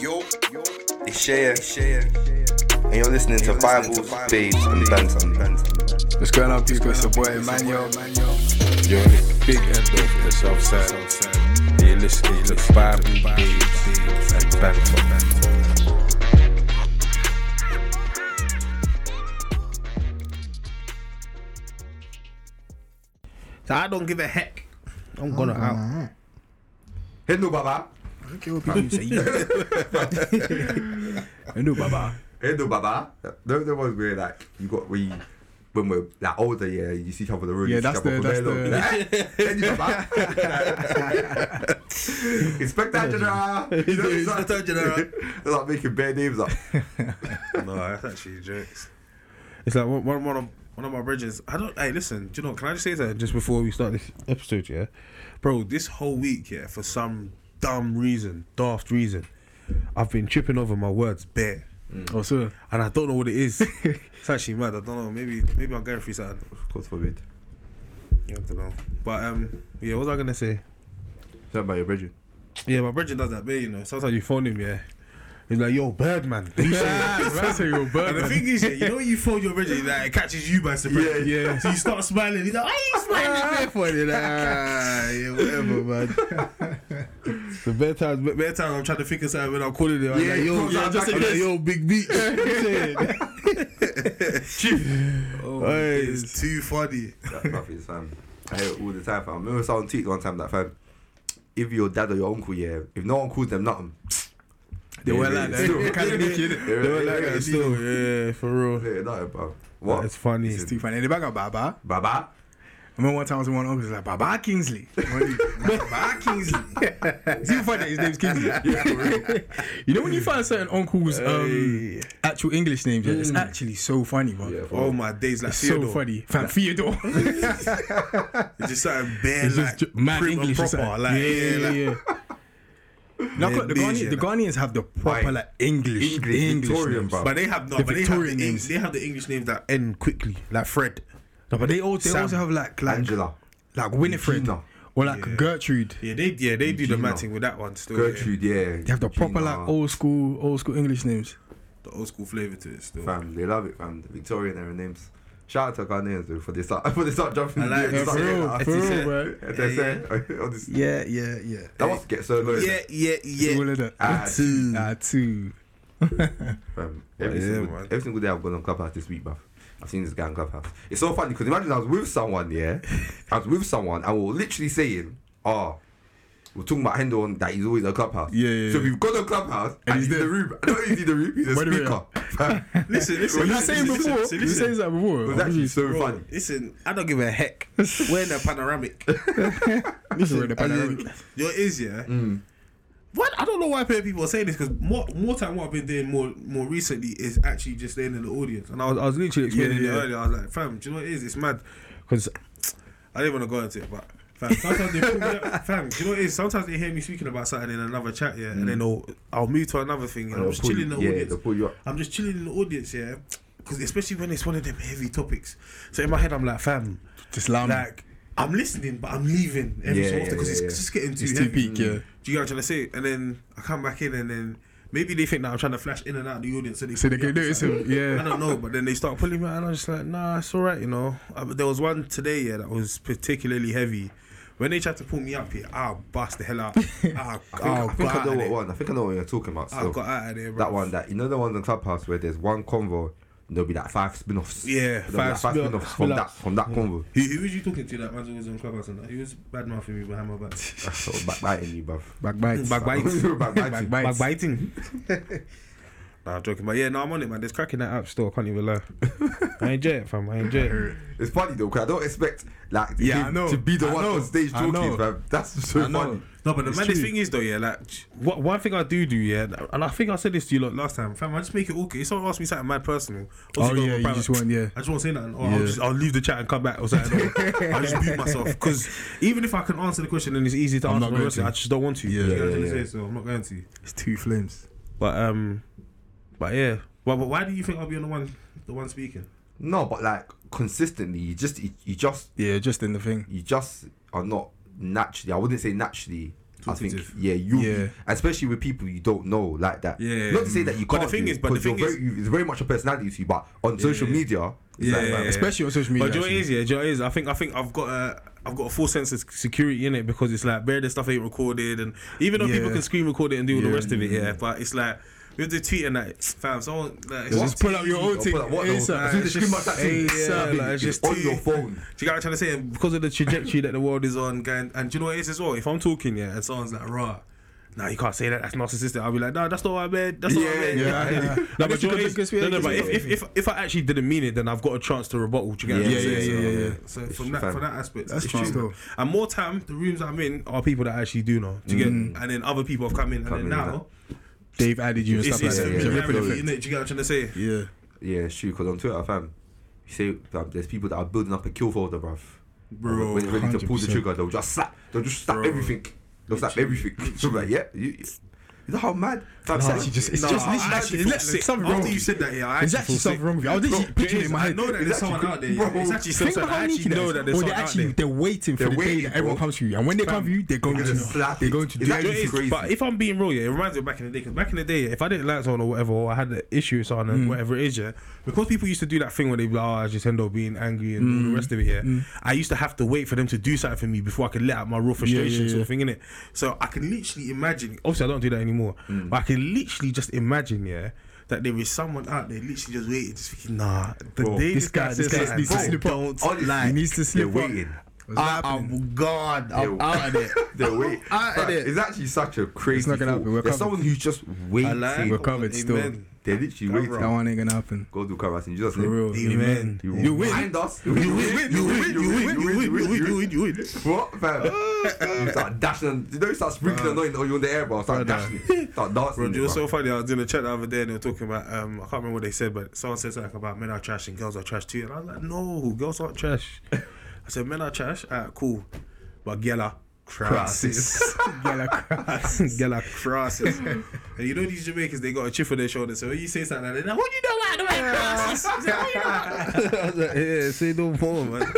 Yo, it's Shea, Shea, and you're listening to Bibles, Babes, and Banter. What's going on, people? It's your boy Emmanuel. You're on the big end of the south side. You're listening to Bible, Babes, and Banter. So I don't give a heck. I'm gonna oh, out. Hindu Baba. Okay, what people say? I know, Baba. Hindu Baba. Those the ones where like you got we when we're like older, yeah, you see each other on the road. Yeah, you see that's each other the- from that's there, look, like, Hindu Baba. Inspector General. You know, it's like- Inspector General. They're like making bare names up. No, that's actually jokes. It's like one, one, one of one of my bridges. I don't. Hey, listen. Do you know? Can I just say that just before we start this episode? Yeah, bro. This whole week, yeah, for some dumb reason, daft reason, I've been tripping over my words bare, Oh, so and I don't know what it is. it's actually mad. I don't know. Maybe maybe I'm going through something. God forbid. Yeah, I don't know. But um, yeah. What was I gonna say? Tell about your bridget. Yeah, my brother does that bit, you know. Sometimes you phone him, yeah. He's like, yo, Birdman. You say- I say you're and the thing is, yeah, you know when you phone your brother, like, it catches you by surprise. Yeah, yeah. So you start smiling. He's like, why are you smiling? for it? Like, ah, yeah, whatever, man. the better times, but times, I'm trying to think of something when I'm calling him. I'm Yeah, like, yo, yeah, yeah, just like, yo, big beach. oh, Hey, it's too funny. That stuff is fam. I hear it all the time, fam. I remember someone tweeted one time that fam, if your dad or your uncle, yeah, if no one calls them nothing, They were like that. Still. They kind of kid. They They were like that still, yeah, for real. Yeah, nothing, bro. What? It's funny. It's too funny. In the back of Baba. Baba? I remember one time I was in one uncle was like Baba Kingsley. Baba Kingsley. It's even funny that his name's Kingsley. Yeah, you know when you find certain uncles' um, Hey. actual English names, yeah, it's actually so funny, bro. Yeah, Oh my days, like It's so Theodore. funny. Fam, Theodore. It's just something bare It's like just ju- mad English. or proper. something. Like, yeah, like, yeah. Now, Yeah, the, days, Ghanaians, the Ghanaians have the proper Right. like English, English, English Victorian, names. bro. But they have no, The but they have, the, Victorian Eng- names. they have the English names that end quickly, like Fred. No, but they also, they Sam. also have like like Angela. like Winifred Gina. or like Yeah. Gertrude. Yeah, they yeah they do the Gina. matting with that one still. Gertrude, yeah. They have the proper like old school old school English names. the old school flavor to it still. Fam, they love it, fam. The Victorian era names. Shout out to Ghanaians, dude, for they start, for they start jumping. I like they it. start For getting real, that for artist- real, bro. As they say, all this- Yeah, yeah, yeah. That must get so annoying. Yeah, yeah, Yeah. All of that. Ah, two. Ah, two. Fam, every, Yeah, single, man. every single day I've gone on Clubhouse this week, bruv. I've seen this guy on Clubhouse. It's so funny because imagine I was with someone, yeah. I was with someone and we are literally saying, oh, we're talking about Hendo and that he's always on Clubhouse. Yeah, yeah, So yeah. we've gone on Clubhouse and, And he's, he's in the there. room. I know he's in the room. He's a Wait speaker. Fam, Listen, listen. But you were listen, saying listen, before, listen, you were saying that before. it was actually so Bro, funny. Listen, I don't give a heck. We're in a panoramic. Listen, the And panoramic. Your is yeah. Mm. What I don't know why people are saying this because more more time what I've been doing more more recently is actually just staying in the audience and I was I was literally explaining Yeah, it earlier. I was like, fam, do you know what it is? It's mad because I didn't want to go into it, but fam, sometimes they me fam, do you know what it is? Sometimes they hear me speaking about something in another chat, yeah, and then they'll I'll move to another thing and, I'm just chilling in the yeah, audience. they'll pull you up. I'm just chilling in the audience, yeah, because especially when it's one of them heavy topics. So in my head, I'm like, fam, Just me. like I'm listening, but I'm leaving every Yeah, so often because yeah, it's yeah. just getting too It's too heavy. peak, yeah. Do you get what I'm trying to say? And then I come back in, and then maybe they think that I'm trying to flash in and out of the audience, so they, So they can notice him. something. I don't know, but then they start pulling me out, and I'm just like, nah, it's all right, you know. Uh, but there was one today, yeah, that was particularly heavy. When they tried to pull me up here, I'll bust the hell out. I think, I, think I know what one. I think I know what you're talking about. I So got out of there, bro. that one, that you know the ones on Clubhouse where there's one convo, there'll be like five spin-offs. Yeah, There'll five like five spin- spin-offs from that from that convo. Who, who was you talking to that man's always on clubhouse and that? He was bad mouthing me behind my back. so backbiting you, bruv. Backbites. Backbiting. Backbiting. Backbiting. nah, I'm joking. But yeah, no, I'm on it, man. There's cracking that app still. I can't even lie. I enjoy it, fam. I enjoy it. It's funny though, because I don't expect like Yeah, I know. to be the I one know. on stage I know. fam. That's so I know. funny. No, but the It's maddest true. thing is though, yeah, like what one thing I do do, yeah, and I think I said this to you lot last time, fam. I just make it okay. If someone asks me something mad personal, Oh obviously yeah, you private, just want yeah. I just won't say nothing. Or Yeah. I'll just I'll leave the chat and come back or something. Or I'll just mute myself because even if I can answer the question and it's easy to I'm answer, not going to. I just don't want to. Yeah, you know what I'm yeah, trying to yeah. say, so I'm not going to. It's two flames. But um, but yeah. Well, but why do you think I'll be on the one the one speaking? No, but like consistently, you just you, you just Yeah, just in the thing. you just are not naturally. I wouldn't say naturally I think yeah, you Yeah. especially with people you don't know like that. Yeah. Not to say that you But can't. the thing do is- but the 'cause you're thing is- very, you- it's very much a personality to you. But on social media, it's Yeah, like, yeah, man, yeah. especially on social media. But do you know what it actually. is? Yeah, do you know what it is? I think I think I've got a I've got a full sense of security in it because it's like bare the stuff ain't recorded, and even though people can screen record it and do all the rest of it, yeah. But it's like with the tweet and that, fam, someone like, Just pull up your own thing. what though? ASAP. As soon as It's they scream just- that thing, yeah, ASAP, like, just on your phone. Do you get what I'm trying to say? And because of the trajectory that the world is on, going, and do you know what it is as well? If I'm talking, yeah, and someone's like, rah, nah, you can't say that, that's narcissistic. I'll be like, nah, that's not what I meant. That's not what I Yeah, meant. yeah, yeah. No, but you know because- what it is? because we- no, no, but if, if, if, if I actually didn't mean it, then I've got a chance to rebuttal. Do you get what I'm Yeah, saying? yeah, So, yeah, yeah, yeah. So It's from that, from that aspect, That's true still. And more time, the rooms I'm in are people that actually do know. Do you get? Mm. And then other people have come in, and then now They've added you and it's, stuff it's, like a that. yeah, yeah. ripple innit? Do you get what I'm trying to say? Yeah. Yeah, it's true. Because on Twitter, fam, you say fam, there's people that are building up a kill folder, bruv. Bro, when they're ready to pull the trigger, they'll just slap. They'll just slap Bro. everything. They'll slap everything. So I'm like, yeah, you, you know how mad? Fam, It's actually just, it's Nah, just I literally, actually it's feel something wrong. After with you you. said that, yeah, I actually actually something wrong with you. I was literally Bro, picturing it it in my head. I know that there's It's someone out there. bro, yeah. It's actually Think something about I actually know that that is. there's they someone out actually there. they're waiting for They're the day that everyone comes to you, and when they come for you, they're going to gonna slap they're going to do It's Do you know what it anything. crazy. But if I'm being real, yeah, it reminds me of back in the day. Because back in the day, if I didn't like someone or whatever, or I had an issue with someone, and mm. whatever it is, yeah, because people used to do that thing where they be like, ah, oh, I just end up being angry and all the mm. rest of it, yeah. Mm. I used to have to wait for them to do something for me before I could let out my raw frustration, yeah, sort yeah. of thing, innit? So I can literally imagine. Obviously, I don't do that anymore, but I can literally just imagine, yeah. That there is someone out there literally just waiting, just thinking, nah. The Bro, day This guy, this says guy something, needs to bro, slip up. Honestly, lie. He needs to They're slip up. waiting. I, am gone. I'm They're- out of it. They're waiting. Out of it. It's actually such a crazy. not gonna thought. happen. We're There's covered. someone who's just waiting. Like. We're covered still. Amen. They're literally waiting. That one ain't gonna happen. Go do cover in Jesus' name. real. Amen. You, You win. Behind us. You win, you win, you win, you win, you win, you win, you win. What, fam? You start dashing. You know, you start sprinkling on you on the air, bro. Start dashing. Start dancing. Bro, it, bro. so funny. I was in a chat the other day and they were talking about, um, I can't remember what they said, but someone said something about men are trash and girls are trash too. And I was like, no, girls aren't trash. I said, men are trash, alright, cool. But girl Yeah, like, girl are crasses. and you know, these Jamaicans, they got a chip on their shoulder. So when you say something like that, they're like, what you know about the white crasses? I "What you know about-" I was like, yeah, say no more, man.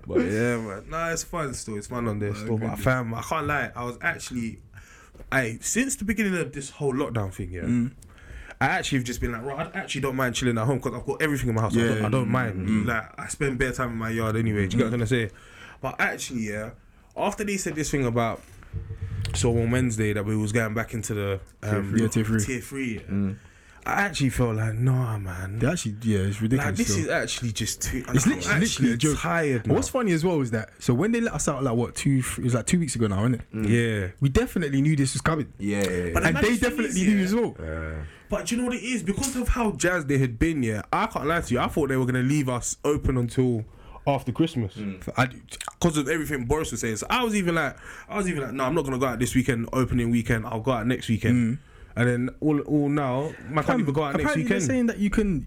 but yeah, man. Nah, it's fun still. It's fun on there still. But fam, I can't lie. I was actually, I since the beginning of this whole lockdown thing, yeah. Mm. I actually have just been like, right, I actually don't mind chilling at home because I've got everything in my house. I, don't, Yeah. I don't mind. Mm. Like, I spend bare time in my yard anyway. Do you get mm. what I'm trying to say? But actually, yeah, after they said this thing about, so on Wednesday that we was going back into the um, three. Yeah, tier three. tier three, yeah, I actually felt like, nah, man. they actually, yeah, it's ridiculous. Like this still. is actually just too. It's I'm literally, literally a joke. Tired. And What's funny as well is that so when they let us out like what two it was like two weeks ago now, isn't it? now? Yeah. We definitely knew this was coming, Yeah, yeah, yeah. But and they definitely is, knew yeah, as well. Uh, But do you know what it is? Because of how jazz they had been, yeah, I can't lie to you. I thought they were gonna leave us open until after Christmas. Mm. Because of everything Boris was saying. So I was even like, I was even like, no, I'm not gonna go out this weekend, opening weekend. I'll go out next weekend. Mm. And then all, all now, man can't even go out next Apparently they're weekend. saying that you can.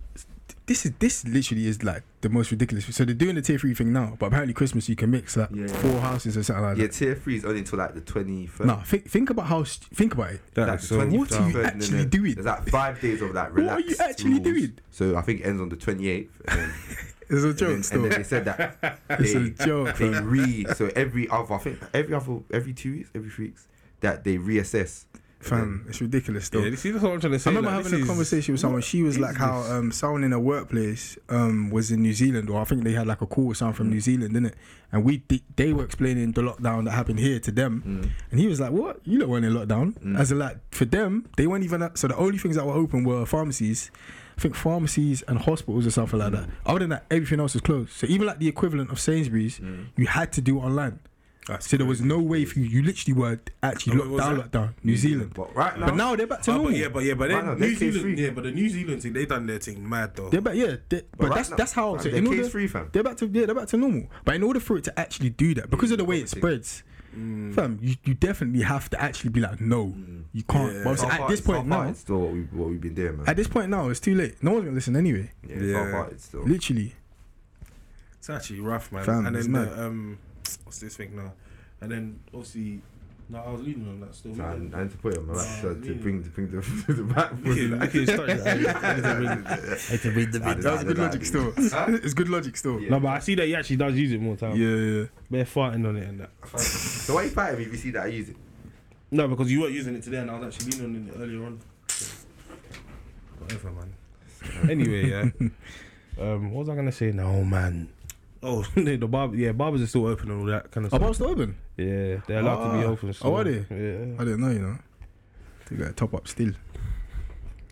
This is this literally is like the most ridiculous. So they're doing the tier three thing now, but apparently Christmas you can mix like Yeah. four houses or something like yeah, that. tier three is only until like the twenty first. No, think, think about how st- think about it. That Like so- What are you actually doing? There's like five days of that What are you actually rules. doing? So I think it ends on the 28th. And then, It's a and joke then, still. and then they said that It's they, a joke. they re so every other I think every other every two weeks, every three weeks that they reassess. And Fam, it's ridiculous still. Yeah, you see, that's what I'm trying to say. I remember like, having a this is- conversation with someone. She was like how um, someone in a workplace um, was in New Zealand, or I think they had like a call with someone from New Zealand, didn't it? And we di- they were explaining the lockdown that happened here to them, and he was like, "What? You lot weren't in lockdown?" As in, like for them, they weren't even. At, so the only things that were open were pharmacies. I think pharmacies and hospitals or something like that. Mm. Other than that, everything else was closed. So even like the equivalent of Sainsbury's, mm. you had to do it online. That's So there was no way for you. You literally were actually locked what was down, that? New Zealand. But right now, But now they're back to Oh, normal. but yeah, but yeah, but Right now, New Zealand, free. yeah, but the New Zealand thing, they done their thing mad though. They're back, yeah. They, but right that's now, that's how. fam, So they're in case order, free, fam. they're back to yeah, they're back to normal. But in order for it to actually do that, because of the way it obviously. spreads, Mm. fam, you, you definitely have to actually be like, no, you can't. Yeah. But so at this point far now, it's still what we what we've been doing, man. at this point now, it's too late. No one's gonna listen anyway. yeah, Yeah. far it's still. Literally, It's actually rough, man. Fam, and then the, um, what's this thing now? And then obviously No, I was leaning on that still. So I, I need to put it on my back Nah, to, to bring to bring the to the back. Okay, okay, start it. I had to bring- I had to bring the I bit. did That was good logic still. It's good logic still. Yeah. Yeah, No, but I see that he actually does use it more time. yeah. yeah. Bare farting on it and that. So why you fighting me if you see that I use it? No, because you weren't using it today and I was actually leaning on it earlier on. Whatever, man. Anyway, yeah. Um, what was I gonna say now, man? Oh, the barber, yeah, barbers are still open and all that kind of Oh, stuff. but still open. Yeah, they're allowed to be Ah. open. Still. Oh, are they? Yeah, I didn't know, you know. They got a top up still.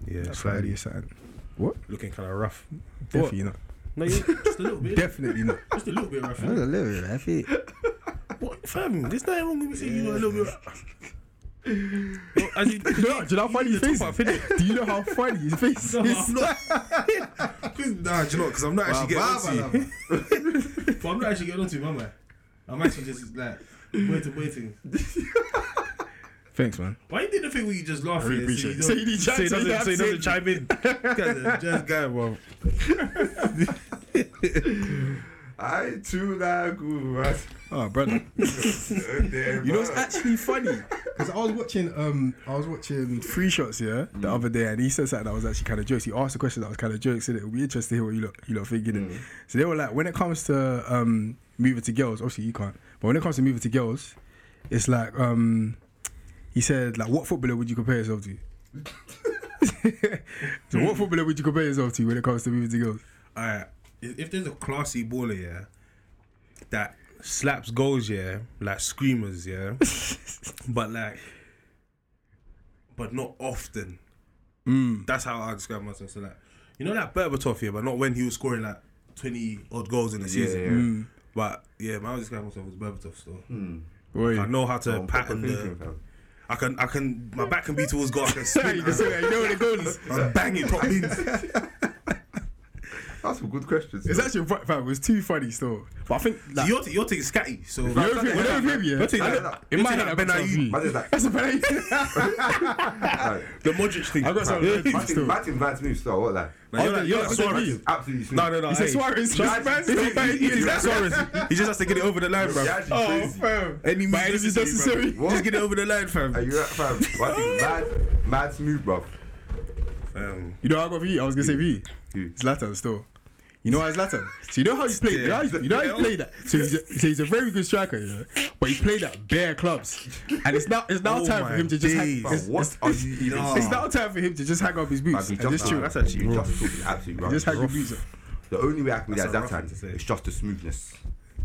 yeah. Friday Slightly or something. What? Looking kind of rough. Definitely not. No, yeah, just a little bit. Definitely not. just a little bit rough. a little bit. I feel. What, fam? There's nothing wrong with me saying you got a little bit rough. Well, as you, Do you know, do you know how funny his face is? Do you know how funny his face No, is? I'm not. nah, do you know? Because I'm not actually getting onto you. But I'm not actually getting onto you, man. I'm actually just like waiting, waiting. Thanks, man. Why you did the thing where you just laugh? I really appreciate it. so you need don't, chance, so you doesn't, so he have to chime in. Just guy, bro. I too like good. Oh, brother. You know it's actually funny? Because I was watching um I was watching Free Shots yeah the other day and he said something that was actually kind of jokes. He asked a question that was kind of jokes and it would be interesting to hear what you lot you lot thinking. it. So they were like, when it comes to um moving to girls, obviously you can't, but when it comes to moving to girls, it's like um he said like what footballer would you compare yourself to? so what footballer would you compare yourself to when it comes to moving to girls? Alright, if if there's a classy baller, yeah, that slaps goals, yeah, like screamers, yeah, but like, but not often. Mm. That's how I describe myself. So like, you know that Berbatov, yeah, but not when he was scoring like twenty odd goals in the Yeah, season. yeah. But yeah, man, I would describe myself as Berbatov still. Wait. I know how to I'm pattern the. I can, I can. My back can be towards goal. I can spin. you can say that, you know where the goal is. and bang it top bins. That's some good questions. It's man. actually fun- fam, it was too funny still. But I think So like, you're, t- you're scatty. So You know if you- you know if you- yeah. You're taking I that- don't know. in you're my head, I got Ben something. Ayoub. Is like, That's a penalty. like, The Modric thing. I got some- Yeah. Still. Martin, Martin Vance moves still. What like? No, you're Oh, like, you're like Suarez. Absolutely. No, no, no. He said. Suarez. Suarez- Suarez- Suarez- he's Suarez. He just has to get it over the line, oh, bro. You're actually crazy. Any means By any necessary, necessary. Just get it over the line, fam. Are you right, fam? What thing? Mad, mad smooth, bro. Fam. You know how I got V? I was gonna say V. Who? Zlatan still. You know why Zlatan? So you know how he played. You know how he, you know how he played that. So he's, a, so he's a very good striker, you know. But he played at bare clubs, and it's now it's now Oh time for him to just hang, it's, what it's, are you even Nah. it's now time for him to just hang up his boots Fam, and just just, chill. That's actually rough. just talking absolute rubbish. Just hang your boots up. The only way I can be That's that a rough time to is just the smoothness.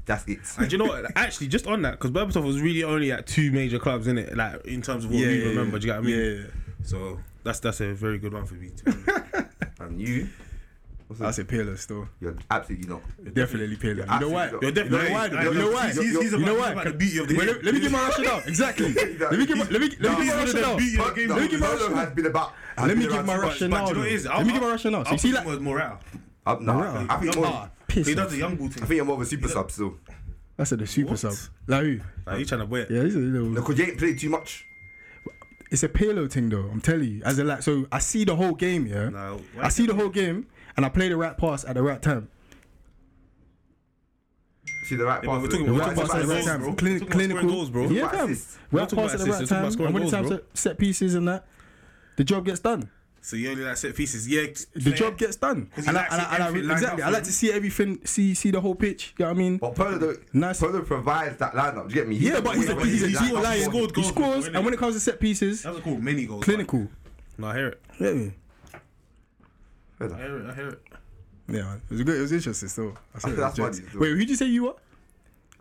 That's it. And you know what? Actually, just on that, because Berbatov was really only at two major clubs, in it, like in terms of what we remember. Do you get what I mean? Yeah, yeah. So that's that's a very good one for me. To be honest. And you, what's I that? say Pirlo still. You're absolutely not. Definitely Pirlo. You know why? You're definitely You know why? You know why? He's, he's, he's You know why? the beauty of the Wait, game. let, let me give my rationale. Exactly. let me give. my- Let me. Let me give my one of the rationale. beauty of the But, game. no, Let me give my rationale. has been about. Let me give my rationale. You know what it is? Let me give my rationale. So you see, put like, him morale. Uh, no, Morale. I think more. ah, He does off. the young ball thing. I think you're more of a super sub still. That's a the super What? sub. Like who? Like, he's trying to wait. Yeah, he's a little. No, because you ain't played too much. It's a payload thing though. I'm telling you. As a like, so I see the whole game. Yeah. No, I see the whole game, and I play the right pass at the right time. See the right Yeah, pass. we're talking, The right about at the right time. bro. Clin- We're clinical. goals, bro. Yeah, Right fam. Right pass at the right we're talking about time. scoring And when it comes to set pieces and that, the job gets done. So you only like set pieces. Yeah, The job gets done. 'Cause he And I, and I, and I, exactly. I like to see everything. See see the whole pitch. You know what I mean? But Polo, don't- Nice. Polo provides that lineup. Do you get me? He Yeah, but he's a, doesn't he's a, win he's that a lion. scored scored He scores, before, and when it comes to set pieces, That's called many goals. clinical. No, I hear it. Yeah, man. I hear it. I hear it. Yeah, man. It was good. It was interesting. Still, I said it was That's jokes. funny, still. Wait, who'd you say you were?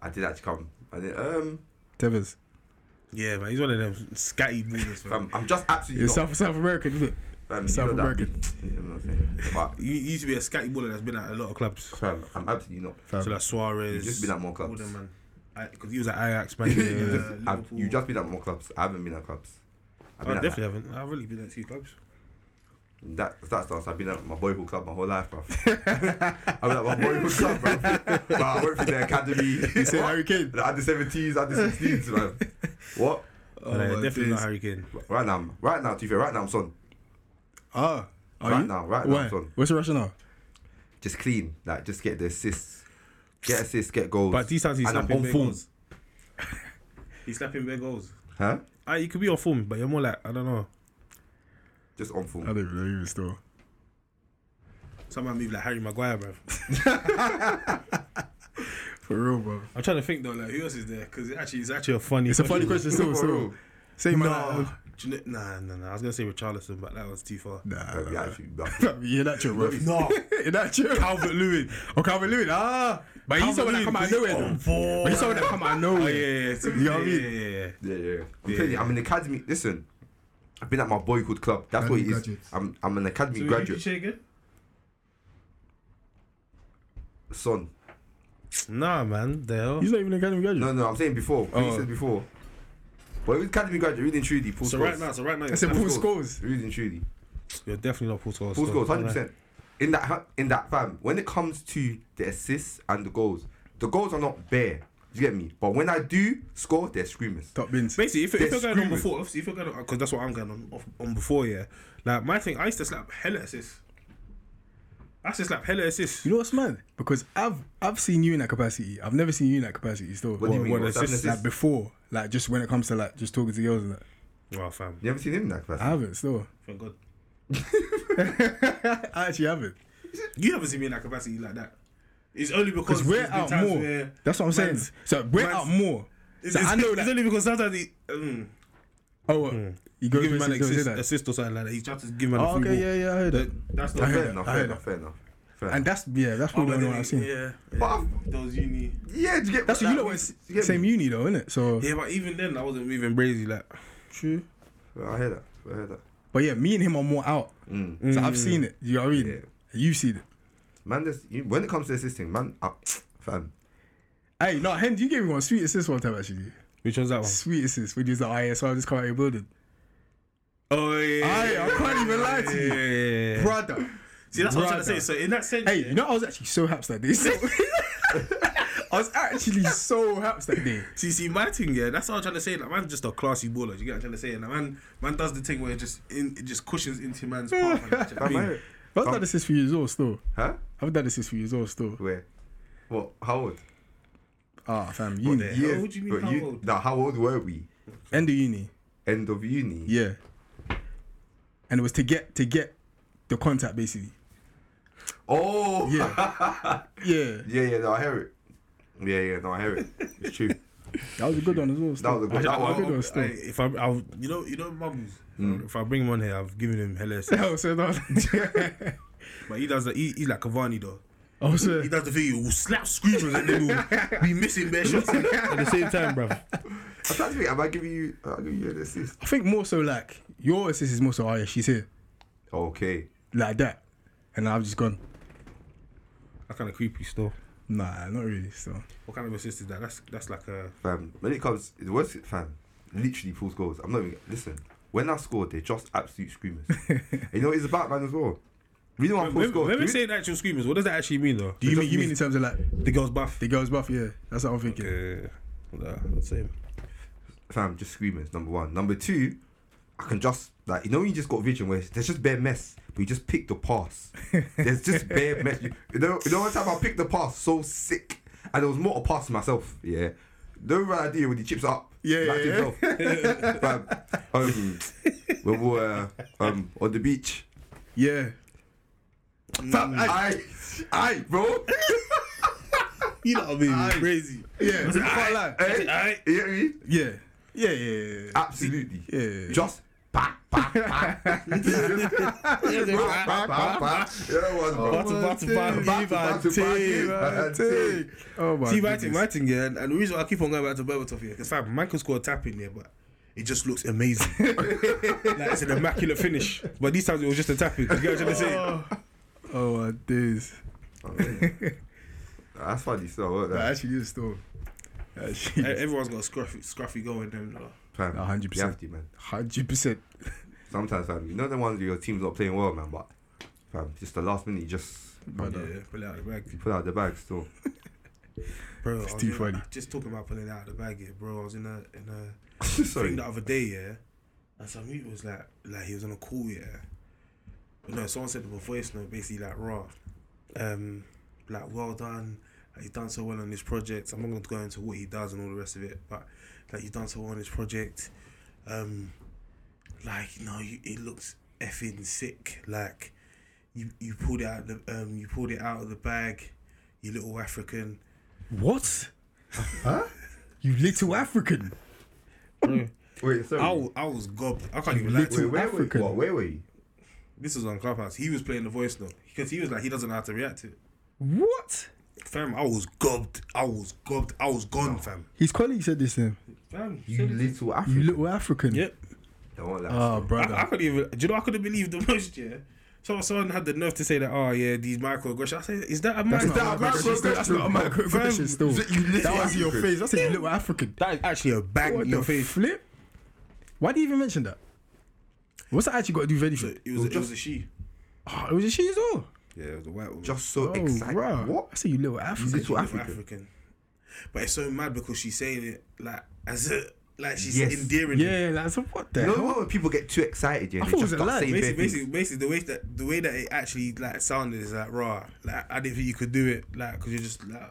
I did actually come. I did. Um, Tevez. Yeah, man. He's one of them scatty ballers. fam. I'm, I'm just absolutely You're not. South South American, isn't it? um, South know that- American. You know what I'm saying? But You you used to be a scatty baller that's been at a lot of clubs. fam, I'm absolutely not. Fam. So like Suarez. You've just been at more all clubs. them, man. Because he was at Ajax, man. You uh, just- I've, Liverpool. you just been at more clubs. I haven't been at clubs. I've I been at definitely haven't. I've really been at two clubs. That that starts. I've been at my boyhood club my whole life, bro. I've been at my boyhood club, bro. But I went through the academy. You said Harry Kane. At The under 17s, under 16s, man. What? But, uh, definitely days. not Harry Kane. Right now, right now, to be fair, right now I'm son. Ah, are Right you? now, right now, Why? son. What's the rationale? Just clean, like just get the assists, get assists, get goals. But these times he's And slapping on big form. goals. He's slapping big goals. Huh? Ah, you could be on form, but you're more like I don't know. Just on form. I don't even know even still. Someone move like Harry Maguire, bro. For real, bro. I'm trying to think though, like who else is there? Because it actually, it's actually a funny. It's a funny question still. For still. real. Same man. No, like, Do nah, nah, nah. I was gonna say Richarlison, but that was too far. Nah, nah, yeah, nah. actually, no. You're that true, bro. No, You're that true. Calvert Lewin. Oh, Calvin Lewin. Ah, but he's someone that come out of nowhere. though. But he's someone that come out of Oh nowhere. yeah, yeah, yeah. You know what I mean? Yeah, yeah, yeah. Yeah, yeah. I'm Yeah, telling you, yeah. I'm an academy. Listen, I've been at my boyhood club. That's what it Academy is. graduates. I'm I'm an academy So who graduate. did you say again? Son. Nah, man. The hell. He's not even an academy graduate. No, no, I'm saying before. What you Oh. said before. But it was academy graduate, really and truly. Paul So right now, so right now, I you're, said Paul definitely- scores. Really and truly. you're definitely not Paul Scholes. Paul so- Scholes, hundred percent. In that in that fam, when it comes to the assists and the goals, the goals are not bare. You get me? But when I do score, they're screamers. Top bins. Basically, if, if They're you're going on before, obviously, if you're going on, because that's what I'm going on on before, yeah. Like my thing, I used to slap hella assists. I used to slap hella assists. You know what's mad? Because I've I've seen you in that capacity. I've never seen you in that capacity still. What do you mean? what What's assists? seven Like before, like just when it comes to like just talking to girls and that. Oh, fam, You ever seen him in that capacity? I haven't still. thank God. I actually haven't. You haven't seen me in that capacity like that. It's only because Because we're out more. where That's what I'm saying. So we're out more. It's, So it's, I know it's that. only because sometimes he, um, Oh, what? you go give to him an assist, assist, or something like that. He's trying to give him a Oh, free okay, ball. yeah, yeah, I heard that. That- That's I not heard Fair that, enough, fair enough, fair enough. Fair And that's yeah, that's probably the only one I've seen. Yeah, yeah. But I've- those uni. Yeah, do you get That's what that you know. means- It's you same me? uni though, isn't it? So Yeah, but even then, I wasn't moving crazy. Like, true. I hear that. I hear that. But yeah, me and him are more out. Mm. So I've seen it. You know what I mean? Yeah. You've seen it. Man, there's, you, when it comes to assisting, man, uh, fam, Hey, no, Hen, you gave me one sweet assist one time actually. which one's that one? Sweet assist which is the like, oh yeah, so I just come out your building. Oh yeah. Aye, I can't even lie to you. Yeah, yeah, yeah. Brother. See, that's what I'm trying to say. So in that sense, Hey, yeah, you know I was actually so happy that day. So I was actually so happy that day. See, see, my thing, yeah, that's what I'm trying to say. Like, man's just a classy baller. You get what I'm trying to say? And like, man, man does the thing where it just in, it just cushions into man's path. And, you know what I fam, I mean? Hear. I've done assist for you as well still. Huh? I've done assist for you as well still. Where? What? How old? Ah, fam, What uni. the hell? What do you mean, but how you, old? Nah, how old were we? End of uni. End of uni. Yeah. And it was to get to get the contact basically. Oh. Yeah. yeah. yeah, yeah. No, I hear it. Yeah, yeah. No, I hear it. It's true. That was a good one as well. That was a good. I, That I, was, good one still. I, if I, I'll, you know, you know, Mumbles. Mm. If I bring him on here, I've given him hella assists. Oh, so that. But he does that. He, he's like Cavani though. oh, so He does the thing. He will slap screamers and then he'll be missing bare shots at the, same time, bruv. I'm trying to think. Am I giving you? I'll give you an assist. I think more so like your assist is more so. Oh yeah, she's here Okay. like that, and I've just gone. That kind of creepy still. Nah, not really. So What kind of assist is that? That's that's like a. Fam, when it comes, the worst, fam, literally Paul Scholes. I'm not even, listen, when I scored, they're just absolute screamers. you know what it's about, man, as well? Reason why full When, scores. when we the say actual screamers, what does that actually mean though? do you mean you mean in terms of like The girls buff. the girls buff? Yeah, that's what I'm thinking. Uh, nah, that's same. fam, just screamers, number one. Number two, I can just, like, you know you just got vision where there's just bare mess, but you just pick the pass. there's just bare mess. You, you know, you know one time I picked the pass so sick, and there was more to pass myself, yeah. No right idea when he chips up. Yeah, yeah, himself. Fam, um, we were uh, um, on the beach. Yeah. Fam, I, I, bro. You know what I mean? Aye. Crazy. Yeah. you can't lie. Hey, Aye. you get me? Yeah. Yeah. Yeah. yeah. Absolutely. Yeah. Just back, back, back. back, back, back. Yeah, one, bro. Back to back to back. Back to back to back, Team, yeah. man. Team. Oh my See, my goodness. thing, my thing, yeah, and, and the reason why I keep on going back to Berbatov here, because fam, man can score a tap in there, but it just looks amazing. like it's an immaculate finish. But these times it was just a tap in. You get what I'm trying to say? Oh my days. That's funny still, wasn't That that? actually is still. Actually, Everyone's got a scruffy, scruffy going then. Uh, Fam, A hundred you have percent. to, man. hundred percent. Sometimes, fam, you know the ones where your team's not playing well, man, but fam, just the last minute, you just yeah, pull it out of the bag. put out the bag still. Bro, It's too in- funny. Just talking about pulling it out of the bag here, bro. I was in a in a Sorry. thing the other day, yeah, and some mute was like, like he was on a call, yeah. But no, someone said in a voice note, basically like, raw, um, like well done, like, he's done so well on this project. I'm not going to go into what he does and all the rest of it, but like he's done so well on this project. Um, like you know, you, it looks effing sick. Like you you pulled it out the um you pulled it out of the bag, you little African. What? Huh? You little African. Bro, Wait, sorry. I, I was gobbed. I can't even lie wait, to you. where were African. you? What, where were you? This was on Clubhouse. He was playing the voice note because he was like he doesn't know how to react to it. What? Fam, I was gobbed. I was gobbed. I was gone, fam. His colleague said this to him. Fam, You little African. You little African. Yep. Don't want. Oh, I, brother. I couldn't even. Do you know? I couldn't believe the most. Yeah. So someone had the nerve to say that. Oh yeah, these microaggressions. I said, is that a That's micro? not a microaggression. still. That's not a microaggression. Still, You little that was your African. face. That's a you little African. That is actually a bang What in your the face. flip? Why do you even mention that? What's that actually got to do with So anything? it was. It was a she. Oh, it was a she as well. Yeah, it was a white woman. Just so Oh, excited. right. What? I say you little African. You African. little African. African. African. But it's so mad because she's saying it like as a like she's Yes. endearing. it. Yeah, that's what the You know hell? what when people get too excited, yeah, I thought it just was a start lie. Basically, basically, basically, the way that the way that it actually like sounded is like raw. Like I didn't think you could do it, like because you're just like, do you know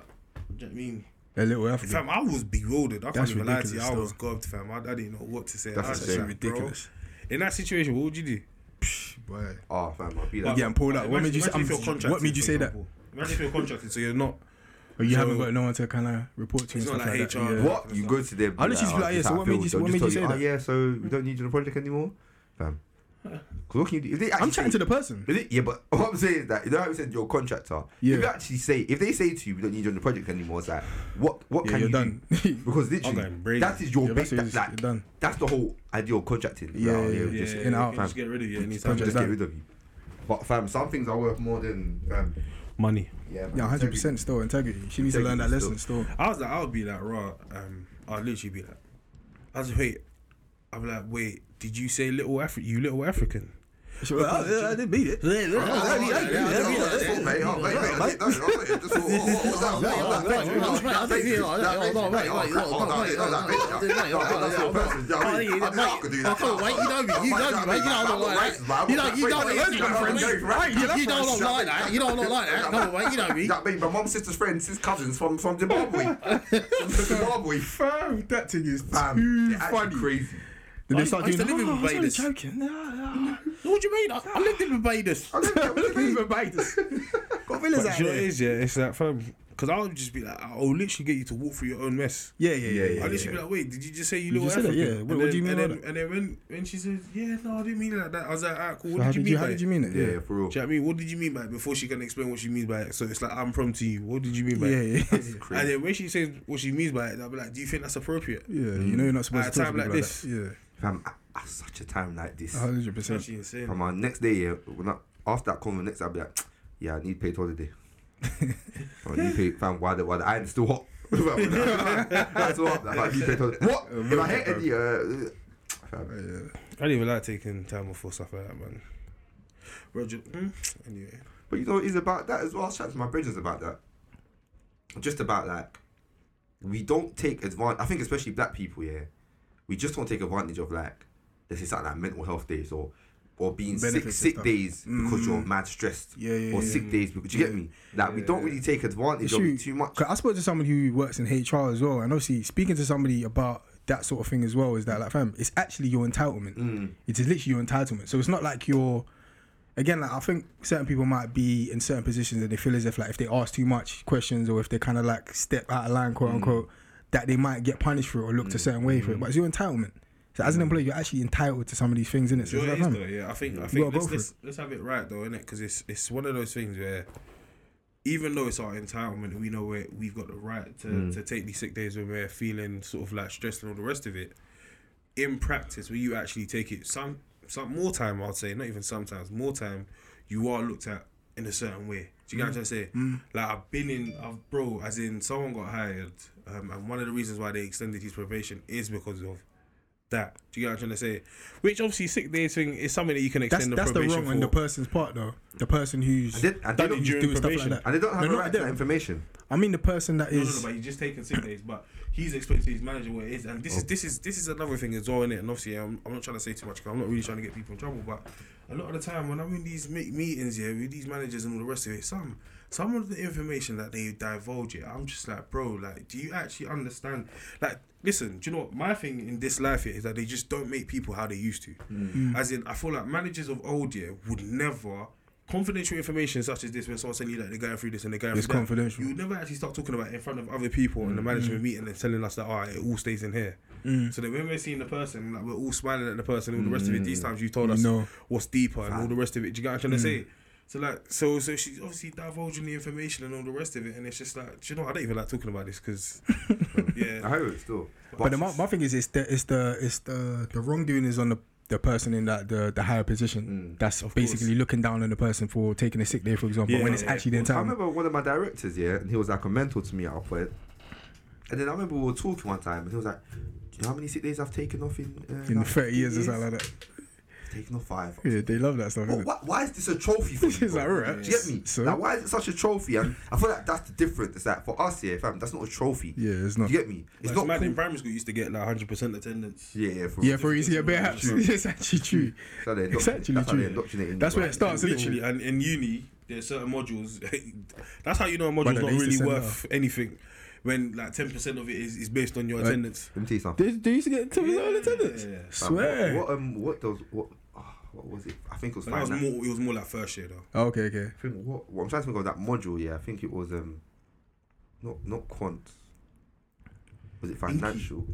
what I mean? A little African. Fam, I was bewildered. I can't That's even lie to you. ridiculous, I though. was gobbed, fam. I, I didn't know what to say. That's I was insane. just like, bro, ridiculous. In that situation, what would you do? Boy. Oh, fam, I'll be Yeah, like, I'm pulled out. What made you say? Imagine I'm- contracted, What made you say that? example. Imagine if you're contracted, so you're not. Or you So- haven't got no one to kind of report to and It's not stuff like, like that. HR. Yeah. what? You go to them. I'll literally just be like, "Oh, yeah, so what made you- They'll what made tell you say Oh, that? yeah, so we don't need you on the project anymore, fam. Because what can you do? If they I'm actually chatting say- to the person. Is it- Yeah, but what I'm saying is that you know how you said you're a contractor. Yeah. If you actually say, if they say to you, we don't need you on the project anymore, it's like, what? What Yeah, can you're you done. do? Because literally, going that is your Yeah, base. that's That, it, like, that's the whole idea of contracting. Yeah, Like, oh, yeah, Yeah, just yeah, in you out, can fam. just get rid of you anytime. Project just done. get rid of you. But fam, some things are worth more than um, Money. yeah. Yeah, hundred percent. Still integrity. She needs to learn that Integrity lesson. Still. I was like, I would be like, raw. Um, I'd literally be like, I was wait. I'd be like, wait, did you say little Afri? You little African? She was like, oh, yeah, I didn't beat it. My mom's sister's friends, his cousins from from Zimbabwe. From Zimbabwe. Fam, that thing is Fam, too they're actually funny. crazy. Then I they start used doing. to live in "Oh, I was only Barbados." joking. Nah, nah. What do you mean? I, I lived in Barbados. I lived in Barbados. Got villas But out you know what it there. is, yeah, it's like, fam, because I would just be like, I'll literally get you to walk through your own mess. Yeah, yeah, yeah, yeah. I'll literally be like, wait, did you just say you You little just said it, African? yeah. What- And what do you then- mean And by then, and then when, when she says, yeah, no, I didn't mean it like that, I was like, alright, cool. What So how did you mean you? by How it? did you mean it? Yeah, yeah, for real. Do you know what I mean? What did you mean by it? Before she can explain what she means by it. So it's like, I'm from to you. What did you mean by Yeah, it? yeah. yeah. And then when she says what she means by it, I'll be like, do you think that's appropriate? Yeah, you know you're not supposed At to a talk time to like people this. that. Fam, at, at such a time like this, Yeah, hundred It's percent. actually insane. from our next day, yeah, when I, after that convo, next I'll be like, yeah, I need paid holiday. I need paid, fam, why the, why the iron's still hot? That's what, like, I need paid holiday. What? If I hit any, uh, fam, I don't even like taking time off for stuff like that, man. Roger, hmm? anyway. But you know, it's about that as well. Shout out to my bridges about that. Just about like, we don't take advantage. I think especially black people, yeah, we just don't take advantage of like, let's say something like mental health days or, or being sick, Benefits sick stuff. days because you're Mm. mad stressed. Yeah, yeah, Or yeah. sick days because do you get me? Like we don't really take advantage of it too much. I spoke to someone who works in HR as well, and obviously speaking to somebody about that sort of thing as well is that like, fam, it's actually your entitlement. Mm. It is literally your entitlement. So it's not like you're. Again, like I think certain people might be in certain positions and they feel as if like if they ask too much questions or if they kind of like step out of line, quote Mm. unquote, that they might get punished for it or looked a certain way for Mm. it. But it's your entitlement. So as an employee, you're actually entitled to some of these things, innit? So Sure it's it like, though, yeah. I think I think gotta let's, go for let's, let's have it right though, innit? Because it's it's one of those things where even though it's our entitlement, we know we we've got the right to, Mm. to take these sick days when we're feeling sort of like stressed and all the rest of it. In practice, when you actually take it some some more time, I'd say, not even sometimes, more time, you are looked at in a certain way. Do you get what I'm trying to say? Mm. Like I've been in, I've bro, as in someone got hired, um, and one of the reasons why they extended his probation is because of that. Do you get what I'm trying to say? Which obviously sick days thing is something that you can extend that's the the probation wrong for. on the person's part though. The person who's And they, and Done don't, it during doing stuff like that. and they don't have No, a not right to that information. I mean the person that is. No, no, no, but he's just taking sick days. But he's explaining to his manager what it is, and this is Oh. this is this is another thing as well, innit? And obviously, I'm, I'm not trying to say too much because I'm not really trying to get people in trouble. But a lot of the time when I'm in these me- meetings, yeah, with these managers and all the rest of it, some some of the information that they divulge, yeah, I'm just like, bro, like, do you actually understand? Like, listen, do you know what? My thing in this life here is that they just don't make people how they used to. Mm. As in, I feel like managers of old year would never. Confidential information such as this, when someone's telling you that they're going through this and they're going It's through that, confidential. you would never actually start talking about it in front of other people in the mm. management mm. meeting and telling us that oh, it all stays in here. So then when we're seeing the person, like we're all smiling at the person, and all the rest of it. These times you told You us know. what's deeper and all the rest of it. Do you get what I'm trying to say? So like, so so she's obviously divulging the information and all the rest of it, and it's just like, do you know, I don't even like talking about this because, yeah, I yeah, heard it still. But the, my, my thing is, it's the it's the it's the the wrongdoing is on the the person in that the the higher position. That's basically looking down on the person for taking a sick day, for example. Yeah, when it's yeah. actually their I time. remember one of my directors, yeah, and he was like a mentor to me at a point. And then I remember we were talking one time, and he was like, "Do you know how many sick days I've taken off in uh, in like, 30 years or 50 something like that. Taken off five. Yeah, they love that stuff. But innit? why, why is this a trophy for you? It's bro? like, alright. Do you get me? So? Like, why is it such a trophy? And I feel like that's the difference. It's like for us here, fam, that's not a trophy. Yeah, it's Do not. you get me? It's like, not mad. cool. In primary school, you used to get like 100 percent attendance. Yeah, yeah, for Yeah, for easy, yeah, perhaps it's actually true. So It's indoctrinate- actually that's how true. indoctrinate That's where it starts. Literally, and in uni, there's certain modules. that's how you know a module's not they used to really worth anything when like 10 percent of it is, is based on your Right. attendance. Let me tell you something. They, they used to get ten percent Yeah. attendance. Fam, Swear. What, what um what does what what was it? I think it was But that was more. It was more like first year though. Oh, okay, okay. I think what, what I'm trying to think of that module. Yeah, I think it was um, not not quant. Was it financial?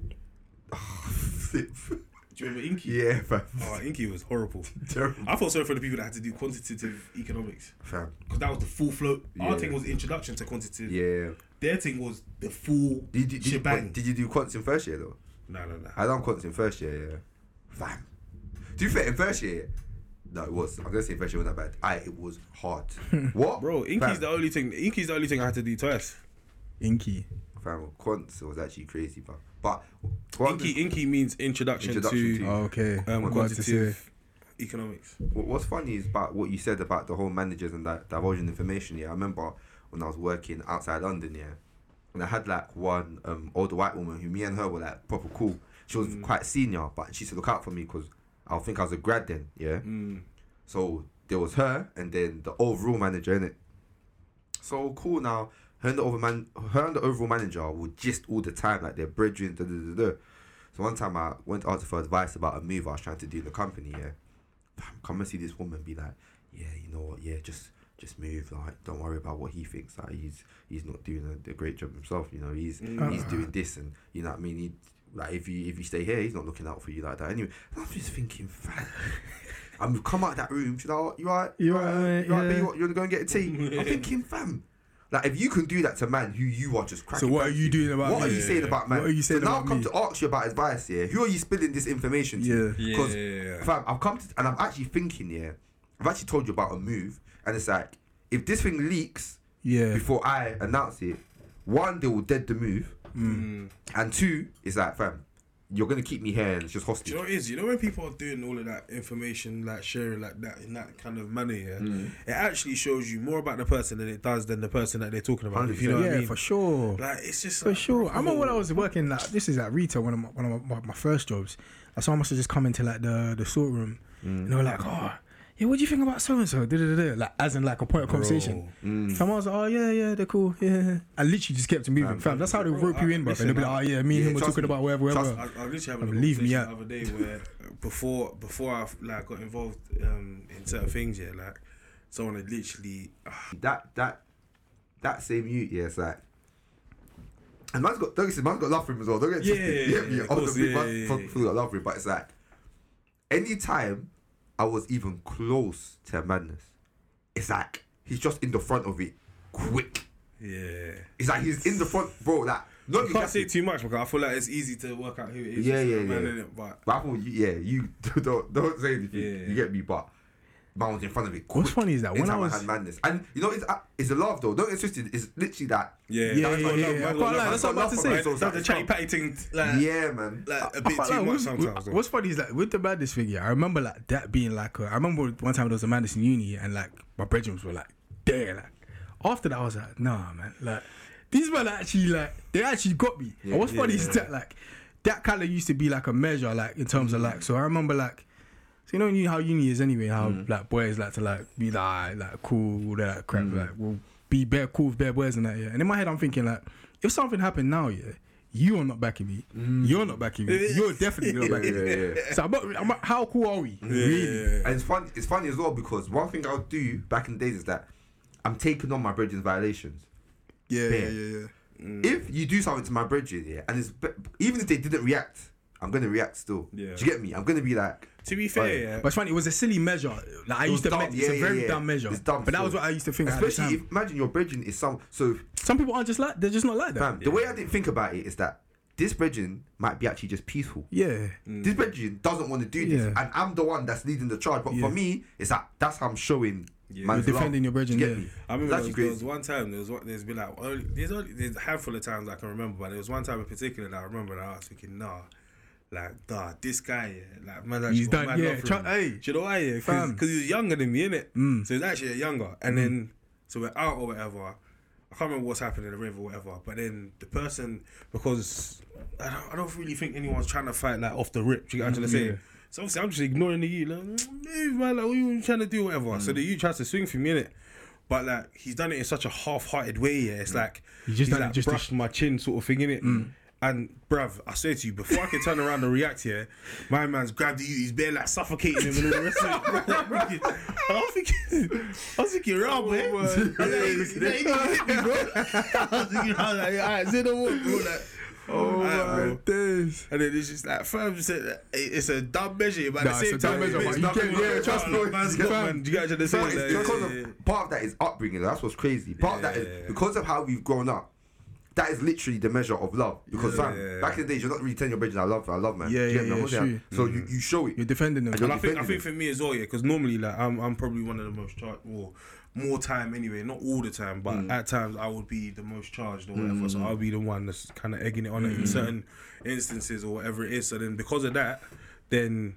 Do you remember Inky? yeah, fam. Oh, Inky was horrible. Terrible. I felt sorry for the people that had to do quantitative economics Fam. because that was the full flow. Our Yeah. thing was introduction to quantitative. Yeah. Their thing was the full Did you, did, you, shebang. what, did you do quants in first year though? no, no, no. I done quants in first year. Yeah. Fam. To be fair, in first year, no, it was. I'm gonna say first year wasn't that bad. I it was hard. what, Bro, Inky's Fam. the only thing. Inky's the only thing I had to do twice. Inky. Fam, quants was actually crazy, but but quants- Inky, Inky means introduction, Introduction to, to- Oh, okay. um, I'm about to say. quantitative economics. What- What's funny is about what you said about the whole managers and that divulging information. Yeah, I remember when I was working outside London. Yeah, and I had like one um, older white woman who me and her were like proper cool. She was quite senior, but she used to look out for me because I think I was a grad then. Yeah, Mm. so there was her and then the overall manager in it. So cool now. Her and the over man, her and the overall manager would just all the time like they're brethren. Da, da, da, da. So one time I went to ask for advice about a move I was trying to do in the company. Yeah, come and see this woman be like, yeah, you know what? Yeah, just just move. Like, don't worry about what he thinks. Like, he's he's not doing a, a great job himself. You know, he's he's doing this and you know what I mean. He, like if you if you stay here, he's not looking out for you like that. Anyway, I'm just thinking, fam. I'm come out of that room. She's like, oh, you alright? You alright? alright, You alright? yeah. You, want- you want to go and get a tea? I'm thinking, fam. Like if you can do that to man who you are just cracking. So what are you doing about What me? are you saying about man? What are you saying so now I've come me? to ask you about his bias here. Who are you spilling this information to? Yeah. Because Yeah. fam, I've come to and I'm actually thinking, yeah. I've actually told you about a move, and it's like if this thing leaks Yeah. before I announce it, one they will dead the move, Mm. and two is that fam, you're gonna keep me here and it's just Do you know what it is? You know when people are doing all of that information, like sharing like that in that kind of manner, yeah, Mm. it actually shows you more about the person than it does than the person that they're talking about. If you know what yeah, I mean? for sure. Like it's just For like, sure. I remember when I was working like this is at retail one of my one of my, my, my first jobs. Like someone must have just come into like the the sort room and they were like, Oh, yeah, what do you think about so and so? Like as in like a point of conversation. Mm. Fam, was like, Oh yeah, yeah, they're cool. Yeah. I literally just kept it moving. Fam, that's how they Bro, rope you I- in, bro. listen, And they'll be like, Oh yeah, me and Yeah, him were trust talking me. about whatever, Trust whatever. I, I literally having a leave me conversation out. the other day where uh, before before I like got involved um, in certain things, yeah, like someone had literally ah, that that that same you, yeah, it's like. And man's got, don't get, man's got love for him as well. Don't get Yeah, twisted. yeah, You yeah, get me? of Other course, people- yeah, man yeah, full- yeah. full got love for him, but it's like, anytime I was even close to madness, it's like he's just in the front of it, quick. yeah. It's like he's in the front, bro. Like, not You can't say too much because I feel like it's easy to work out who it is. Yeah, yeah, yeah. innit? But But I thought, you, yeah, you don't don't say anything. Yeah. You get me, but man was in front of it. Quick. What's funny is that when I Anytime was- had madness, and you know, it's uh, it's a laugh though. Don't get twisted. It's literally that. yeah, Yeah, that's yeah, yeah, yeah. man, I love, can't that's what I'm about to say. for That's it, so that's the it's chatty like- patty thing, like, yeah, man. like a I bit too lie, much sometimes. What's funny is that with the madness thing, yeah, I remember like that being like a, I remember one time there was a madness in uni and like my bedrooms were like, there, like after that I was like, nah man, like these men actually like they actually got me. Yeah, and what's funny yeah. is that like that kind of used to be like a measure, like in terms of like. So I remember like. So you know you- how uni is anyway. How Mm. like boys like to like be like like cool, all that crap. Mm. Like we'll be bare cool with bare boys and that. Yeah. And in my head I'm thinking like, if something happened now, yeah, you are not backing me. You're not backing me. You're definitely not backing me. Mm. Yeah, yeah, yeah. So I'm not, I'm not- how cool are we? Really? And it's funny. It's funny as well because one thing I'll do back in the days is that I'm taking on my brethren's violations. Yeah, yeah, Bare. yeah, yeah. If you do something to my brethren, yeah, and it's even if they didn't react, I'm gonna react still. Yeah. Do you get me? I'm gonna be like, To be fair, Right. yeah. But it's funny. It was a silly measure. Like I It used to. dumb, Make, it's a yeah, very yeah. dumb measure. It's dumb But that was still. what I used to think. at the especially time. if imagine your bridging is some. So, Some people aren't just like they're just not like that. fam, the way I didn't think about it is that this bridging might be actually just peaceful. Yeah. Mm. This bridging doesn't want to do this, Yeah. and I'm the one that's leading the charge. But Yeah. for me, it's that that's how I'm showing. Yeah. You're defending love. your brethren, Do you get yeah. me? I remember It's there actually was, there was crazy. one time there was one, there's been like only, there's only there's a handful of times I can remember, but there was one time in particular that I remember that I was thinking, nah, like nah, this guy, yeah, like man, actually He's done- mad yeah, try- hey, Do you know why? Yeah, because he was younger than me, innit? Mm. So he's actually younger, and then mm. so we're out or whatever. I can't remember what's happened in the river or whatever, but then the person because I don't, I don't really think anyone's trying to fight like off the rip. Do you get what I'm trying to Yeah. say? So obviously I'm just ignoring the you, like move man, like what you trying to do, whatever. So mm. the you tries to swing for me, innit? But like he's done it in such a half-hearted way, yeah. It's mm. like He just he's like just to brushed my chin, sort of thing, innit? And bruv, I swear to you, before I can turn around and react here, my man's grabbed the you, he's bare like suffocating him and all the rest of it. Thinking, I was thinking, oh, boy. I was didn't hit me, bro. I was thinking, like, alright, say no more, bro. Like, Oh my days. and then it's just like, fam said it's a dumb measure, but at Nah, the same dumb time, measure, it's you nothing yeah, trust me. Man's got, man. You get what I'm trying to So say? it's Like, because of part of that is upbringing. That's what's crazy. Part of that is because of how we've grown up. That is literally the measure of love. Because Yeah. fam, back in the days, you're not really telling your brethren I love, I love, man. Yeah, you yeah, get yeah, I'm not So you, you show it. You're defending them. And Well, you're I think I think for me as well, yeah, because normally like I'm I'm probably one of the most charged, well, more time anyway, not all the time, but Mm. at times I would be the most charged or whatever. So I'll be the one that's kind of egging it on Mm. in certain instances or whatever it is. So then because of that, then.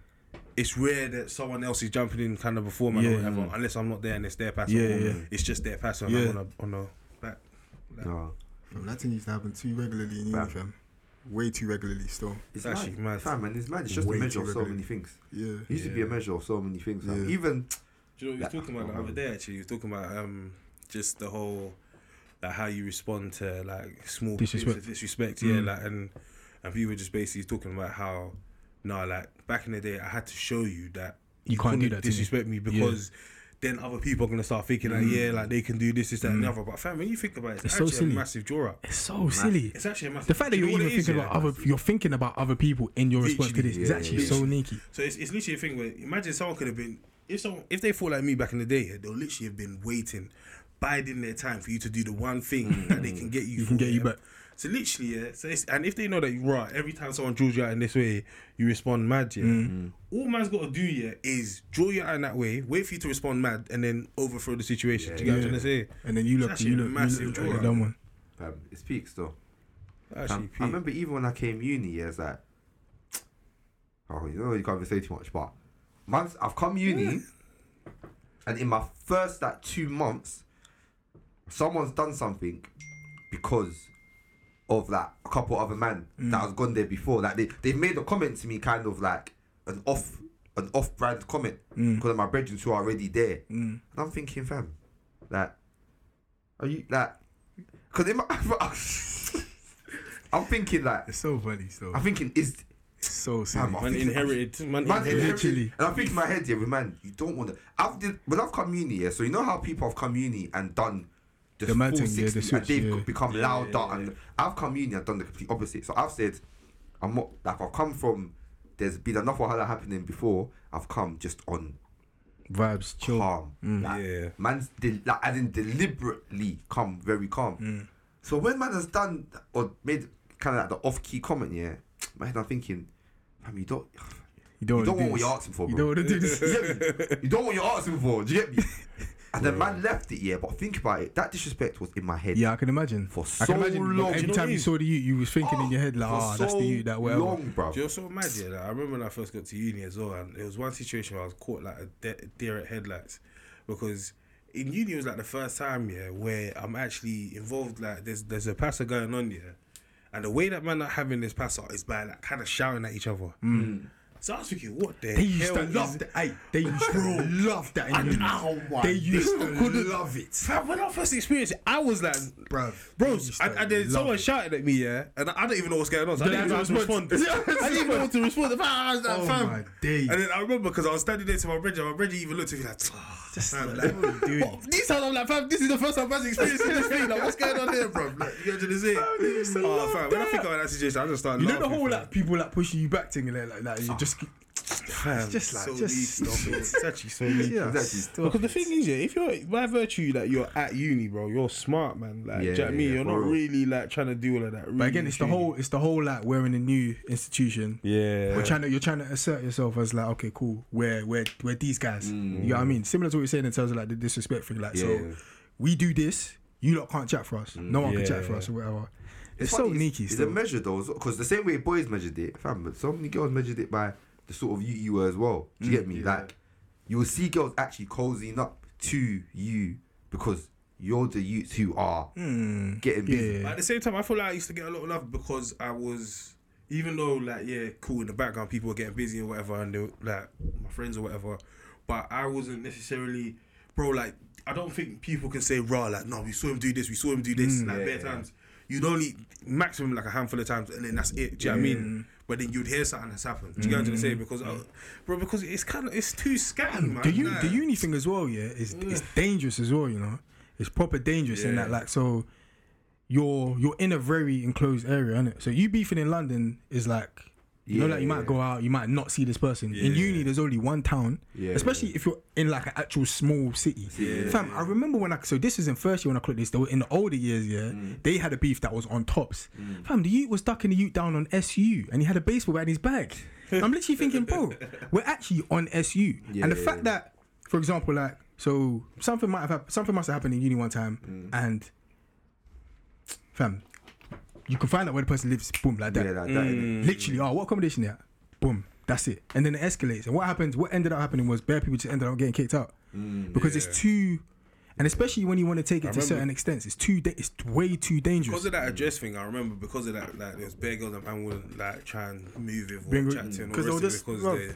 It's rare that someone else is jumping in kind of before me Yeah. or whatever, unless I'm not there and it's their pass. Yeah, yeah. It's just their pass on Yeah. on a on a back. No. Fam, that thing used to happen too regularly in uni, Fam. fam. Way too regularly still. It's It's actually mad. Fam, man, it's mad. It's just Way a measure of so many things. Yeah. It used to be a measure of so many things. fam. Yeah. Even Do you know what he was talking about the other day? Actually, he was talking about um just the whole like how you respond to like small Disrespect. of disrespect. Yeah, like and and people were just basically talking about how no, like back in the day, I had to show you that You can't do that disrespect me because. Then other people are gonna start thinking like, mm. yeah, like they can do this, this, that, and the mm. other. But fam, when you think about it, it's, It's so actually silly. a massive draw up. It's so silly. It's actually a massive. The fact that you're even it is, thinking yeah? about other, you're thinking about other people in your response to this. Yeah, actually yeah, so sneaky. So it's, it's literally a thing where imagine someone could have been if someone if they thought like me back in the day, they'll literally have been waiting, biding their time for you to do the one thing that they mm. can get you. You can get you back. So literally, yeah. So it's, and if they know that you right, every time someone draws you out in this way, you respond mad, yeah. Mm. All man's got to do, yeah, is draw you out in that way, wait for you to respond mad, and then overthrow the situation. do you get what I'm trying to say? And then you look, you a look, you look draw like a dumb one. fam, it's peak still. Actually, Fam, I remember even when I came uni, yeah, it's like, oh, you know, you can't even say too much, but months I've come uni, and in my first like two months, someone's done something because of like a couple other men mm. that has gone there before. Like they they've made a comment to me, kind of like an off an off brand comment mm. because of my brethren who are already there, mm. and I'm thinking, fam, like, are you like, because in my, I'm thinking like. It's so funny So I'm thinking is It's so silly. Fam, I man inherited, man, man inherited. inherited, Literally. and I think in my head, yeah, man, you don't want to. I've did when I've come uni, yeah. So you know how people have come uni and done the, The mad full thing, yeah, the 60 and they've yeah. become Yeah, louder, yeah, and I've come uni and done the complete opposite. So I've said, I'm not like I've come from. There's been enough wahala happening before. I've come just on Vibes, chill. calm. Like, Yeah. man's de- like as in deliberately come very calm. Mm. So when man has done or made kind of like the off key comment, yeah, my head I'm thinking, fam, you don't. You don't, You don't wanna do what you're asking for, bro. You don't want to do this. You get me? You don't want what you're asking for. Do you get me? And the man left it, yeah. But think about it. That disrespect was in my head. Yeah, I can imagine. For I can so imagine long. every Do you know time you saw the you, you was thinking in your head like, ah, oh, that's the you that whatever. long, bro. Do you know what's so mad? Yeah, like, I remember when I first got to uni as well, and there was one situation where I was caught like a de- deer at headlights because in uni it was like the first time, yeah, where I'm actually involved. Like, there's there's a passer going on, yeah, and the way that man not having this passer is by like kind of shouting at each other. So I was thinking, what the They used hell to love that. Hey, they used to love that. uni. oh my They used to love it, Fam, when I first experienced it, I was like, bruv. Bros, and, and then someone shouted at me, yeah, and I don't even know what's going on. So I didn't even know how to respond. I didn't even know what to respond. I was like, Oh fam. my days. And then I remember because I was standing there to my brother, my brother even looked at me like, ah, Just fam, like, what are you doing? what? These times I'm like, fam, this is the first time I've experienced this thing. Like, what's going on here, bro? Like, you get to the say, oh, fam, when I think about that situation, I just start You know the whole like people like pushing you back thing like like that. You ah. just Fam, just like so just deep, stop it. It's actually so deep. Yeah, Exactly. stop Because the thing is, yeah, if you're by virtue that you're at uni, bro, you're smart, man. Like, do you know what I Yeah, mean? yeah, you're for not really like trying to do all of that. Really, But again, it's the whole it's the whole like we're in a new institution. Yeah. We're trying to you're trying to assert yourself as like okay cool we're we're we're these guys. You mm. know what I mean? Similar to what you're saying in terms of like the disrespect thing. Like Yeah. so we do this, you lot can't chat for us. No one can chat for Yeah. us or whatever. It's, funny, so sneaky. It's Still. a measure though, because the same way boys measured it, fam. but So many girls measured it by the sort of you you were as well. Do you mm, get me? Like you will see girls actually cozying up to you because you're the youths who are hmm, getting busy. yeah. At the same time, I feel like I used to get a lot of love because I was, even though like yeah, cool in the background, people were getting busy or whatever, and they were, like my friends or whatever, but I wasn't necessarily, bro. Like I don't think people can say raw like no, we saw him do this, we saw him do this, hmm, like Yeah, bare yeah. times. You'd only maximum like a handful of times, and then that's it. Do you know what I mean? But then you'd hear something that's happened. Do you get what I'm saying? Because, uh, bro, because it's kind of it's too scatty, man. the uni, Like- the uni thing as well, yeah, is it's dangerous as well. You know, it's proper dangerous in that like so. You're you're in a very enclosed area, innit? So you beefing in London is like. You know, like you might go out, you might not see this person. In uni, there's only one town, Yeah, especially if you're in like an actual small city. Fam, I remember when I so this is in first year when I clocked this. They were in the older years, yeah, Mm. they had a beef that was on tops. Fam, the Ute was ducking the Ute down on SU, and he had a baseball bat in his bag. I'm literally thinking, bro, we're actually on SU, and the fact that, for example, like so something might have something must have happened in uni one time, Mm. and fam, you can find out where the person lives. Boom, like that. Yeah, like that. innit? Mm. Literally, oh, what accommodation there? Boom, that's it. And then it escalates. And what happens? What ended up happening was bare people just ended up getting kicked out mm, because Yeah. it's too, and especially when you want to take it I to remember- certain extents, it's too. Da- it's way too dangerous. Because of that address thing, I remember because of that, like there was bare girls that man wouldn't like try and move with or Bring- chat to, and all 'cause the rest of it just- because bro. they.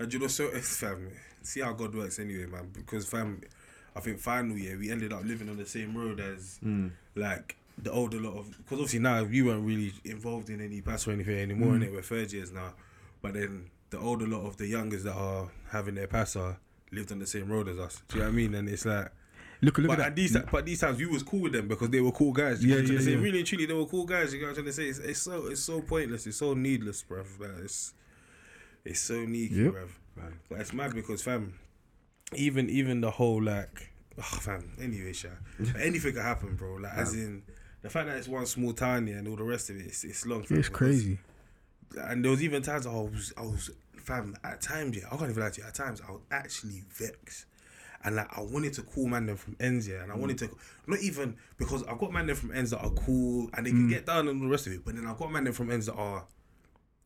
And you know, so it's fam. See how God works anyway, man. Because fam, I think final year we ended up living on the same road as mm. like the older lot of. Because obviously now we weren't really involved in any pass or anything anymore, mm. and we're third years now. But then the older lot of the youngers that are having their passer lived on the same road as us. Do you know what I mean? And it's like. look, look But at these, but these times we was cool with them because they were cool guys. You Yeah, know what I'm yeah, yeah. Really and truly, they were cool guys. You know what I'm trying to say? It's, it's so it's so pointless. It's so needless, bruv. Like, it's it's so needy, Yep. bruv. But it's mad because fam, even even the whole like, oh, fam. Anyway, sha, anything could happen, bro. Like as in the fact that it's one small town here and all the rest of it, it's, it's long. it's crazy. and there was even times I was, I was, fam, at times, yeah, I can't even lie to you, at times I was actually vexed. And like, I wanted to call man them from ends, yeah, and I wanted mm. to, not even, because I've got man them from ends that are cool and they can mm. get down and all the rest of it, but then I've got man them from ends that are,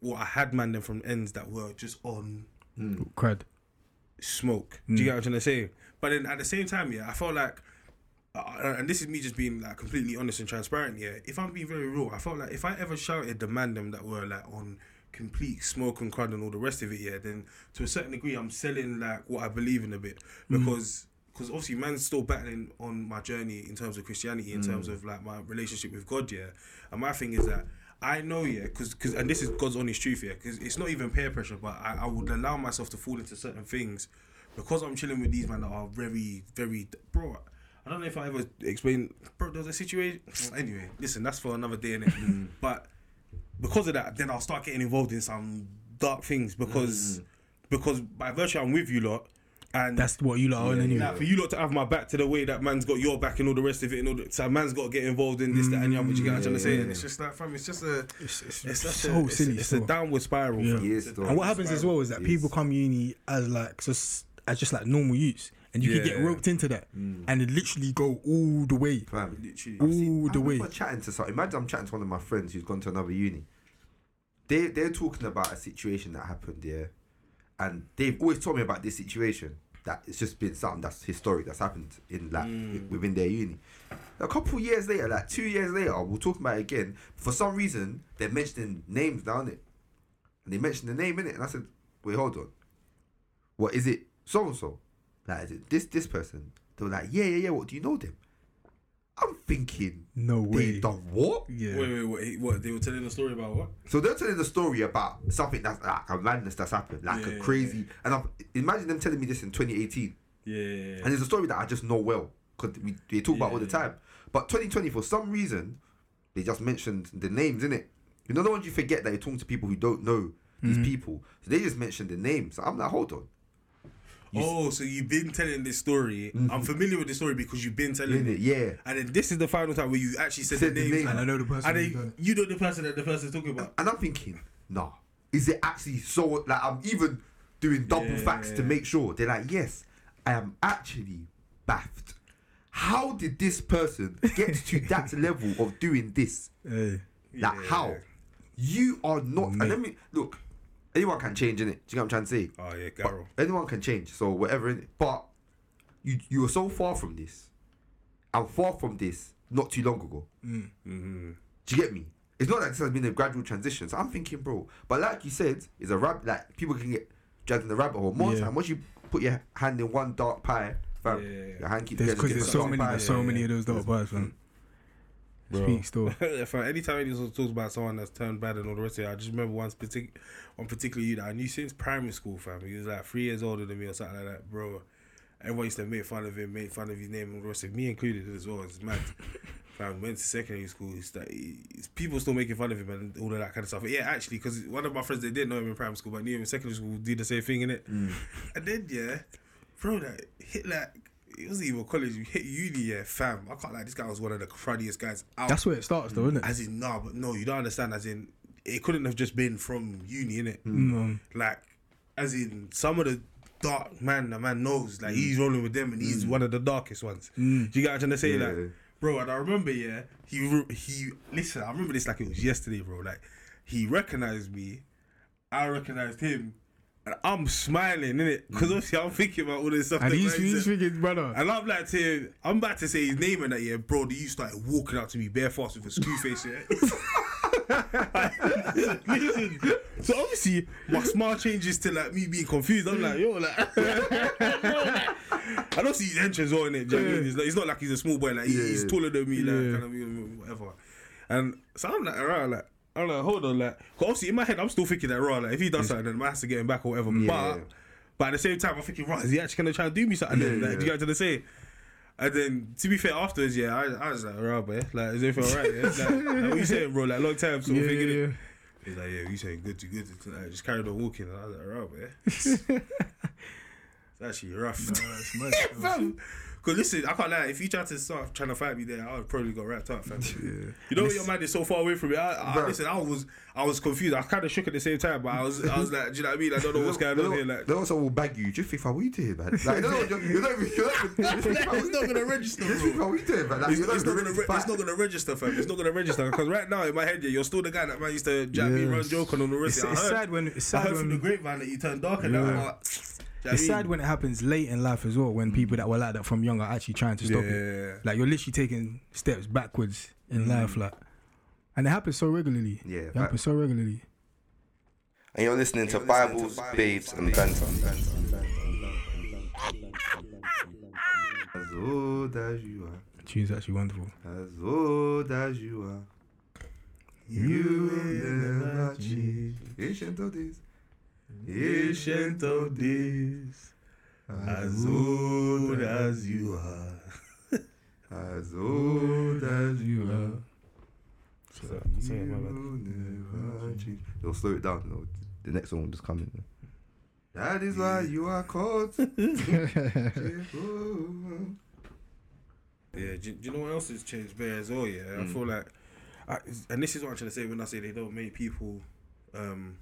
well, I had man them from ends that were just on Crud. smoke. Do you mm. get what I'm trying to say? But then at the same time, yeah, I felt like, uh, and this is me just being like completely honest and transparent. Yeah, if I'm being very real, I felt like if I ever shouted the man them that were like on complete smoke and crud and all the rest of it, yeah, then to a certain degree, I'm selling like what I believe in a bit because. Because obviously, man's still battling on my journey in terms of Christianity, in terms of like my relationship with God, yeah. And my thing is that I know, yeah, because because and this is God's honest truth, yeah, because it's not even peer pressure, but I, I would allow myself to fall into certain things because I'm chilling with these men that are very, very, bro. I don't know if I ever explained, bro. There's a situation. Anyway, listen, that's for another day, innit? but because of that, then I'll start getting involved in some dark things because because by virtue I'm with you lot. And That's what you lot are on anyway. for you lot to have my back to the way that man's got your back and all the rest of it, and all the, so man's got to get involved in this, that, and the other. You get what I'm trying to say? And it's just like, fam, it's just a, It's, it's, it's so a, silly. it's a downward spiral. Yeah. fam. Yes, It's a though. And what downward happens as well is that Yes. people come uni as like just as just like normal youths, and you can get Yeah. roped into that, and it literally go all the way, Fam, Literally. all I the way. remember chatting to some. Imagine I'm chatting to one of my friends who's gone to another uni. They they're talking about a situation that happened, yeah, and they've always told me about this situation. that it's just been something that's historic that's happened in like Mm. within their uni. A couple years later, like two years later, we'll talk about it again. For some reason, they're mentioning names down it, and they mentioned the name in it, and I said, "Wait, hold on, what is it? So and so, like is it this this person?" They were like, "Yeah, yeah, yeah. What do you know them?" I'm thinking, No way. they way. done what? Yeah. Wait, wait, wait. What? They were telling a story about what? So they're telling the story about something that's like a madness that's happened, like Yeah, a crazy. And I'm, imagine them telling me this in 2018, Yeah. and it's a story that I just know well because we they talk about all the time. But 2020, for some reason, they just mentioned the names in it. You know, the ones you forget that you're talking to people who don't know these Mm-hmm. people, so they just mentioned the names. So I'm like, hold on, Oh, so you've been telling this story. I'm familiar with the story because you've been telling Mm-hmm. Yeah, it. yeah. And then this is the final time where you actually said, Said the the name. name. And I know the person And then done you know the person that the person's talking about. And I'm thinking, nah, is it actually so? Like, I'm even doing double Yeah. facts to make sure. They're like, yes, I am actually baffed. How did this person get to that level of doing this? Hey. Like, Yeah. how? You are not. And let me look. Anyone can change, innit? Do you know what I'm trying to say? Oh yeah, But Garo. anyone can change. So whatever. innit? But you you were so far from this. I'm far from this not too long ago. Mm-hmm. Do you get me? It's not like this has been a gradual transition. So I'm thinking, bro. But like you said, it's a rabbit. Like people can get dragged in the rabbit hole. More Yeah. time, once you put your hand in one dark pie, fam, Yeah, yeah, yeah. your hand keeps There's getting because to there's so many, pie. there's so yeah, many yeah. of those little bars, man. Speak still. if I, anytime anyone talks about someone that's turned bad and all the rest of it, I just remember one particular, one particular you that I knew since primary school, fam. He was like three years older than me or something like that, bro. Everyone used to make fun of him, make fun of his name and all the rest of it, me included as well. It's mad. fam, went to secondary school. It's like, it's, people still making fun of him and all of that kind of stuff. But yeah, actually, because one of my friends, they didn't know him in primary school, but knew him in secondary school, did the same thing, innit? Mm. And then, yeah, bro, that hit like, it wasn't even college, you hit uni, yeah, fam. I can't like, this guy was one of the cruddiest guys out. That's where it starts, though, isn't it? As in, no, but no, you don't understand. As in, it couldn't have just been from uni, innit? Mm. Like, as in, some of the dark man, the man knows, like, he's hmm. rolling with them and he's hmm. one of the darkest ones. Hmm. Do you get what I'm trying to say? Yeah. Like, bro, and I remember, yeah, he, re- he, listen, I remember this like it was yesterday, bro. Like, he recognized me, I recognized him, and I'm smiling, innit? Because mm. obviously I'm thinking about all this stuff. And he's, he's thinking, brother. And I'm like to I'm about to say his name and that yeah, bro. You started walking up to me bare fast with a screw face, yeah. Listen, so obviously my smile changes to like me being confused. I'm like, yo, like, I don't see his entrance on it. Do you know I mean? It's, like, it's not like he's a small boy. Like Yeah, he's taller than me, like Yeah. kind of whatever. And so I'm like, around like. I'm like, hold on, like, 'cause obviously in my head, I'm still thinking that, raw, like, if he does something, then I has to get him back or whatever. Yeah. But, but at the same time, I'm thinking, right, is he actually gonna try and do me something? then? Yeah, Like, do you yeah. what I'm trying to say? And then, to be fair, afterwards, yeah, I, I was like, alright, boy. Like, is everything alright? Yeah? Like, like, what you saying, bro? Like, long time sort Yeah, of thing, yeah. He's like, yeah, you saying good to good. Like, just carried on walking. And I was like, alright, boy. it's actually rough. Because listen, I can't lie. If you tried to start trying to fight me there, I would probably got wrapped up, fam. You know, when your man is so far away from me. I, I, listen, I was, I was confused. I kind of shook at the same time, but I was, I was like, do you know what I mean? I don't know what's going on here. Like, they also will bag you. Just think, fam, what you doing, man? Like, no, you're, you're not even. You're not even just think, it's not gonna register, Just bro. think, fam, what you doing, man? Like, It's, you're not it's not gonna re- to it's not gonna register, fam. It's not gonna register because right now in my head, yeah, you're still the guy that man used to jab me, run joke on on the wrist. It's, I it's heard, sad when it's I sad heard from the when grapevine that you turned dark and Yeah. that. I'm like, do you know what it's I sad when it happens late in life as well. When mm. people that were like that from young are actually trying to stop it. Yeah. Like you're literally taking steps backwards in mm. life, like, and it happens so regularly. Yeah, it fact. happens so regularly. And you're listening to Bibles, Babes, and Banter. As old as you are, Tune's actually wonderful. as old as you are, you will never change. Ancient of days, ancient of days, as old as you are. as old as you are. So, say it, my bad. You never change. They'll slow it down. though. The next one will just come in. That is why you are caught. Yeah, do, do you know what else has changed there as well? Yeah, I feel like, I, and this is what I'm trying to say when I say they don't make people um,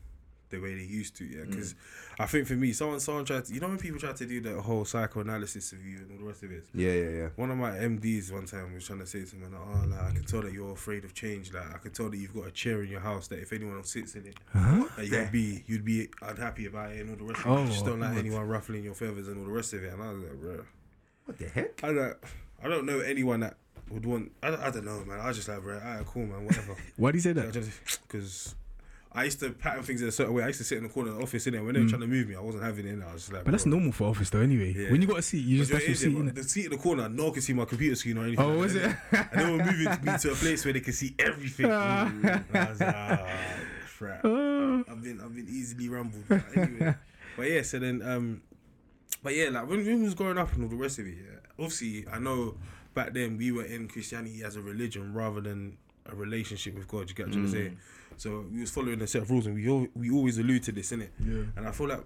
the way they used to. Yeah, mm. because I think for me, someone someone tried to, you know when people try to do the whole psychoanalysis of you and all the rest of it. Yeah, yeah, yeah. One of my MDs one time was trying to say to me, like, "Oh, like, I can tell that you're afraid of change. Like, I can tell that you've got a chair in your house that if anyone else sits in it, that you'd be you'd be unhappy about it and all the rest of it. Oh, You just don't like what? anyone ruffling your feathers and all the rest of it." And I was like, "Bro, What the heck? I don't, I don't know anyone that would want. I, don't- I don't know, man. I was just like, bro, alright, cool, man, whatever." Why do you say that? Because I used to pattern things in a certain way. I used to sit in the corner of the office, in there. When they were trying to move me, I wasn't having it. In I was just like, Mm. But that's bro. normal for office though. Anyway, Yeah. when you got a seat, you just that's you your seat. innit? the seat in the corner, no one can see my computer screen or anything. Oh, like was it? And they were moving me to a place where they can see everything. I was like, ah, crap. I've been, I've been easily rumbled. But anyway, but yeah. So then, um, but yeah, like when, when we was growing up and all the rest of it, yeah. Obviously, I know back then we were in Christianity as a religion rather than a relationship with God. You get what I'm trying to say? Mm. So we was following a set of rules, and we al- we always allude to this, innit? Yeah. And I feel like,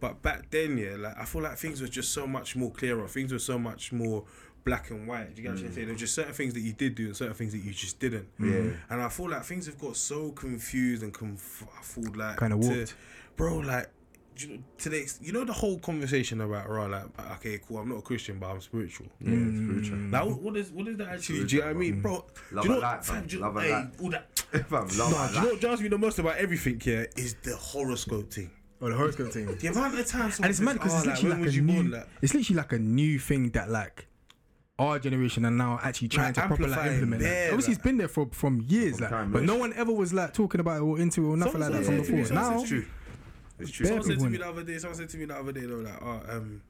but back then, yeah, like I feel like things were just so much more clearer. Things were so much more black and white. Do you get what I'm trying to? Mm. There were just certain things that you did do and certain things that you just didn't. Yeah. And I feel like things have got so confused and confulled, like Kinda to- warped. bro. Like, do you know, to the you know the whole conversation about right, like okay, cool, I'm not a Christian, but I'm spiritual. Yeah, it's mm. spiritual. Like, what, what is what is that actually? Do you know what I mean, mm. bro? Love do you know, and light, fam, fam. do you- Love and hey, light. all that. Fam, love Nah, and do you know what drives me the most about everything here is the horoscope thing. Oh, the horoscope thing. The amount of times and it's mad because it's ah, literally like a new, it's literally like a new thing that like our generation are now actually trying Like to properly like, amplifying implement. Like, obviously, like- it's been there for from years, From like, but no one ever was like talking about it or into it or nothing like that from Someone said to me- before. Now, said to me- It's true. Someone said to me the other day. Someone said to me the other day. They were like, "Oh, um,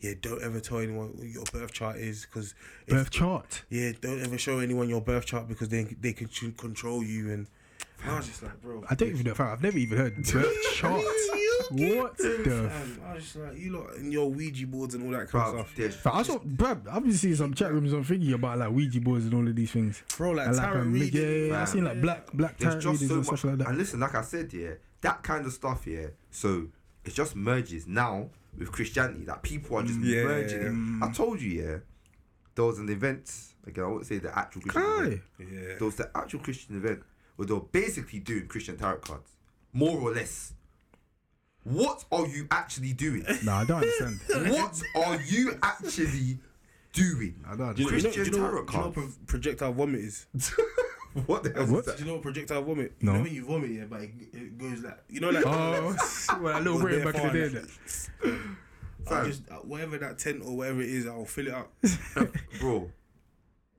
yeah, don't ever tell anyone what your birth chart is because birth chart. Yeah, don't ever show anyone your birth chart because they they can ch- control you." And I was just like, "Bro, I don't even know. fam, I've never even heard birth chart. What the? Fam, I was just like, you lot and your Ouija boards and all that kind Bro, of stuff, there's- Fam, I saw, bruv, I've been seeing some chat rooms on Thingy about like Ouija boards and all of these things. bro. Like, And, like, tarot um, reading, yeah, yeah, I fam. seen like black black tarot readings so and much. stuff like that. And listen, like I said, yeah, that kind of stuff, yeah. So it just merges now with Christianity. That people are just Yeah. merging. it. I told you, yeah. There was an event. Again, I won't say the actual Christian Aye. event. Yeah. There was the actual Christian event where they were basically doing Christian tarot cards, more or less. What are you actually doing? No, I don't understand. what are you actually doing? I don't know, understand. do you know, Christian you know, tarot what- do you know what cards. pro- projectile vomit is? What the hell What? is Do you know what projectile vomit? No. You know when you vomit, yeah, but it, it goes like you know, like Oh, well, a little Goes Britain bare back in the day. like, innit? I'll just uh, whatever that tent or whatever it is, I'll fill it up. Bro,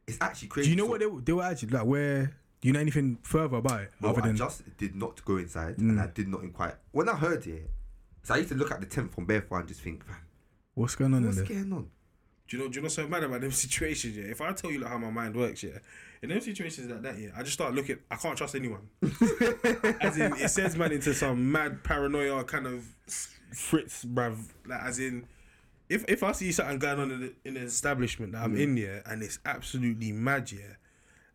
it's actually crazy. Do you know So- what they, were- they were actually like? Where do you know anything further about it Bro, other I than? just did not go inside and I did not inquire. When I heard it, so I used to look at the tent from Barefoot and just think, man, What's going on what's in there? going on? Do you know? Do you know so mad about them situations? Yeah, if I tell you like how my mind works, yeah, in them situations like that, yeah, I just start looking. I can't trust anyone. as in, it sends man into some mad paranoia kind of fritz, bruv. Like, as in, if if I see something going on in, the, in an establishment that I'm mm. in, yeah, and it's absolutely mad, yeah.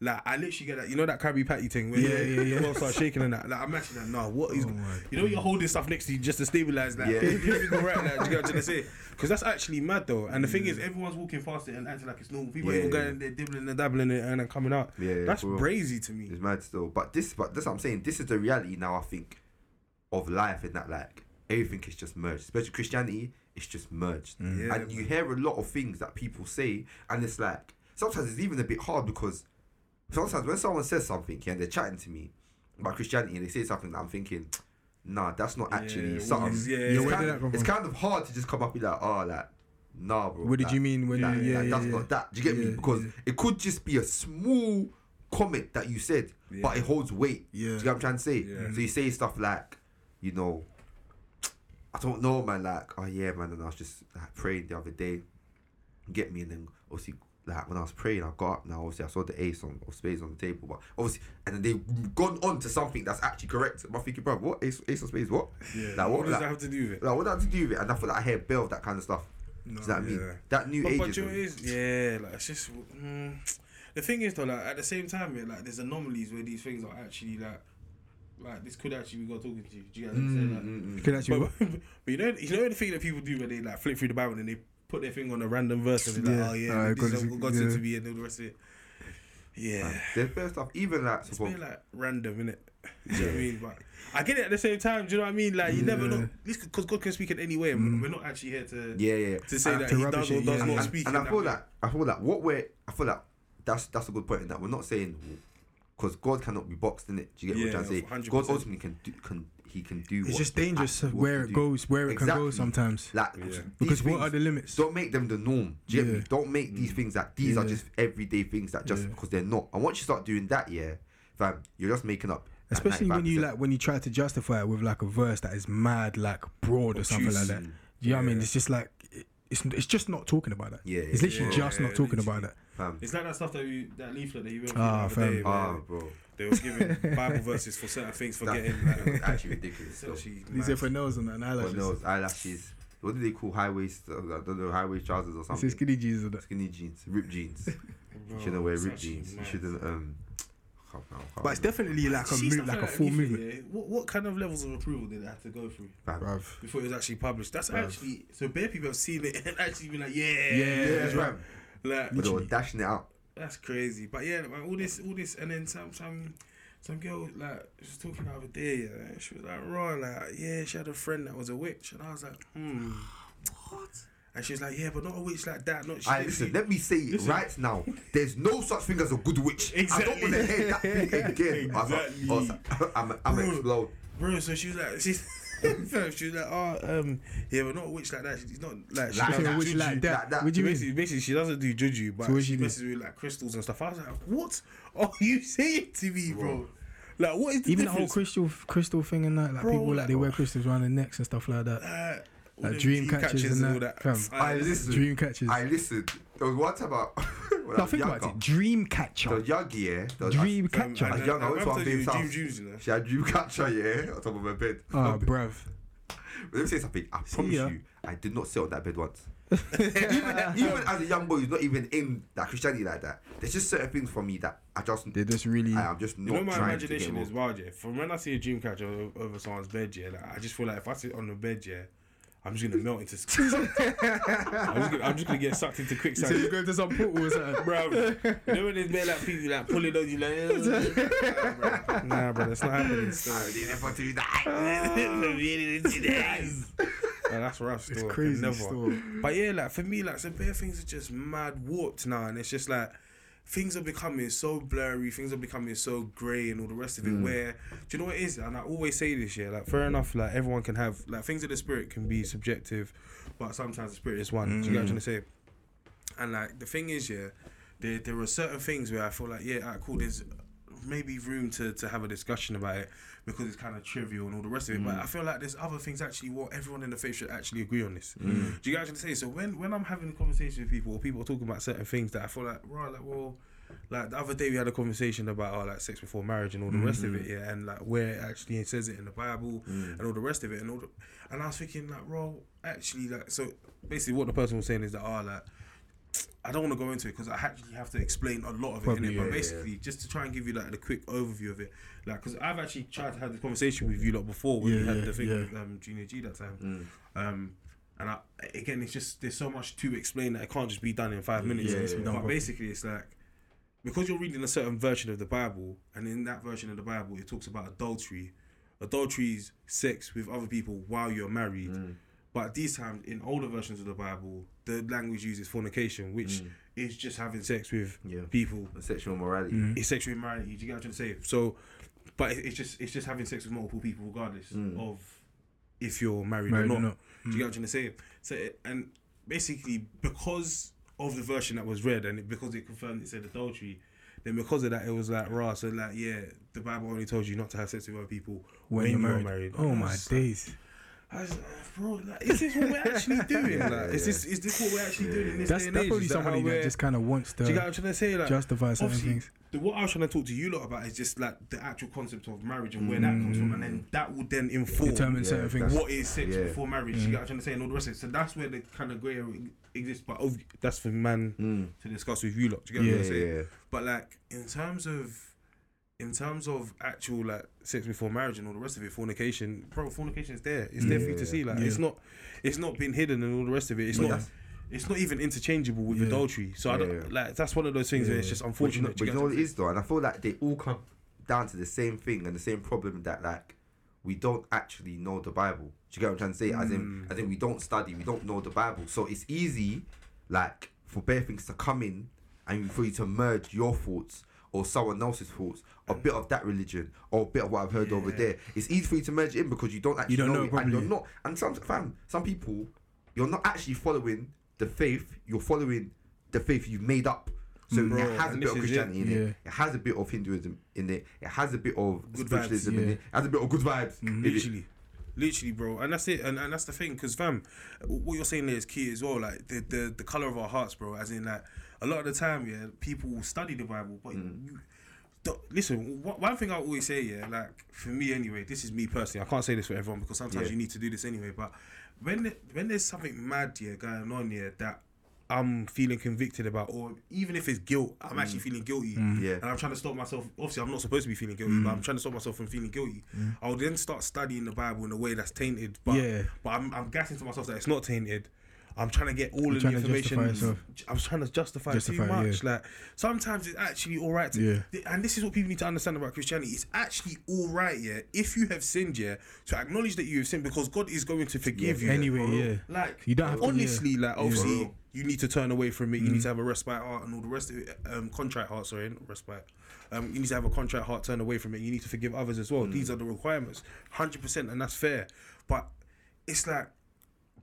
Like I literally get that, you know that Krabby Patty thing where Yeah, yeah, yeah, everyone starts shaking and that. Like I'm actually like, no, what is, oh you know, you're holding stuff next to you just to stabilize that. Yeah. Yeah, go right now. You get what I'm trying to say? Because that's actually mad though. And the thing is, everyone's walking past it and acting like it's normal. People Yeah, even going there, dibbling and dabbling it and then coming out. Yeah, yeah, that's real. crazy to me. It's mad still. But this, but that's what I'm saying. This is the reality now. I think of life in that like everything is just merged. Especially Christianity, it's just merged. Yeah, and you hear a lot of things that people say, and it's like sometimes it's even a bit hard because sometimes when someone says something and they're chatting to me about Christianity and they say something that I'm thinking. Nah, that's not actually Yeah, something. yeah, it's, yeah, kind of, it's kind of hard to just come up with like, oh, like, nah, bro. What did like, you mean when like, you- yeah, like, yeah, that's not that. Do you get me? Because it could just be a small comment that you said, but it holds weight. Yeah. Do you get what I'm trying to say? So you say stuff like, you know, I don't know, man. Like, oh yeah, man. And I was just like praying the other day, get me, and then obviously. Like when I was praying, I got up. Now obviously I saw the ace on of spades on the table, but obviously, and then they've gone on to something that's actually correct. I'm thinking, bro, what ace, ace of spades? What? Yeah. Like, what does like, that have to do with it? like, what does that have to do with it? And I thought like I hear Bill of that kind of stuff. Do you know what mean? yeah. That new But, age but you know what yeah, like it's just mm, the thing is though, like at the same time, yeah, like there's anomalies where these things are actually like, like this could actually be God talking to you. Do you get what I'm saying? Like, Mm, Could actually. But, but you know, you know the thing that people do when they like flip through the Bible and they put their thing on a random verse and they're like, Yeah. oh yeah, Uh, this God is is- what God said yeah. to me and all the rest of it. Yeah, There's first stuff. Even like it's been like random, innit? Do you know what I mean? But I get it at the same time. Do you know what I mean? Like you never know, because God can speak in any way. and We're not actually here to Yeah, yeah. to say And- that to He does or does yeah. not and, speak. and I feel that I feel that what we're I feel that that's that's a good point in that we're not saying because God cannot be boxed in it. Do you get Yeah, what I'm saying? to say? 100%. God ultimately can do can he can do. It's what just he dangerous actually where it do. goes, where it can go sometimes. Like Yeah. these Because what are the limits? Don't make them the norm. Do you get Yeah. me? Don't make these things that these are just everyday things that just Yeah. because they're not. And once you start doing that, yeah, fam, you're just making up. Especially when you like when you try to justify it with like a verse that is mad, like broad or something like that. Obtuse. Do you know what I mean? It's just like it's it's just not talking about that. Yeah, it's literally yeah, just yeah, not talking literally. about that. fam. It's like that stuff that you, that leaflet that you went through Ah, the fam. day. Ah, bro, They were giving Bible verses for certain things for that, getting like, actually ridiculous. it's So. actually These are for nails and that and What eyelashes. nose, eyelashes. What do they call high waist? Uh, I don't know, high waist trousers or something. a skinny jeans and that. Skinny jeans, ripped jeans. you Bro, shouldn't wear it's ripped actually jeans. You mad. shouldn't. Um, can't- can't But it's remember. definitely like a See move, stuff like a full leaflet, movement. yeah, What, what kind of levels of approval did it have to go through Fam. Bruv. before it was actually published? That's Bruv. actually so bare people have seen it and actually been like, yeah, Yeah, Yeah, that's fam. like But they were dashing it out. That's crazy. But yeah, man, all this, all this, and then some, some, some girl like she was talking the other day. Yeah, she was like, "Raw, like, yeah, she had a friend that was a witch," and I was like, "Hmm, what?" And she was like, "Yeah, but not a witch like that. Not." She I listen. see- Let me say it Listen. right now. There's no such thing as a good witch. Exactly. I don't want to hear that thing again. I was like- I was like, I'm, I'm Bro. explode. bro. So she was like, she, she was like, "Oh, um, yeah, but not a witch like that. She's not like she Like doesn't that. Which like that? Like that. What do you mean? Basically, basically, she doesn't do juju, but So she she messes with like crystals and stuff. I was like, "What are you saying to me, bro? Like, what is the Even the whole crystal crystal thing and that, like Bro, people like they wear crystals around their necks and stuff like that. Uh, Like them dream dream catchers and all that, fam. I listen. Dream catchers. I listened. There was one time about. when I No, was think younger. about it. Dream The catcher. young yeah. there was- Dream Um, catcher. I was young, I went to I'm our telling you, babe's Dream house. Jews, you know. She had Dreamcatcher, yeah, on top of her bed. Oh, bruv. Let me say something. I promise ya. you, I did not sit on that bed once. even, even as a young boy who's not even in that Christianity like that, there's just certain things for me that I just, They just really. I am just You not know, my trying to imagination get is involved. wild, yeah. From when I see a dream catcher o- over someone's bed, yeah, like, I just feel like if I sit on the bed, yeah, I'm just gonna melt into. I'm just gonna, I'm just gonna get sucked into So quicksand. you go to some portal or something. Bro, you know when there's bare like people like pulling on you like, "Ugh." nah, bro. nah, bro, that's not happening. Still. I did it for two days. That's rough. Still. It's crazy Never. still. But yeah, like for me, like some bare things are just mad warped now, and it's just like things are becoming so blurry, things are becoming so grey, and all the rest of it. Hmm. Where do you know what it is? And I always say this, yeah, like fair enough, like everyone can have like things of the spirit can be subjective, but sometimes the spirit is one. Do you get what I'm trying to hmm. say? And like the thing is, yeah, there there are certain things where I feel like, yeah, alright, cool. There's maybe room to, to have a discussion about it because it's kind of trivial and all the rest of it. But mm. I feel like there's other things actually what everyone in the faith should actually agree on this. Mm. Do you to say? So when when I'm having a conversation with people or people are talking about certain things that I feel like, right, like well. Like the other day, we had a conversation about oh, like sex before marriage and all the rest of it, mm-hmm. yeah, and like where it actually says it in the Bible mm. and all the rest of it, and all. The, and I was thinking like, bro, actually, like, so basically, what the person was saying is that, oh, like, I don't want to go into it because I actually have to explain a lot of it. Probably, innit? yeah, but yeah, basically, just to try and give you like a quick overview of it, like, because I've actually tried to have this conversation with you lot before when Yeah, we had yeah, the thing yeah. with um, Junior G that time. Um, and I, again, it's just there's so much to explain that it can't just be done in five minutes. Yeah, it's but done basically, it's like because you're reading a certain version of the Bible, and in that version of the Bible, it talks about adultery. Adultery is sex with other people while you're married. Mm. But these times, in older versions of the Bible, the language uses fornication, which mm. is just having sex with Yeah. people. Sexual morality. Mm. mm. It's sexual immorality. Do you get what I'm trying to say? So, but it- it's just it's just having sex with multiple people, regardless mm. of if you're married, Married or or not. not. Do you get what I'm trying to say? So, and basically, because of the version that was read, and it, because it confirmed it said adultery, then because of that, it was like raw. So, like, yeah, the Bible only told you not to have sex with other people When, you're married. Oh my was like- days. I was like, bro, like, is this what we're actually doing? Like, is this is this what we're actually doing in this That's day and that's age? probably Is that somebody how that just kind of wants do you get what to I'm trying to say? Like, justify certain things. The, what I was trying to talk to you lot about is just like the actual concept of marriage and where that comes from, and then mm. that would then inform determine certain things. what is sex Yeah. before marriage. You mm. get what I'm trying to say, and all the rest of it. So that's where the kind of grey area exists. But that's for man mm. to discuss with you lot. Do you get Yeah, what I'm saying? yeah, yeah. But like in terms of. In terms of actual like sex before marriage and all the rest of it, fornication, bro, fornication is there. It's there for you to see. Like it's not, it's not been hidden and all the rest of it. It's But not, it's not even interchangeable with Yeah. adultery. So I don't Yeah. like that's one of those things where it's just But you know, unfortunate. but you know what it is though, and I feel like they all come down to the same thing and the same problem that like we don't actually know the Bible. Do you get what I'm trying to say? As in, Mm. as in, we don't study, we don't know the Bible. So it's easy, like for bare things to come in and for you to merge your thoughts or someone else's thoughts, a bit of that religion or a bit of what I've heard over there. It's easy for you to merge in because you don't actually don't know it, and you're not. And some fam, some people, you're not actually following the faith. You're following the faith you've made up. So Bro, it has a bit of is it. Christianity in Yeah. it. It has a bit of Hinduism in it. It has a bit of Good spiritualism vibes, in it. It has a bit of good vibes. Mm-hmm. it. literally literally bro and that's it and, and that's the thing because fam what you're saying there is key as well like the, the the color of our hearts bro as in like a lot of the time yeah people will study the bible but mm. you listen one one thing i always say yeah like for me anyway this is me personally i can't say this for everyone because sometimes Yeah. you need to do this anyway but when when there's something mad yeah going on here that I'm feeling convicted about, or even if it's guilt, I'm mm. actually feeling guilty, mm. Yeah. and I'm trying to stop myself. Obviously, I'm not supposed to be feeling guilty, but I'm trying to stop myself from feeling guilty. I'll then start studying the Bible in a way that's tainted, but Yeah. but I'm, I'm gassing to myself that it's not tainted. I'm trying to get all of the information. I'm trying to justify, Justify, too much. yeah. Like sometimes it's actually all right. To, Yeah. And this is what people need to understand about Christianity. It's actually all right, yeah. If you have sinned, yeah, to acknowledge that you have sinned because God is going to forgive you. Anyway, yeah. Like You don't have to- honestly, like obviously, Yeah. you need to turn away from it. You need to have a respite heart and all the rest of it. Um, contrite heart, sorry, not respite. Um, you need to have a contrite heart, turn away from it. You need to forgive others as well. These are the requirements, hundred percent, and that's fair. But it's like,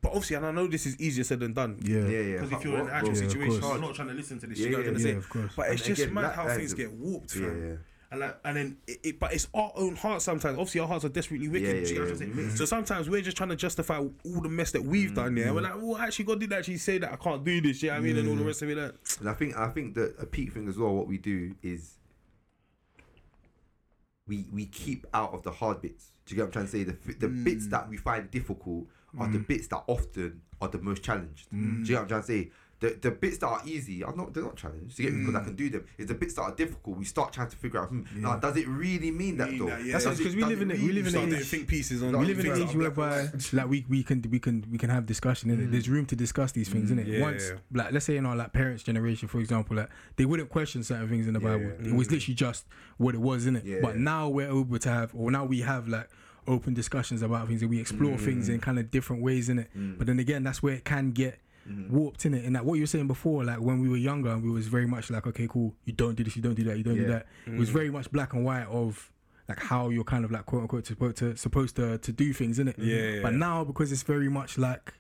but obviously, and I know this is easier said than done. Yeah. Yeah, yeah. Because if you're in an actual Yeah, situation, course. you're not trying to listen to this. Yeah, you know what yeah, I'm trying yeah, to of course. say. But it's And just again, mad how things get warped, Yeah, fam. yeah. And like, and then it, it, but it's our own hearts sometimes. Obviously, our hearts are desperately wicked. Yeah, do you yeah, get what I'm yeah. saying? Mhm. So sometimes we're just trying to justify all the mess that we've done. Yeah, we're like, well, actually, God did actually say that I can't do this. Yeah, I mean, and all the rest of it. Like, And I think I think that a peak thing as well. What we do is we we keep out of the hard bits. Do you get what I'm trying to say? The f- the bits that we find difficult are the mm. bits that often are the most challenged. Do you get mm. what I'm trying to say? The, the bits that are easy are not they're not challenged. Do you get me? Because I can mm. do them. It's the bits that are difficult. We start trying to figure out. Hmm, now, does it really mean that Mean though? that, yeah. That's because it- we does live in it it. We live in start an doing age. think pieces on. We We live in an age are whereby like we, we can we can we can have discussion in it. There's room to discuss these things in it. Yeah, Once yeah. like let's say in our like parents' generation, for example, like they wouldn't question certain things in the Bible. yeah. It was literally just what it was in it. Yeah. But now we're able to have, or now we have like open discussions about things and we explore mm. things in kind of different ways in it. Mm. But then again, that's where it can get. Mm-hmm. Warped in it, and like what you were saying before, like when we were younger, and we was very much like, okay, cool, you don't do this, you don't do that, you don't do Yeah. that. It was mm. very much black and white of like how you're kind of like quote unquote supposed to supposed to, to do things in it. Yeah. But now because it's very much like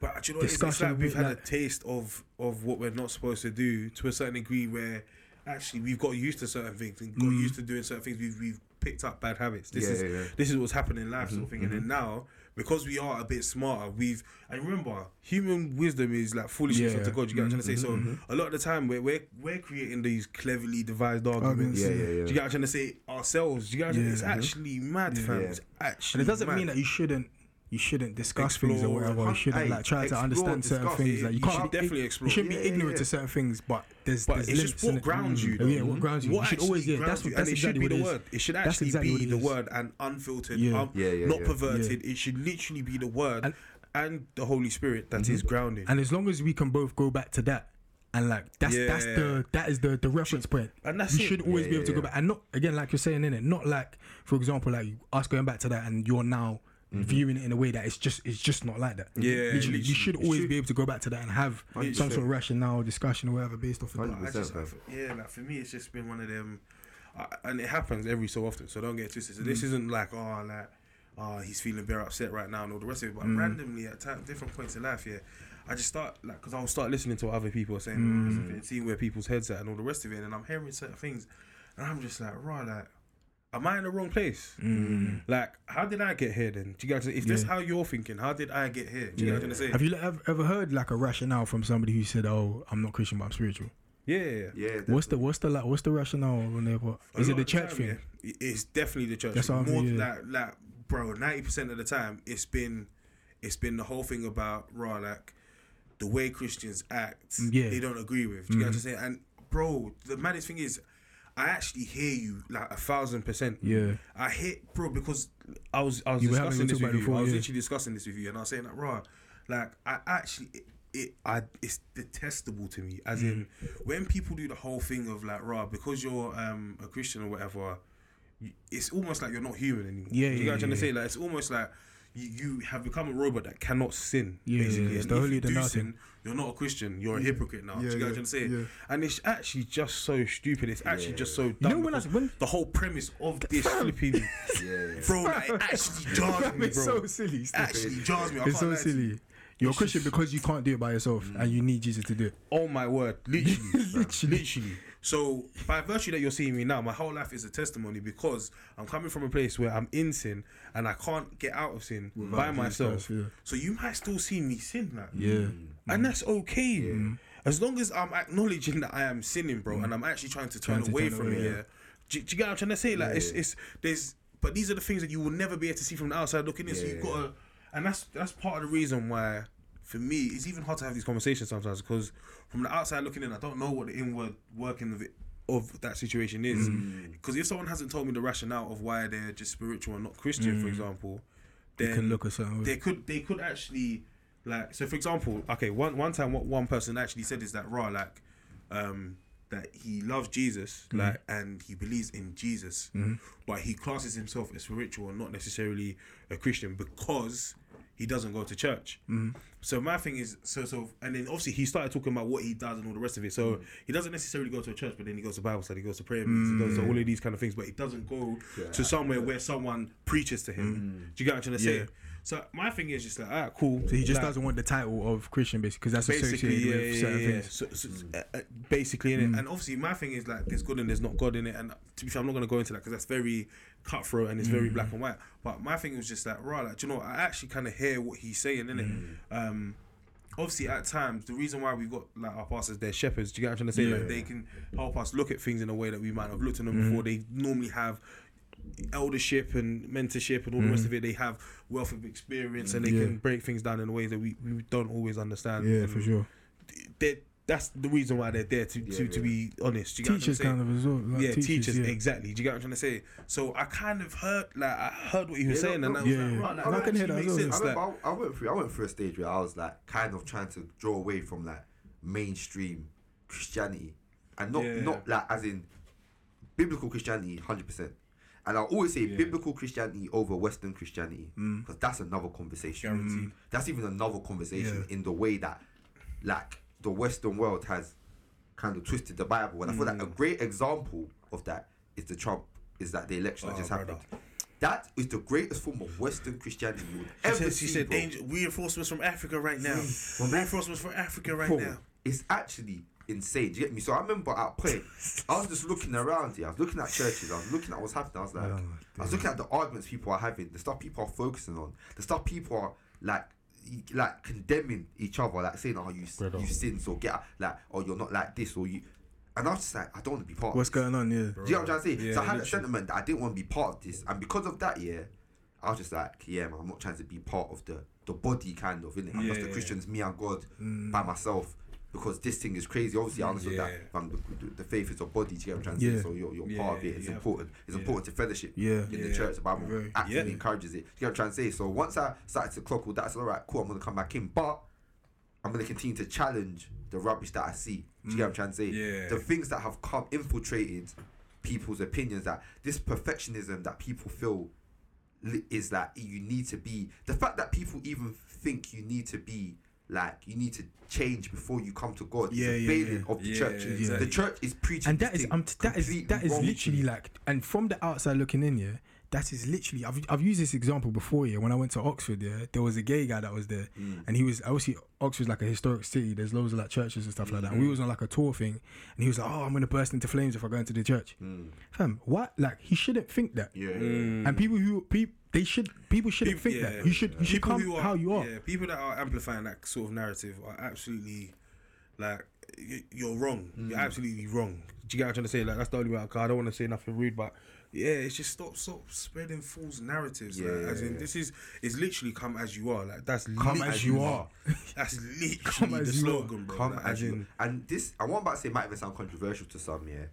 But do you know, it is? it's like we've with, had a taste of of what we're not supposed to do to a certain degree, where actually we've got used to certain things and got used to doing certain things. We've we've picked up bad habits. This Yeah, is yeah, yeah. this is what's happening in life, sort of thing. And mm-hmm, then mm-hmm. now, because we are a bit smarter, we've and remember, human wisdom is like foolishness unto God. You get what I'm trying to say? Mm-hmm, so a lot of the time, we're we're, we're creating these cleverly devised arguments. Yeah, yeah, yeah. Do you get what I'm trying to say? Ourselves. Do you get what I'm Yeah, It's actually mad, fam. It's actually. and it doesn't mad. mean that you shouldn't you shouldn't discuss things or whatever. You shouldn't like try to explore, understand certain discuss things. it. Like you You can't should be, definitely You explore. shouldn't be Yeah, yeah, ignorant yeah. to certain things, but there's But there's it's just what in it. grounds you. Oh, Though. yeah, what grounds you. What you should always actually yeah. That's grounds what you. that's and it exactly should what be it the is. word. It should That's actually exactly be the word and unfiltered, Yeah. um, Yeah, yeah, not yeah. perverted. It should literally be the word and, And- the Holy Spirit that is grounding. And as long as we can both go back to that. And like that's that's Yeah. the that is the the reference point. And that's we it. should always Yeah, be able to yeah, go back and not again like you're saying in it. Not like for example like us going back to that and you're now Mm-hmm. viewing it in a way that it's just it's just not like that. Yeah, literally, literally. you should always should- be able to go back to that and have some 100%. sort of rationale discussion or whatever based off of that. I just, fam. yeah, like for me, it's just been one of them, uh, and it happens every so often. So don't get twisted. So this mm. isn't like oh, like oh, he's feeling very upset right now and all the rest of it. But mm. randomly at time, different points in life, yeah, I just start like because I'll start listening to what other people are saying, mm. and seeing where people's heads at and all the rest of it, and I'm hearing certain things, and I'm just like, right, like. Am I in the wrong place? Mm. Like, how did I get here then? Do you guys? If that's Yeah. how you're thinking, how did I get here? Do you Yeah. know what I'm saying? Have you ever, ever heard like a rationale from somebody who said, "Oh, I'm not Christian, but I'm spiritual"? Yeah, yeah, yeah. Yeah. What's the what's the like what's the rationale on there? What is it the of church time, thing? yeah, it's definitely the church. That's thing. what I More mean, yeah. like like bro, ninety percent of the time it's been it's been the whole thing about raw like the way Christians act. Yeah. they don't agree with. Do you get what I'm mm-hmm. saying? And bro, the maddest thing is. I actually hear you like a thousand percent. Yeah. I hear, bro, because I was I was You discussing this with you. before, I was yeah. literally discussing this with you, and I was saying that, raw, like I actually it, it I it's detestable to me. As in, Mm. when people do the whole thing of like, raw, because you're um a Christian or whatever, it's almost like you're not human anymore. Yeah, you yeah, get what I'm trying to yeah, say? Like it's almost like you, you have become a robot that cannot sin. Yeah, basically. yeah, it's And the if holier you than do thou sin, you're not a Christian. You're a hypocrite now. do Yeah, you get what I'm yeah, trying to say? yeah. And it's actually just so stupid. It's actually just so dumb. know when I- when- the whole premise of this flipping, Yeah. bro, like, it actually jars me, it's bro. so silly. It actually jars me. I It's so lie silly. You're a Christian because you can't do it by yourself, and you need Jesus to do it. Oh my word, literally, Literally. literally. So by virtue that you're seeing me now, my whole life is a testimony because I'm coming from a place where I'm in sin and I can't get out of sin by myself. Christ, yeah. So you might still see me sin, like, Yeah. Mm. and that's okay. As long as I'm acknowledging that I am sinning, bro, and I'm actually trying to turn Trying to away turn from away, it. yeah. Yeah. Do, do you get what I'm trying to say? Like it's it's there's but these are the things that you will never be able to see from the outside looking in. So you've got to, and that's that's part of the reason why. For me, it's even hard to have these conversations sometimes because from the outside looking in, I don't know what the inward working of it of that situation is. Mm. Because if someone hasn't told me the rationale of why they're just spiritual and not Christian, for example, then Mm. can look a certain way. they could they could actually like so for example okay one one time what one person actually said is that raw like um that he loves Jesus Mm-hmm. like and he believes in Jesus but he classes himself as spiritual and not necessarily a Christian because he doesn't go to church. Mm-hmm. so my thing is so so and then obviously he started talking about what he does and all the rest of it. So mm-hmm. he doesn't necessarily go to a church but then he goes to Bible study he goes to prayer meetings he goes to mm. all of these kind of things but he doesn't go to somewhere where someone preaches to him. Mm. Do you get what I'm trying to say? Yeah. So my thing is just like, all right, cool. So he just Like, doesn't want the title of Christian, basically, because that's basically, associated yeah, with yeah, certain yeah, yeah. things. So, so, uh, uh, basically, in it, and obviously, my thing is like, there's good and there's not God in it. And to be fair, I'm not gonna go into that because that's very cutthroat and it's very black and white. But my thing was just like, right, like, do you know, what? I actually kind of hear what he's saying, in it. Um, obviously at times the reason why we've got like our pastors they're shepherds do you get what I'm trying to say like they can help us look at things in a way that we might not have looked at them before they normally have eldership and mentorship and all the rest mm. of it they have wealth of experience and they Yeah. can break things down in ways that we, we don't always understand Yeah, And for mm. sure. they that's the reason why they're there to to, to be honest you Teachers kind trying to say? of as well. Like yeah, teachers, yeah. exactly. Do you get what I'm trying to say? So I kind of heard, like, I heard what you were Yeah, saying, no, and no, I was yeah, like, yeah. right, like, No, I that can hear actually that makes as well. sense. I, like- I, I went through I went through a stage where I was like kind of trying to draw away from like mainstream Christianity and not Yeah. not like as in biblical Christianity hundred percent. And I'll always say biblical Christianity over Western Christianity mm. because that's another conversation. Guaranteed. That's even another conversation Yeah. in the way that like the Western world has kind of twisted the Bible. And I feel like a mm. great example of that is the Trump is that the election that Oh, just brother. happened. That is the greatest form of Western Christianity you would She ever said, she see, said bro. danger, reinforcements from Africa right now. Well, reinforcements from Africa right Bro, now. It's actually insane. Do you get me? So I remember at a point, I was just looking around here. I was looking at churches. I was looking at what's happening. I was like, oh, I was looking at the arguments people are having, the stuff people are focusing on, the stuff people are like, like condemning each other, like saying, "Oh, you you sin, so get out," like, "Oh, you're not like this," or you. And I was just like, I don't want to be part. What's of this. going on? Yeah. Do you know what I'm trying to say? Yeah, so I had literally. sentiment that I didn't want to be part of this, and because of that, yeah, I was just like, yeah, man, I'm not trying to be part of the the body kind of, innit? I'm Yeah, just the yeah. Christians, me and God mm. by myself. Because this thing is crazy. Obviously, I understood Yeah. Um, that fam, the, the faith is a body. Do you get what I'm trying to say? So you're, you're Yeah, part of it. It's yeah. important. It's important to fellowship Yeah. in the church. The Bible Very. Yeah. encourages it. Do you get what I'm trying to say? So once I started to clock all that, I said, all right, cool, I'm going to come back in. But I'm going to continue to challenge the rubbish that I see. Do you get what I'm mm. trying to say? Yeah. The things that have come infiltrated people's opinions that this perfectionism that people feel is that you need to be the fact that people even think you need to be like you need to change before you come to God Yeah, is a yeah, failing yeah. of the Yeah, church. exactly. The church is preaching and that this is thing um, that is that is wrong literally like and from the outside looking in yeah that is literally I've, I've used this example before yeah when I went to Oxford yeah there was a gay guy that was there Mm. and he was obviously Oxford's like a historic city there's loads of like churches and stuff like that and we was on like a tour thing and he was like oh I'm gonna burst into flames if I go into the church fam what like he shouldn't think that Mm. yeah. and people who people they should people shouldn't People- think yeah, that you should you should People come who are- how you are Yeah, people that are amplifying that sort of narrative are absolutely like you're wrong. Mm. You're absolutely wrong. Do you get what I'm trying to say? Like that's the only way. I, can. I don't want to say nothing rude, but yeah, it's just stop, stop spreading false narratives. Yeah, like, yeah, as in, yeah. this is it's literally come as you are. Like that's Come literally, as you are. That's literally Come the as you are. slogan, bro. come Like, as you and this I want about to say might even sound controversial to some, yeah.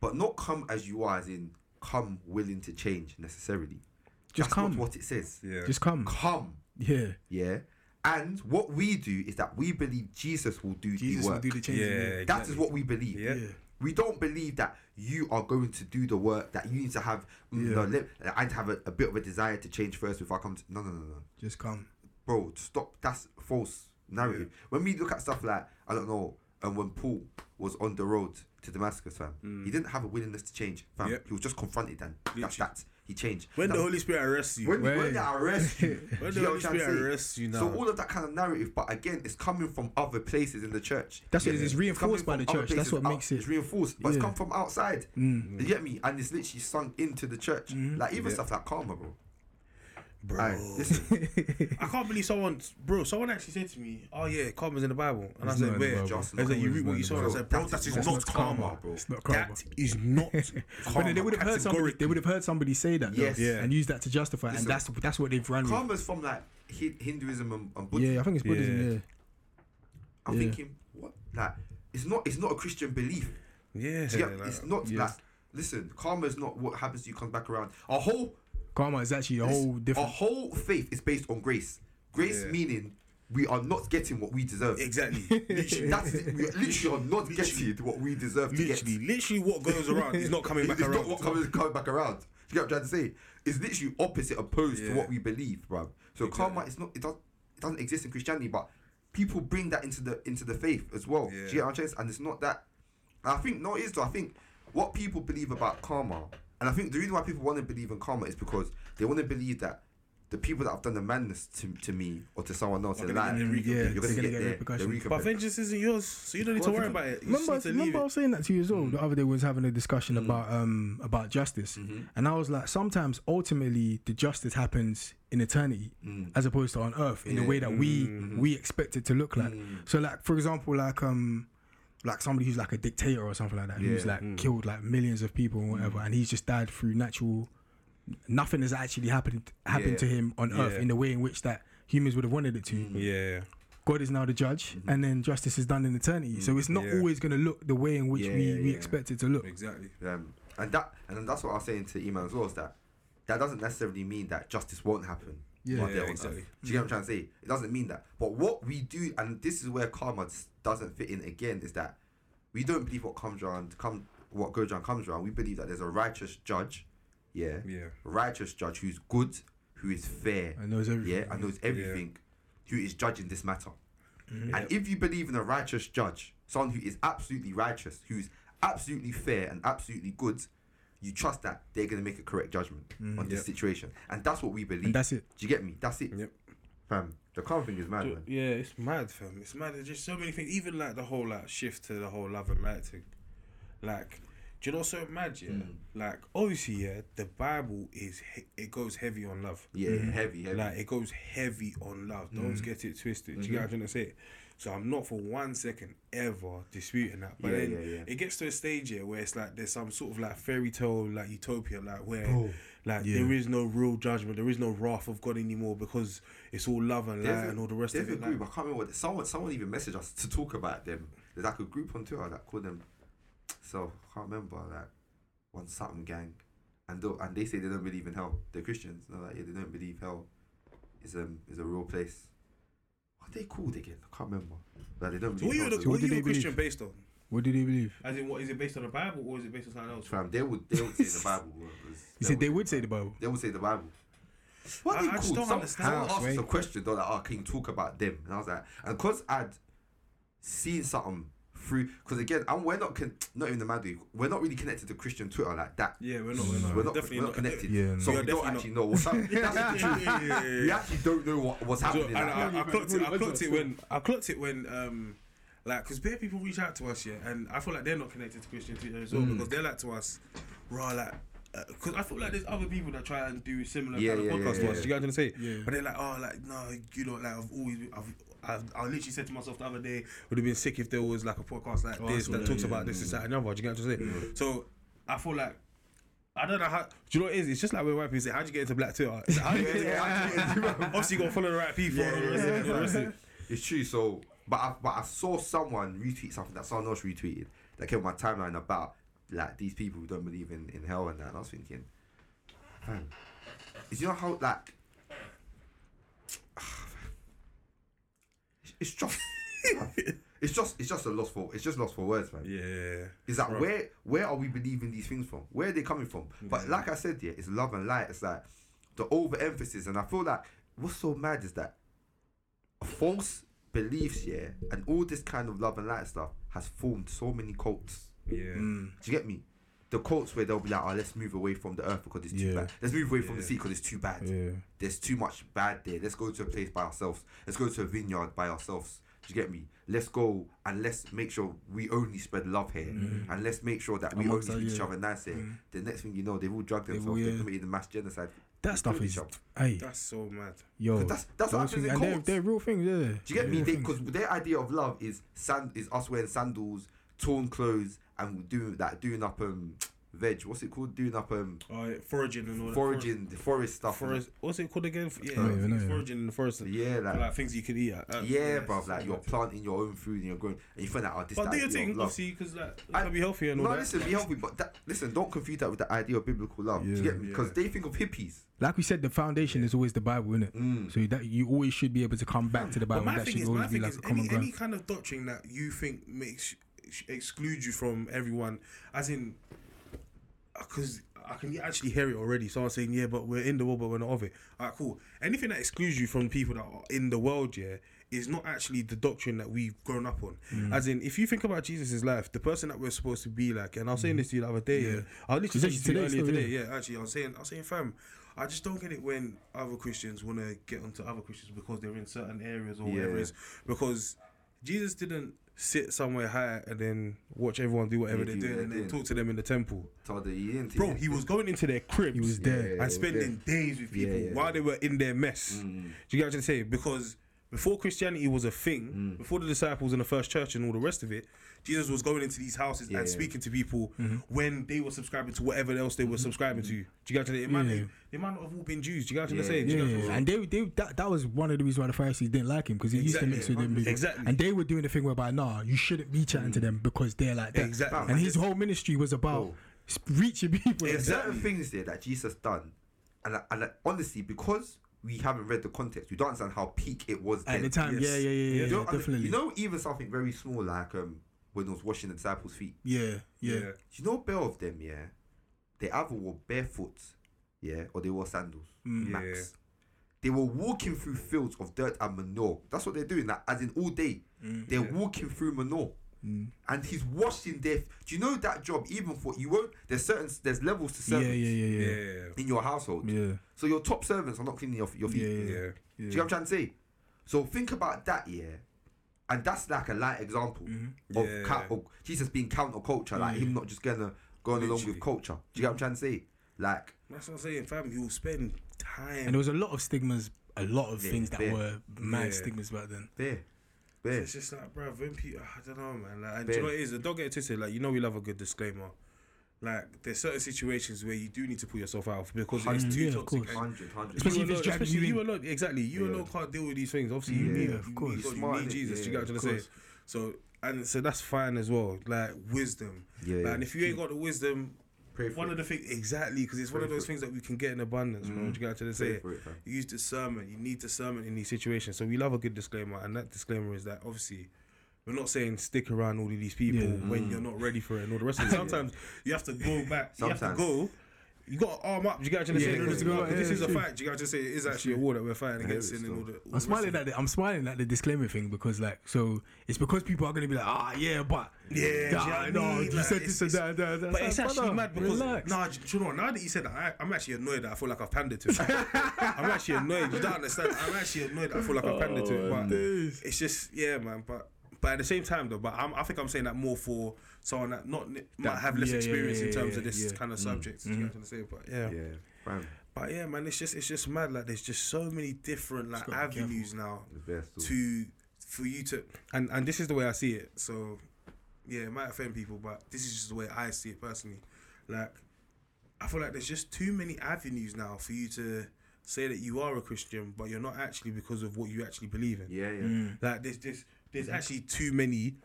But not come as you are, as in come willing to change necessarily. Just That's come. not what it says. Yeah. just come Come, yeah yeah. And what we do is that we believe Jesus will do Jesus the will do the change Yeah, That exactly. is what we believe. Yeah. Yeah. We don't believe that you are going to do the work that you need to have. mm, No, let, I need to have a, a bit of a desire to change first before I come to. No, no, no, no Just come. bro, stop. That's false narrative. When we look at stuff like I don't know, and when Paul was on the road to Damascus, fam, he didn't have a willingness to change, fam. Yep. He was just confronted, and that's that. He changed. When the Holy Spirit arrests you, when, Wait. when they arrest you, When the you Holy what I'm trying to Spirit arrests you now. So all of that kind of narrative, but again, it's coming from other places in the church. That's what it is, it's coming reinforced by the other church. That's places what out- makes it- It's reinforced, but Yeah. it's come from outside. Mm. You get me? And it's literally sunk into the church. Mm-hmm. Like even stuff like karma, bro. Bro. Aye, listen, I can't believe someone, bro. Someone actually said to me, "Oh yeah, karma's in the Bible," and I said, not in the "Where?" I said, "You read what you saw." And I said, "Bro, That that is is not not karma, karma, bro. It's not karma. That is not karma." they would have heard somebody. They would have heard somebody say that, though, Yes. Yeah. and use that to justify, Listen. and that's that's what they've run with. karma's from like Hinduism and, and Buddhism. Yeah, I think it's Buddhism. Yeah. Yeah, I'm Yeah. thinking, what? Like, it's not. It's not a Christian belief. Yeah, Do you like- it's not yeah. like. Listen, karma is not what happens to you comes back around. Our whole karma is actually a this- whole different. Our whole faith is based on grace. Grace Yeah. meaning we are not getting what we deserve. exactly. Literally, that's it. We literally are not Literally. getting what we deserve to literally, get. literally, what goes around is not coming back it's around. not what comes coming back around. Do you get what I'm trying to say? It's literally opposite, opposed to what we believe, bro. So karma is not. It doesn't. It doesn't exist in Christianity, but people bring that into the into the faith as well. Do you get what I'm trying to say? And it's not that. I think no, it is though. I think what people believe about karma, and I think the reason why people want to believe in karma is because they want to believe that. The people that have done the madness to, to me or to someone else Are in gonna life, get their recompense. you're gonna get, gonna get their, repercussions. their But vengeance isn't yours, so you don't need to worry about it. You Remember, just need to leave remember I was saying that to you as well. Mm. The other day we was having a discussion about um about justice, Mm-hmm. and I was like, sometimes ultimately the justice happens in eternity as opposed to on earth in the Mm. Way that we Mm-hmm. we expect it to look like. Mm. So, like for example, like um like somebody who's like a dictator or something like that, who's Yeah. Mm. like killed like millions of people and whatever, and he's just died through natural. Nothing has actually happened happened Yeah. to him on earth in the way in which that humans would have wanted it to. Yeah, God is now the judge, and then justice is done in eternity. So it's not. Yeah. always going to look the way in which Yeah, we, yeah, we yeah. expect it to look. exactly. Um, and that and that's what I was saying to Iman as well is that that doesn't necessarily mean that justice won't happen. Yeah. Yeah, exactly. Do you get what I'm trying to say? It doesn't mean that. But what we do, and this is where karma doesn't fit in again, is that we don't believe what comes around, come what goes around comes around. We believe that there's a righteous judge, yeah, Yeah. righteous judge who's good, who is fair, And knows everything. yeah, and knows everything, who is judging this matter. Mm-hmm. And if you believe in a righteous judge, someone who is absolutely righteous, who's absolutely fair and absolutely good, you trust that they're going to make a correct judgment on this Yep. situation. And that's what we believe. Mm. And that's it. Do you get me? That's it. Yep. Fam, the karma thing is mad, man. Yeah, it's mad, fam. It's mad. There's just so many things. Even like the whole like shift to the whole love and light thing. Like, do you know so mad? Yeah, Mm. like obviously, yeah, the Bible is he- it goes heavy on love. Yeah, heavy, heavy. Like it goes heavy on love. Don't Mm. get it twisted. Do you Mm-hmm. get what I'm trying to say? So I'm not for one second ever disputing that. But Yeah, then yeah, yeah. it gets to a stage here where it's like there's some sort of like fairy tale like utopia, like where Bro. like there is no real judgment, there is no wrath of God anymore because it's all love and light a, and all the rest there's of a it. group, like- I can't remember what, someone, someone even messaged us to talk about them. There's like a group on Twitter that called them, so I can't remember, like, one something gang. And tho- and they say they don't believe in hell. They're Christians. They're like, yeah, they don't believe hell is, um, is a real place. What are they called again? I can't remember. Like, they don't So what believe you hell's the, a- what did you they a Christian believe? based on? What did they believe? As in, what is it based on the Bible or is it based on something else? Fam, they would, they would say the Bible. was- He said they would say the Bible. They would say the Bible. What I- are they I just called? don't Some- understand. Someone House, asked us right? a question, though, like, oh, can you talk about them? And I was like, and because I'd seen something through, because again, I'm, we're not, con- not even the Madu, we're not really connected to Christian Twitter like that. Yeah, we're not. We're not, We're not, definitely we're not not connected. Yeah, no. So We we don't definitely actually know what's happening. That's the truth. Yeah, yeah, yeah, We actually don't know what, what's happening. and like I, that. I clocked it. I clocked it when I clocked it when um like because bare people reach out to us yeah, and I feel like they're not connected to Christian Twitter as well Mm. because they're like to us, raw like. Because I feel like there's other people that try and do similar Yeah, kind of yeah, podcasts yeah, to us. yeah. You get what I'm saying? Yeah. But they're like, oh, like no, you know, like I've always, I've, I've, I literally said to myself the other day, would have been sick if there was like a podcast like Oh, this that talks yeah, about this, this, that, and the other. Do you get what I'm saying? So I feel like I don't know how. Do you know what it is? It's just like when white people say, "How'd you get into black Twitter?" It's like, how do you get into black Twitter? Obviously, you gotta follow the right people. and all the rest of it, all the rest of it. It's true. So, but I, but I saw someone retweet something that someone else retweeted that came on my timeline about like these people who don't believe in, in hell and that. And I was thinking, man, is you know how like it's- just It's just it's just a loss for it's just lost for words, man. Yeah. Is that Bro. where where are we believing these things from? Where are they coming from? Mm. But like I said, yeah, it's love and light. It's like the overemphasis, and I feel like what's so mad is that false beliefs, yeah, and all this kind of love and light stuff has formed so many cults. Yeah. Do you get me? The cults where they'll be like, oh, let's move away from the earth because it's too Yeah. bad. Let's move away from the sea because it's too bad. Yeah. There's too much bad there. Let's go to a place by ourselves. Let's go to a vineyard by ourselves. Do you get me? Let's go and let's make sure we only spread love here, and let's make sure that we Mm. Amongst only our- treat each yeah. other nice here. The next thing you know, they've all drugged themselves. They've yeah. committed mass genocide. That They stuff killed is, each hey, That's so mad. yo, That's- that's what those happens things- in and they're, they're real things, yeah. Do you get me? Real They things. Because their idea of love is sand is us wearing sandals, torn clothes, and doing that, doing up um veg. What's it called? Doing up um yeah, foraging and all that. foraging, the forest stuff. Forest. What's it called again? Yeah, don't even it's yeah. foraging in the forest. Yeah, like- like things you could eat. Uh, uh, Yeah, it's bro. Like you're planting your own food and you're growing, and you find out, oh, this But the do your thing, obviously, because like it's I- gonna be healthy and all No, that. listen, be healthy, but that, listen, don't confuse that with the idea of biblical love. Do you Yeah. get me? Because Yeah. they think of hippies. like we said, the foundation is always the Bible, isn't it? Mm. So that you always should be able to come back to the Bible. But my that thing should is, my always be thing like is, a common any, ground. any kind of doctrine that you think makes excludes you from everyone, as in, because I can actually hear it already. Someone saying, "Yeah, but we're in the world, but we're not of it." Alright, cool. Anything that excludes you from people that are in the world, yeah, is not actually the doctrine that we've grown up on. Mm. As in, if you think about Jesus' life, the person that we're supposed to be like, and I was saying this to you the other day. Yeah, I was literally saying to today earlier today. yeah. Yeah, actually, I was saying, I was saying, fam, I just don't get it when other Christians want to get onto other Christians because they're in certain areas or whatever Yeah. it is. Because Jesus didn't sit somewhere high and then watch everyone do whatever they're do doing and then talk to them in the temple. Told the he didn't- Bro, he was going into their cribs. He was there. Yeah, and spending yeah. days with people Yeah, yeah. while they were in their mess. Mm-hmm. Do you get what I'm saying? Because before Christianity was a thing, mm. before the disciples and the first church and all the rest of it, Jesus was going into these houses Yeah, and yeah. speaking to people mm-hmm. when they were subscribing to whatever else they were mm-hmm. subscribing to. Do you get what I'm might, Yeah. they might not have all been Jews. Do you get what I'm Yeah, saying? Do Yeah, yeah, get what I'm yeah. saying? and they, they that, that was one of the reasons why the Pharisees didn't like him because he used to mix with them people. Exactly. And they were doing the thing whereby, nah, you shouldn't be chatting to mm. them because they're like that. Exactly. And his whole ministry was about Bro. s- reaching people. Exactly. certain things there that Jesus done, and and honestly, because we haven't read the context, we don't understand how peak it was At then. the time, Yes. yeah, yeah, yeah, yeah, You, don't under- definitely. you know, even something very small like um when he was washing the disciples' feet. yeah, yeah, Yeah. You know bare of them, yeah? They either wore barefoot, yeah, or they wore sandals. Mm. Max. Yeah. They were walking through fields of dirt and manure. That's what they're doing, like, as in all day. Mm. They're walking through manure. Mm. And he's washing their. Do you know that job? Even for you won't. There's certain. There's levels to yeah, servants yeah, yeah, yeah, Yeah. in your household. yeah, So your top servants are not cleaning your, your feet. yeah, Yeah. yeah. Do you know what I'm trying to say? So think about that, yeah. And that's like a light example mm-hmm. of, Yeah. ca- of Jesus being counterculture, like him not just gonna going along with culture. Do you get what I'm trying to say? Like, That's what I'm saying, fam. You'll spend time. And there was a lot of stigmas, a lot of Yeah, things that yeah. were mad Yeah. stigmas back then. there, there. It's just like, bro, when people, I don't know, man. Like, and do you know what it is? Don't get it twisted. Like, you know, we love a good disclaimer. Like, there's certain situations where you do need to pull yourself out because it's too yeah, toxic. course. and Hundred, hundred. Especially if you it's alone, dragging especially you you in. alone, exactly. You Yeah. alone can't deal with these things. Obviously, you Yeah, need, of you course. need, God, you need? Jesus. Yeah, you got to of say. course. So, and so that's fine as well. Like wisdom. Yeah, Like, yeah. and if you ain't got the wisdom, Pray one it. of the things exactly because it's one of those for it. things that we can get in abundance, bro. Mm. You got to Pray say. for it, fam. You use discernment. You need discernment in these situations. So we love a good disclaimer, and that disclaimer is that obviously we're not saying stick around all of these people Yeah. when you're not ready for it and all the rest of it. Sometimes you have to go back. You have to Sometimes. go. You got to arm up. You got to say Yeah, this, yeah, this yeah, is a yeah. fact. You got to say it is actually a war that we're fighting against sin and all the. all I'm smiling at the, I'm smiling at the disclaimer thing because like so it's because people are gonna be like ah yeah but Yeah, do you know nah, no you Like, said this and that, that, that. But it's like, actually brother, mad because relax. nah, you know? Now that you said that, I, I'm actually annoyed that I feel like I've pandered to it. I'm actually annoyed. You don't understand. I'm actually annoyed that I feel like I've pandered to it. But it's just yeah, man. But but at the same time though, but I'm, I think I'm saying that more for someone that not might have less yeah, yeah, experience yeah, in terms yeah, of this yeah. kind of subject. You know what I'm trying to say? But yeah. Yeah, fam. But yeah, man, it's just it's just mad. Like there's just so many different like avenues now The best. too. to for you to and and this is the way I see it. So yeah, it might offend people, but this is just the way I see it personally. Like I feel like there's just too many avenues now for you to say that you are a Christian, but you're not actually because of what you actually believe in. Yeah, yeah. Mm. Like there's just there's actually too many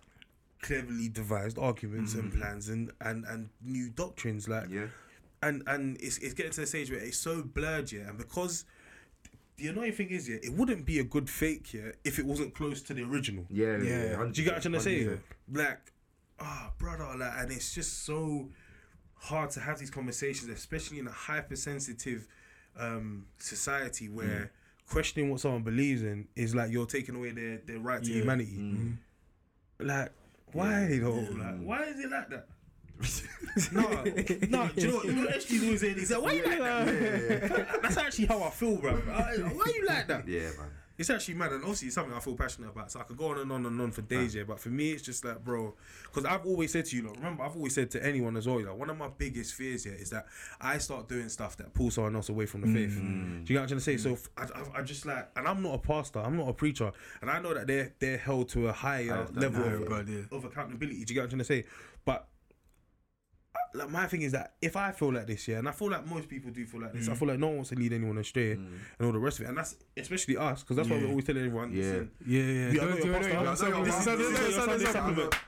cleverly devised arguments and plans and, and and new doctrines like Yeah. and and it's it's getting to the stage where it's so blurred, yeah. And because the annoying thing is, yeah, it wouldn't be a good fake, yeah, if it wasn't close to the original. Yeah, yeah. Yeah. yeah Do you get what I'm trying to say? Like, ah, brother, like, and it's just so hard to have these conversations, especially in a hypersensitive um, society where questioning what someone believes in is like you're taking away their, their right to Yeah. humanity. Like, why though? Like, mm. why is it like that? no, no. Do you know what? You know what SG's always saying? He's like, why you like that? That's actually how I feel, bro. Why you like that? Yeah, man. It's actually mad, and obviously it's something I feel passionate about. So I could go on and on and on for days, yeah. But for me, it's just like, bro, because I've always said to you, like, remember, I've always said to anyone as well, like, one of my biggest fears here is that I start doing stuff that pulls someone else away from the faith. Do you get what I'm trying to say? So I, I just like, and I'm not a pastor, I'm not a preacher, and I know that they're they're held to a higher level of, of accountability. Do you get what I'm trying to say? But I- like my thing is that if I feel like this, yeah, and I feel like most people do feel like this, I mm. feel like no one wants to lead anyone astray mm. and all the rest of it, and that's especially us because that's why we're always telling everyone, Yeah. listen, Yeah, yeah. supplement. Yeah,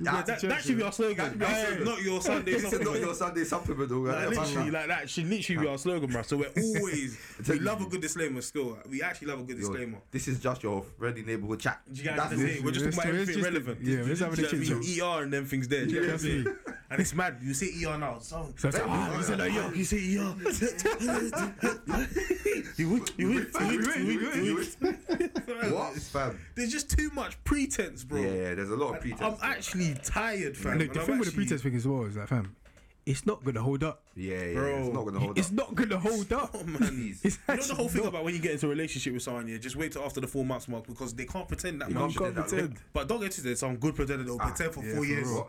that, that should be our slogan. That- Uh, not your Sunday This is not your Sunday supplement, though. Like, right? literally, like that should literally be our slogan, bro. So we're always we love a good disclaimer still. We actually love a good Yo, disclaimer. This is just your friendly neighborhood chat. Do you get That's it. We're just It's- talking about everything relevant. yeah, we're just having a Do you know chit what I mean? ER and then things there. Do you know what I'm saying? And it's mad. You say ER now. So, So it's like, ah, you say like, yo, you say ER. You would, you would, you would, you would, you would. What, fam? There's just too much pretense, bro. Yeah, yeah, there's a lot of pretense. I'm actually tired, fam. And the, and the I'm thing with the actually- pretense thing as well is that, fam, it's not gonna hold up. yeah, yeah, Bro. it's not gonna hold up. It's up. not gonna hold up. Oh, man. Please. It's You know the actually whole thing not. about when you get into a relationship with someone, yeah, just wait till after the four months mark because they can't pretend that You much. can't pretend. But don't get to there. Some good pretender that will Ah, pretend for yeah, four for years. real. What?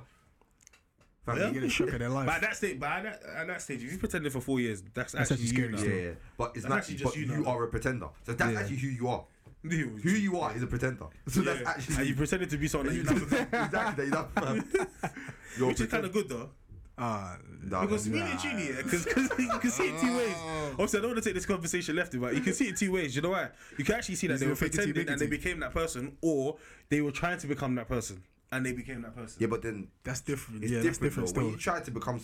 Fam, Yeah? you You get a shock of their life. But at that stage, but at that, at that stage, if you pretended for four years, that's, That's actually, actually you scary now. Yeah, yeah. But it's That's not actually but just you you, now. are a pretender. So that's Yeah. actually who you are. Dude, Who you are is a pretender. So yeah. that's actually and you pretended to be someone that you never become. exactly that you never fam. You're Which is kind of good though, Ah, Nah, because man. really and yeah, because you can see it two ways. Obviously, I don't want to take this conversation left, but you can see it two ways. You know why? You can actually see that they were a fake it till you pretending and they became that person, or they were trying to become that person and they became that person. Yeah, but then that's different. it's yeah, that's different, different though. When you try to become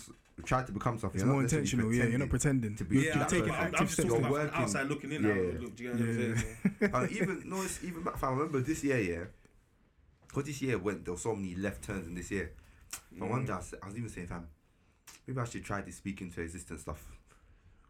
try to become something, It's you're more not intentional. Yeah, you're not pretending. to be You're, Yeah, you're I'm, taking I'm, I'm just steps. talking about working. outside looking in. Yeah. Yeah. Look, do you get what I'm saying? uh, even no, it's even back. fam, I remember this year, yeah. Because this year went, there were so many left turns in this year. No Mm. wonder I, said- I was even saying, fam, maybe I should try this speaking to existence stuff.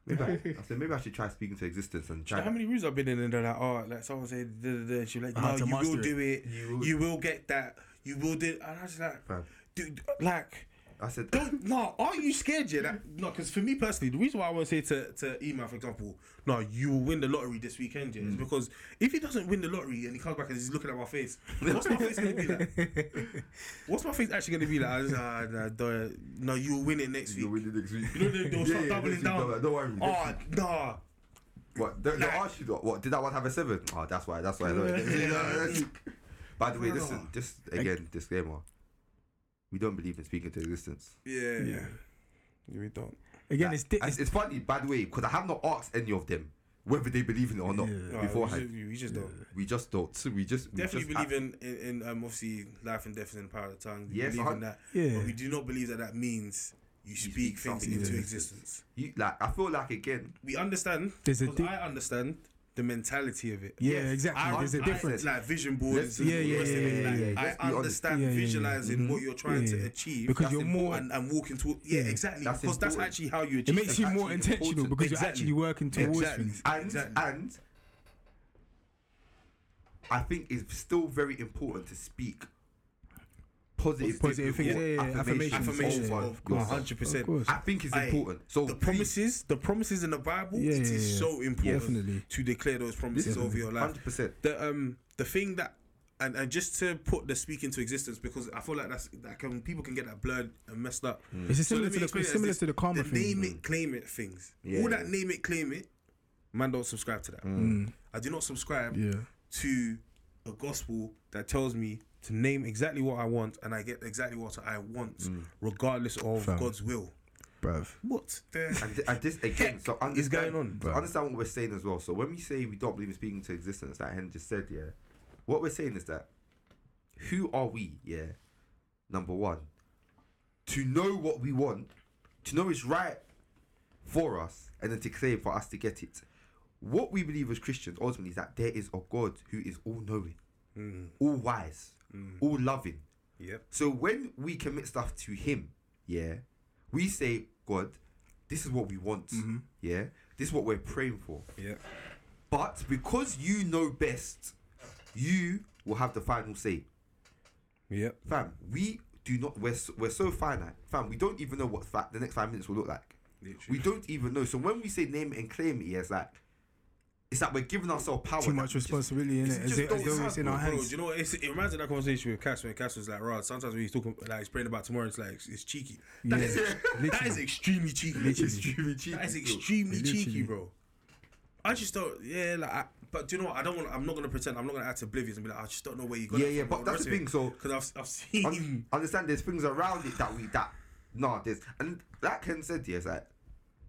Maybe I, I said maybe I should try speaking to existence and try. How many rooms I've been in and they're like, oh, like someone said, da, da, da, she's like, no, you will it. do it. You You will- will, get that. You will do. And I was like, Fam. dude, like, I said, don't, no, aren't you scared yet? That, no, because for me personally, the reason why I want to say to, to E-Man, for example, no, you will win the lottery this weekend, yeah, is Mm. because if he doesn't win the lottery and he comes back and he's looking at my face, what's my face going to be like? What's my face actually going to be like? I was, ah, nah, don't- no, you will win it next week. you'll win it next week. You know, they- they'll start doubling next week, down. Don't, worry. Oh, nah. What? They, they Like- asked you what? Did that one have a seven? Oh, that's why. That's why. I know it. By the way, listen. Just again, disclaimer. We don't believe in speaking to existence. Yeah, yeah. We don't. Again, it's, di- it's it's funny, by the way, because I have not asked any of them whether they believe in it or not Yeah. No, beforehand. We just, we just don't. We just don't. So we just we Definitely just believe in, in, in um, obviously life and death is in the power of the tongue. We Yes, believe I- in that. Yeah. But we do not believe that that means you speak, speak things something into into existence. You, like I feel like again. We understand. There's a because di- I understand the mentality of it. yeah, yes, exactly. I, There's a I- difference. like vision boards. Let's- yeah, yeah, yeah, yeah, Like, yeah. I Let's be honest. understand Yeah, yeah, yeah. visualizing what mm-hmm. you're trying Yeah. to achieve Because you're more- important and walking toward. Yeah, Yeah. exactly. That's because that's actually how you achieve. it makes you more intentional important. because you're actually working towards Exactly. things. And Exactly. and I think it's still very important to speak positive, Positive things, before yeah, yeah, yeah, affirmations. Affirmations, of course, hundred percent. Of course. I think it's important. So the please- promises, the promises in the Bible, Yeah, it is yeah, yeah. so important Definitely. to declare those promises Listen, over your life. 100%. The um the thing that and, and just to put the speak into existence because I feel like that's that can people can get that blurred and messed up. It's So similar to the explain it as similar this. to the karma the thing. name it, claim it things. Yeah. All that name it, claim it. Man, don't subscribe to that. Mm. I do not subscribe Yeah. to a gospel that tells me to name exactly what I want and I get exactly what I want, regardless of Fam. God's will. Bruv. What the And, th- and this again, so is going on? so understand what we're saying as well. So when we say we don't believe in speaking to existence, like Hen just said, yeah, what we're saying is that who are we? Yeah, number one, to know what we want, to know it's right for us, and then to claim for us to get it. what we believe as Christians ultimately is that there is a God who is all knowing, Mm. all wise, Mm. all loving. Yep. So when we commit stuff to Him, yeah, we say, God, this is what we want, mm-hmm. yeah, this is what we're praying for. Yeah. But because you know best, you will have the final say. Yeah. Fam, we do not, we're so, we're so finite. Fam, we don't even know what fa- the next five minutes will look like. Literally. We don't even know. So when we say name and claim it, yeah, it's like, it's like we're giving ourselves power. Too that much responsibility in it. As, it, as though it's in our Bro, hands. do you know it reminds me of that conversation with Cass when Cass was like, "Rod, sometimes when he's talking, like he's praying about tomorrow, it's like it's cheeky. That Yeah. is that is extremely cheeky. Extremely cheeky, That is extremely Literally. cheeky, bro. I just don't. Yeah, like, I, but do you know what? I don't want. I'm not gonna pretend. I'm not gonna act oblivious and be like, I just don't know where you got. Yeah, yeah, but bro. that's the thing, so- because I've I've seen. Un- understand there's things around it that we that nah there's and that Ken said it's like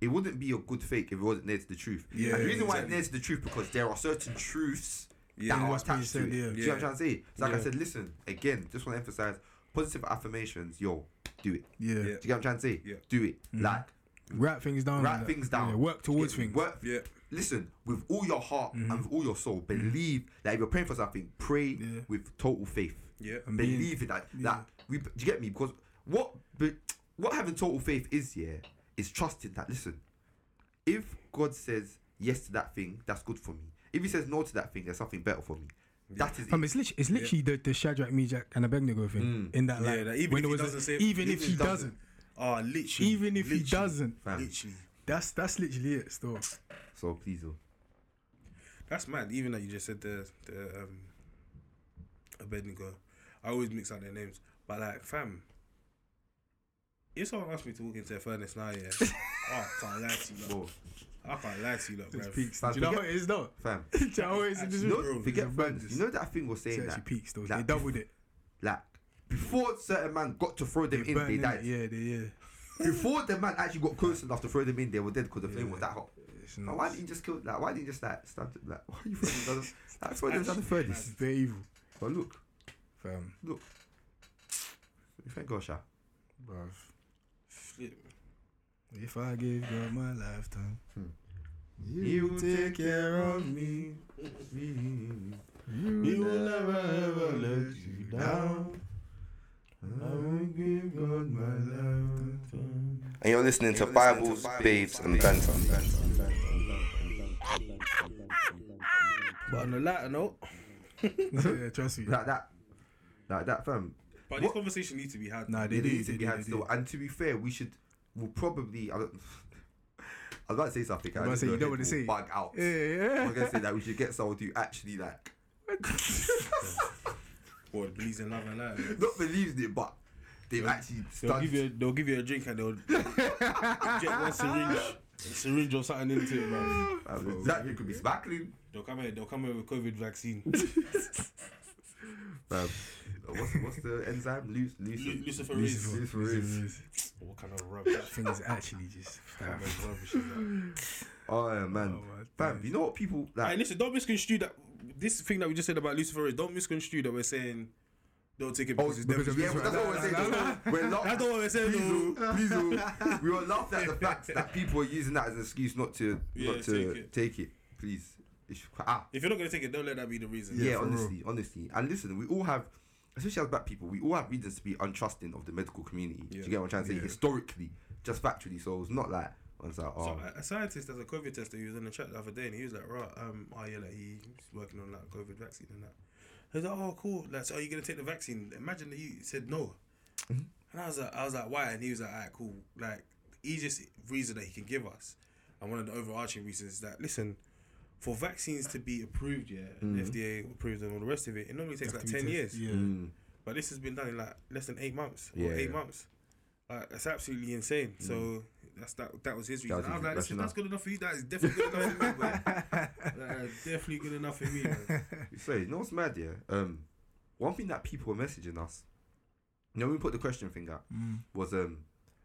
it wouldn't be a good fake if it wasn't near to the truth. Yeah, and the reason why it's exactly. near to the truth because there are certain truths Yeah. that are attached to said, it. yeah. Do you know what I'm trying to say? Like I said, listen, again, just want to emphasize positive affirmations, yo, do it. Yeah. Yeah. Do you get what I'm trying to say? Yeah. Do it. Mm-hmm. Like Write things down. write things down. Yeah, work towards things. Work. Yeah. Listen with all your heart Mm-hmm. and with all your soul. Believe that if you're praying for something, pray Yeah. with total faith. Yeah. And being- Believe in that. That we. Do you get me? Because what, but what having total faith is, yeah, is trusting that. Listen, if God says yes to that thing, that's good for me. If He says no to that thing, there's something better for me. That is Um, it. it's literally, it's literally the, the Shadrach, Meshach, and Abednego thing. Mm. In that, Yeah, like, that even when if there he was a- doesn't say- even if he doesn't, Oh, literally. even if he doesn't, Fam. Literally. that's that's literally it. Still, So please, oh. That's mad. Even that you just said the the um Abednego. I always mix up their names, but like fam. If someone asked me to walk into a furnace now, yeah, oh, I can't lie to you, lot. Bro, I can't lie to you, lot, it's bruv. peaks. Fam, Do you know what it is though? fam. Do you know what it is? It's You just- know, Bro, forget it's friends. madness. You know that thing was saying It's that actually peaks though. like, They doubled it. like before certain man got to throw them They in, burned they it. died. Yeah, they, yeah. Before the man actually got close enough to throw them in, they were dead because the flame was that hot. Like, why didn't you just kill? Like, why didn't you just like stand? Like, why are you throwing them down? Like, throw them down the It's furnace. very evil, But look, fam. look. Thank God, Sha. Bruv. Flip. If I give God my lifetime, He will take care of me. He will never ever let you down. I will give God my lifetime. And you're listening to Bibles, Babes, and Banter. But on a lighter note, yeah, trust me. Like that, like that, fam. But this conversation needs to be had. Nah, they It do. needs They to be do. had They still. do. And to be fair, we should. We'll probably. I, don't, I was about to say something. I was about to say, you don't want to say it. Bug out. Yeah, yeah. I'm gonna say that we should get someone who actually like What believes in love and life. not believes it, but they've actually They'll studied. give you, a, they'll give you a drink and they'll inject one syringe, a syringe or something into it, bro. Um, that drink could be sparkling. They'll come here, they'll come here with COVID vaccine. What's what's the enzyme? Lu- Lu- Lucifer. Luciferase. Luciferase. Oh, what kind of rubbish? thing is actually just. Kind of rubbish is that? Oh yeah, man. Oh, my Fam, days. you know what people Hey, like? listen, don't misconstrue that. This thing that we just said about Lucifer is don't misconstrue that we're saying don't take it Oh, it's because definitely. yeah, but that's what we're saying. though. We're not. That's what we're saying, Please, though. oh, please, oh. we were laughing at the fact that people are using that as an excuse not to Yeah, not to take take it. it. Please, it's, ah, If you're not gonna take it, don't let that be the reason. yeah, for honestly, honestly. And listen, we all have, especially as black people, we all have reasons to be untrusting of the medical community. Do Yeah. you get what I'm trying to say? Yeah. Historically, just factually. So it's not like it's like, oh, So a- a scientist has a COVID tester. He was in the chat the other day, and he was like, "Right, um, oh yeah, like he's working on like COVID vaccine and that." I was like, "Oh, cool. Like, so are you gonna take the vaccine?" Imagine that you said no, Mm-hmm. and I was like, "I was like, why?" And he was like, "Alright, cool. Like, the easiest reason that he can give us, and one of the overarching reasons is that listen." For vaccines to be approved, yeah, and Mm-hmm. FDA approved and all the rest of it, it normally takes like ten tested, years. Yeah. mm, But this has been done in like less than eight months or Yeah, eight yeah. months. Like that's absolutely insane. So that's that. That was his reason. was I was like, listen, that's good enough for you. That is definitely good enough for me, bro. That is definitely good enough for me, man. So you know what's mad, yeah? Um, one thing that people were messaging us, you know, when we put the question thing up Mm. was um,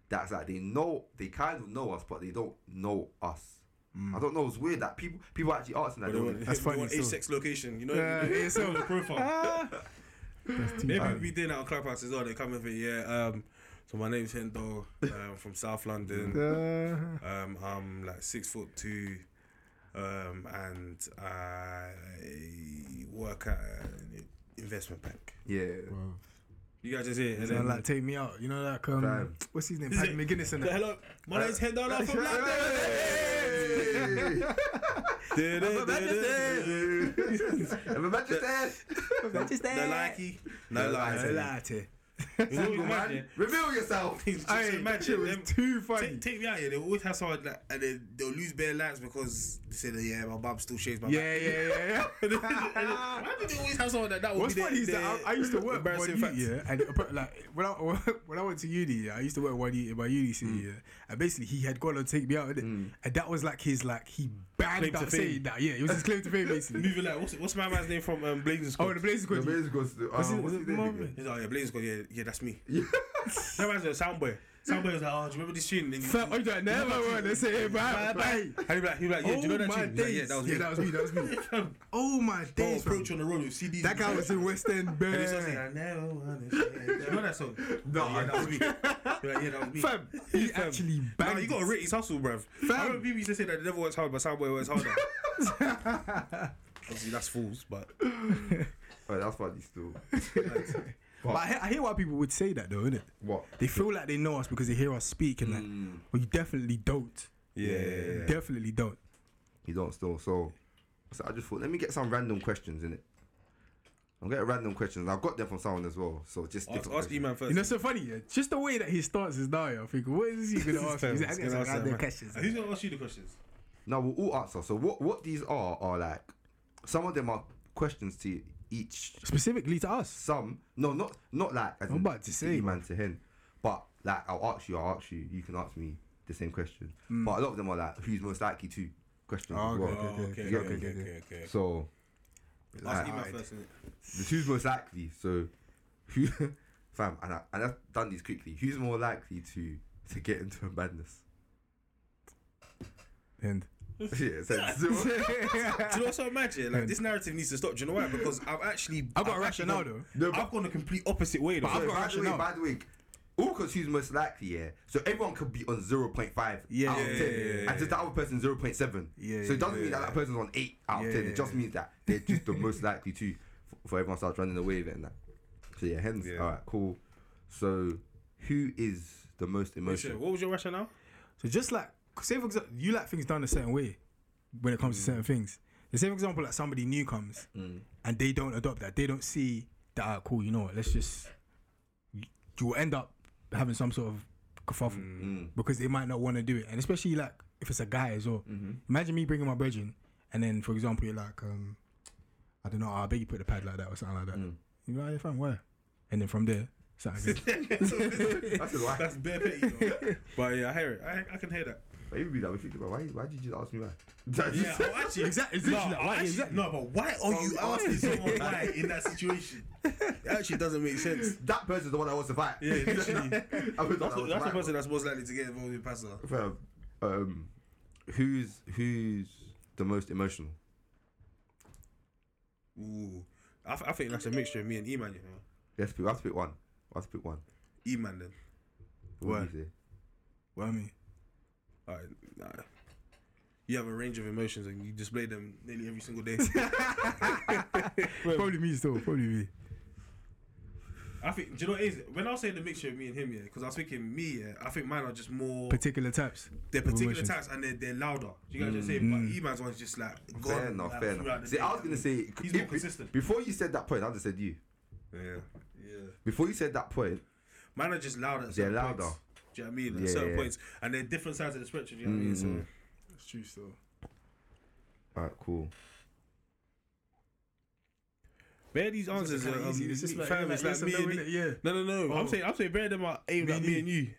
that's like they know they kind of know us, but they don't know us. Mm. I don't know. It's weird that people people actually asking that. But they want. That's they funny want still. age sex location. You know, Yeah, you know, yeah, so- the profile. Maybe bad. we did that on Clubhouse as well. They come with it, yeah. Um, so my name's Hendo. Um, from South London. Uh, Um, I'm like six foot two. um, and I work at an investment bank. Yeah. You guys just hear, and And then like take me out, you know, like um, Fam. what's his name, Is Paddy it- and that. Hello, my name's Head Down from London. Have a Manchester. No likey, no No likey. I lied to you. You know you Man, reveal yourself. Just Hey, imagine it was them- too funny. Take, take me out here. They always have someone that, and then they'll lose bare lights because they say that yeah, my mum still shaves my Yeah, yeah, yeah, yeah. Why do they always have someone that that would What's be their- funny is that I, I used to work one embarrassing uni, yeah, and like when I when I went to uni, yeah, I used to work one uni in my uni city, Mm. yeah, and basically he had gone to take me out, innit? and that was like his like he banned Claim to out saying that, yeah, it was his claim to fame basically. Moving like what's, what's my man's name from um, Blazing Squad? oh, the Blazers The got you. Blaze goes to. Was Uh, what's was his it name again? He's like, oh yeah, Blazing Squad. Yeah, yeah, that's me. that man's a soundboy. Soundboy was like, oh, do you remember this tune? And Fam, I don't never want to say it, bye, bye. And he'd be like, he'd be like, yeah, do you know that oh my tune? He's like, days. yeah, that was me. that was me. That was me. oh my Bro, days, fam. approach on the road with CDs. That guy was in West End, And he starts saying, man. I never wanna share. You know that song? No, yeah, that was me. He'd be like, yeah, that was me. Fam, he actually Nah, banged. you got to rate his hustle, bruv. Fam. I remember people used to say that they never works hard, but Soundboy works harder. Obviously, that's fools, but Oh, that's funny still. But I hear, I hear why people would say that though, innit? What? They feel like they know us because they hear us speak and that. Mm. Well, you definitely don't. yeah, Definitely don't. You don't still. So, so I just thought, let me get some random questions in it. I'm getting random questions. I've got them from someone as well. So just Ask, different ask questions. E-Man first. You know, so funny, yeah? Just the way that he starts his now, I think, what is he going to ask? you? He's like, I He's got gonna ask random questions. man. Who's going to ask you the questions? No, we'll all answer. So what what these are are like some of them are questions to each. Specifically to us. Some no, not not like as I'm about to say, man to him, but like I'll ask you, I'll ask you. You can ask me the same question. Hmm. But a lot of them are like who's most likely to question. Oh, as okay, well. okay, okay, okay, okay, okay, okay. So like, E-Man first, innit? the who's most likely. So who, fam, and I and I've done these quickly. Who's more likely to to get into a madness? And yeah, so, Do you know what's so mad? Yeah? Like this narrative needs to stop. Do you know why? Because I've actually, I've got a actually rationale gone- though. No, but- I've gone the complete opposite way. Though. But I've So got by the way, rationale. by the way, all because who's most likely, yeah. So everyone could be on zero point five Yeah, out yeah, of yeah, ten, yeah, yeah, and just the other person zero point seven. Yeah, so it doesn't yeah, mean that that person's on eight out of Yeah, ten. yeah, It just yeah. means that they're just the most likely to f- for everyone starts running away with it and that. So yeah, hence, Yeah. all right, cool. So who is the most Shit, emotional? What was your rationale? So just like, say for example, you like things done a certain way when it comes to certain things. The same example, like somebody new comes and they don't adopt that. They don't see that, ah, cool, you know what, let's just, you you will end up having some sort of kerfuffle Mm. because they might not want to do it. And especially like if it's a guy as well. Imagine me bringing my brethren and then, for example, you're like, um, I don't know, I beg you put the pad like that or something like that. You're like, yeah, fam, where? And then from there, something good. That's a lie. That's bare petty. though. but yeah, I hear it. I, I can hear that. But even be like, we think about why? Why did you just ask me why? Yeah, oh, actually, Exactly, No, like, why- actually, exactly. no, but why are you asking someone why in that situation? It actually doesn't make sense. that person's the one that wants to fight. Yeah, literally. That's, the that that's the person fight. that's most likely to get involved with Pasa. Fam, um, who's who's the most emotional? Ooh, I, f- I think that's a mixture of me and E-Man. You know, Let's pick. Let's pick one. Let's pick one. E-Man then. What do you say? What I mean? Alright, nah. You have a range of emotions and you display them nearly every single day. Probably me still, probably me. I think, do you know what it is? When I was saying the mixture of me and him, yeah, because I was thinking me, yeah, I think mine are just more. Particular types. they're particular emotions. types and they're, they're louder. Do you guys just say? But mm. E-Man's one's just like, gone, Fair enough. like, fair throughout enough. See, day. I was gonna say he's if- more consistent. Before you said that point, I just said you. Yeah, yeah. Before you said that point, Mine are just louder. At They're louder. Points. Do you know what I mean? At Yeah, certain yeah. points, and they're different sides of the spectrum. Do you know what I mean? So Mm. That's true still. alright, cool. Bare these answers kinda are um, easy. It's just like- fam, yeah, it's like like me and and no, innit? Yeah. No, no, no. Oh. I'm saying, I'm saying, bare them are aimed Me at and me you. and you.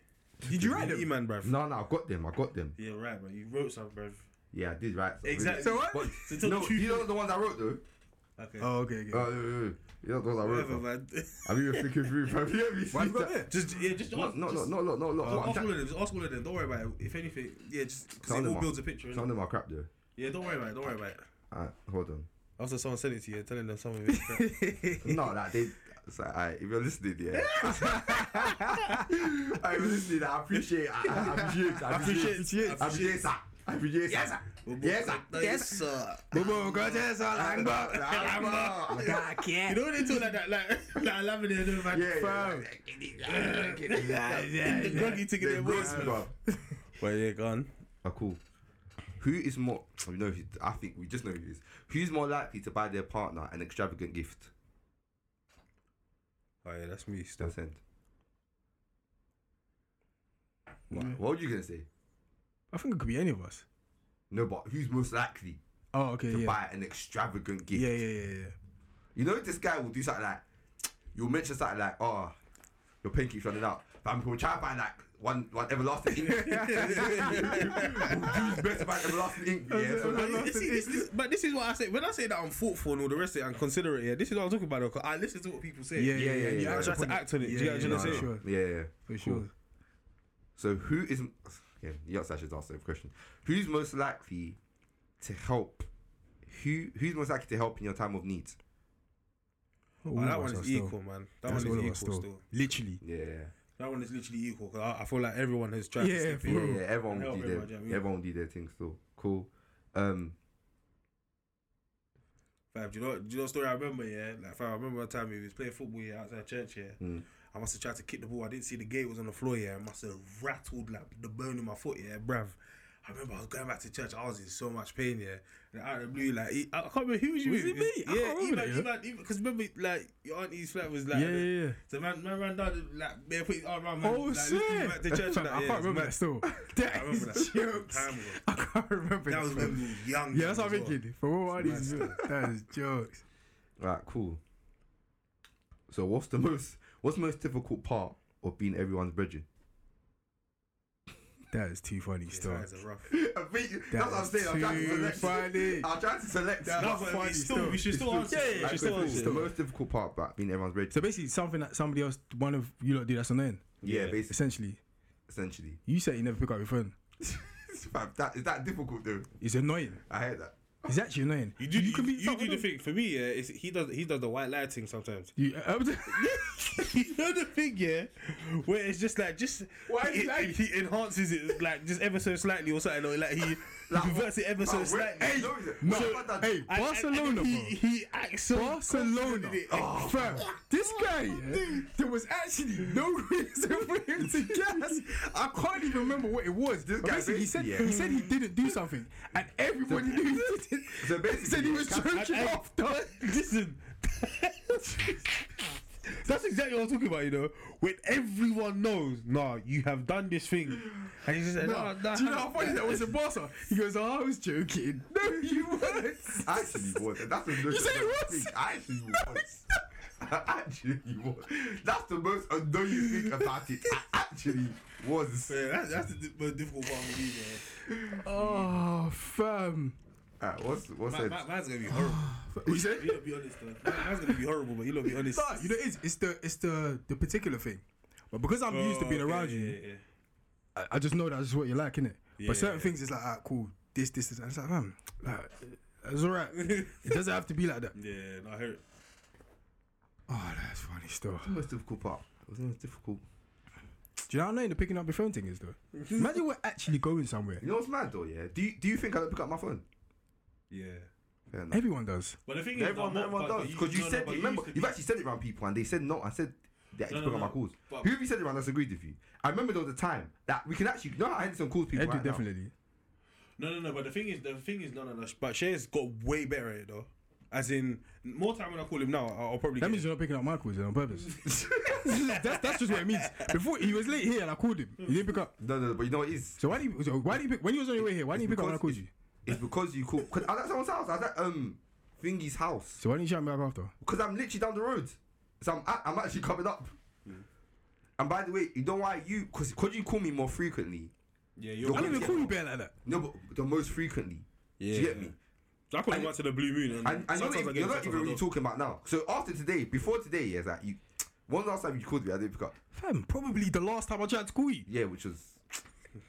Did you write them? E-Man, bruv. No, no, I got them. I got them. Yeah, right, man. You wrote some, bruv. Yeah, I did right. Exactly. So what? But, So no, the truth. you know the ones I wrote though. Okay. Oh, okay, okay. Uh, you know the I wrote. Whatever, man. I'm even thinking through. fam. You hear me? Why you got there? just yeah, just No, ask, no, no, just, no, no, no, no. uh, What I'm ask all of them. Just ask all of them. Don't worry about it. If anything, yeah, just because Some it of all them builds a picture. Some of innit? them are crap though. Yeah, don't worry about it. Don't worry about it. Alright, hold on. After someone sent it to you, telling them some of it. no, that they. It's like, alright, if you're listening, yeah. Alright, if you're listening, I appreciate. I, I appreciate. I appreciate. Appreciate- I appreciate that. Every year, yes, sir. Yes, sir. Yes, sir. Bobo, go to Salangba. You know when they talk like that, like, like lavender, and man. Yeah, yeah, yeah. Groggy taking their voice, man. Well, yeah, gone. Oh, cool. Who is more? We know. Who, I think we just know who it is. Who's more likely to buy their partner an extravagant gift? Oh yeah, that's me still. That's end. What, what were you gonna say? I think it could be any of us. No, but who's most likely Oh, okay, to yeah. buy an extravagant gift? Yeah, yeah, yeah, yeah. You know, this guy will do something like, you'll mention something like, oh, your pen keeps running out. But I'm going to try and find like one, one everlasting ink. we'll do his best to find everlasting ink. Yeah, so But like, this, is- this, is- but this is what I say. When I say that I'm thoughtful and all the rest of it and considerate, yeah, this is what I'm talking about. Though, 'cause I listen to what people say. Yeah, yeah, yeah, you yeah. I act try to act on it. Do you Yeah, what I'm yeah, trying to no, say? sure. yeah, yeah. For Cool. sure. So who is, yeah, yes, I should ask the question. Who's most likely to help? Who Who's most likely to help in your time of need? Oh, All that of one is are still- equal, man. That That's one is equal still. still. Literally. Yeah. That one is literally equal because I, I feel like everyone has tried Yeah, to step for in. Yeah, everyone will do help their, everyone, do you know I mean? everyone will do their thing still. Cool. Um, Fam, do you know? Do you know a story I remember? Yeah, like fam, I remember one time we was playing football yeah, outside church. Yeah, Mm. I must have tried to kick the ball. I didn't see the gate was on the floor. Yeah, I must have rattled like the bone in my foot. Yeah, bruv. I remember I was going back to church. I was in so much pain. Yeah, and out of the blue, like he- I can't remember who was you. Was it me? I Yeah, can't remember even, that, even, because remember, like your auntie's flat was like, Yeah, yeah, yeah. So man, man ran down, like, man, put his arm around, man, Oh, like, lifted him shit. back to church. and that, I yeah, can't remember it's that still. That I remember is that. jokes. Time ago. I can't remember That was when we were young. Yeah, that's what I'm as well. thinking. For all these, Mad that is jokes. right, cool. So what's the most what's the most difficult part of being everyone's brethren? That is too funny Yeah, still. times rough. I think, that's what I'm saying. I'm trying to too select. funny. I'm trying to select. That No, was but funny still, still. we should still answer. Yeah, yeah, yeah. should still answer. the most difficult part about being everyone's brethren. So basically, something that somebody else, one of you lot do that's annoying. yeah, Yeah. basically, Essentially, essentially. you say you never pick up your phone. That is that difficult though. It's annoying. I heard that. It's actually annoying. You do, you, can you, do the thing. For me, yeah, it's, he does he does the white lie thing sometimes. You, uh, you know the thing, yeah, where it's just like just Why he, is he enhances it like just ever so slightly or something, or like he, he Like, converts it ever so Oh, slightly. hey, no, is it? no, So- hey, And- and- Barcelona, and he, he acts so Barcelona. Oh, fam, this oh, guy, yeah, there was actually no reason for him to gas. I can't even remember what it was. This guy basically, he said yeah. he said he didn't do something, and everybody knew he did. So basically, said he was Cap- joking And- and- off. Listen. That's exactly what I'm talking about, you know. When everyone knows, nah, you have done this thing, and he just said, nah, nah, Do you know how funny that was in Barca? He goes, oh, I was joking. No, you weren't. I actually was. That's the most. You said he was? thing. I actually was. I actually was. That's the most annoying thing about it. I actually was. Yeah, that's, that's the most difficult part for me, man. Oh, fam. Uh, what's what's Man, it? man, man's gonna be horrible. What you said? You gotta be honest, though. Man, man's gonna be horrible, but you gotta be honest. Nah, you know, it's, it's the it's the the particular thing. But because I'm used to being Oh, around yeah, you, yeah, yeah. I, I just know that's what you're like, innit? Yeah. But certain things is like, ah, cool, this, this, this. And it's like, man, like, it's alright. it doesn't have to be like that. Yeah, no, I heard. it. Oh, that's funny stuff. the most difficult part? What's the most difficult? Do you know how annoying the picking up your phone thing is, though? Imagine we're actually going somewhere. You know what's mad though? Yeah. Do you do you think I don't pick up my phone? Yeah. Fair enough. Everyone does. But the thing is, Everyone, no, everyone but- does but because you, no, no, said but it. Remember, used to you've be- actually said it around people, and they said no. I said they actually No, pick no, up my calls. But- Who have you said it around that's agreed with you? I remember there was a time that we can actually. You know how Henderson calls people Edu right now? definitely. No, no, no. But the thing is, the thing is, no, no, no. But Shay's got way better at it though. As in, more time when I call him now, I'll I'll probably. That get means you're not picking up my calls then on purpose. that's, that's just what it means. Before he was late here and I called him, he didn't pick up. No, no, but you know what it is? So why do you? So why do you pick? When you was on your way here, why didn't you pick up when I called you? It's because you call. Cause I was at someone's house. I was at um Thingy's house. So why didn't you shout me back after? Because I'm literally down the road. So I'm a- I'm actually coming up. And by the way, you know why you? Because could you call me more frequently? Yeah, I you're. I didn't even Yeah. call you better like that. No, but the most frequently. Yeah. Do you get me? I call him And- out to the blue moon, and, And, and you're not, sometimes I even, get you're not even really talking about now. So after today, before today, yeah, it's like you. One last time you called me? I didn't pick up. Fam, probably the last time I tried to call you. Yeah, which was.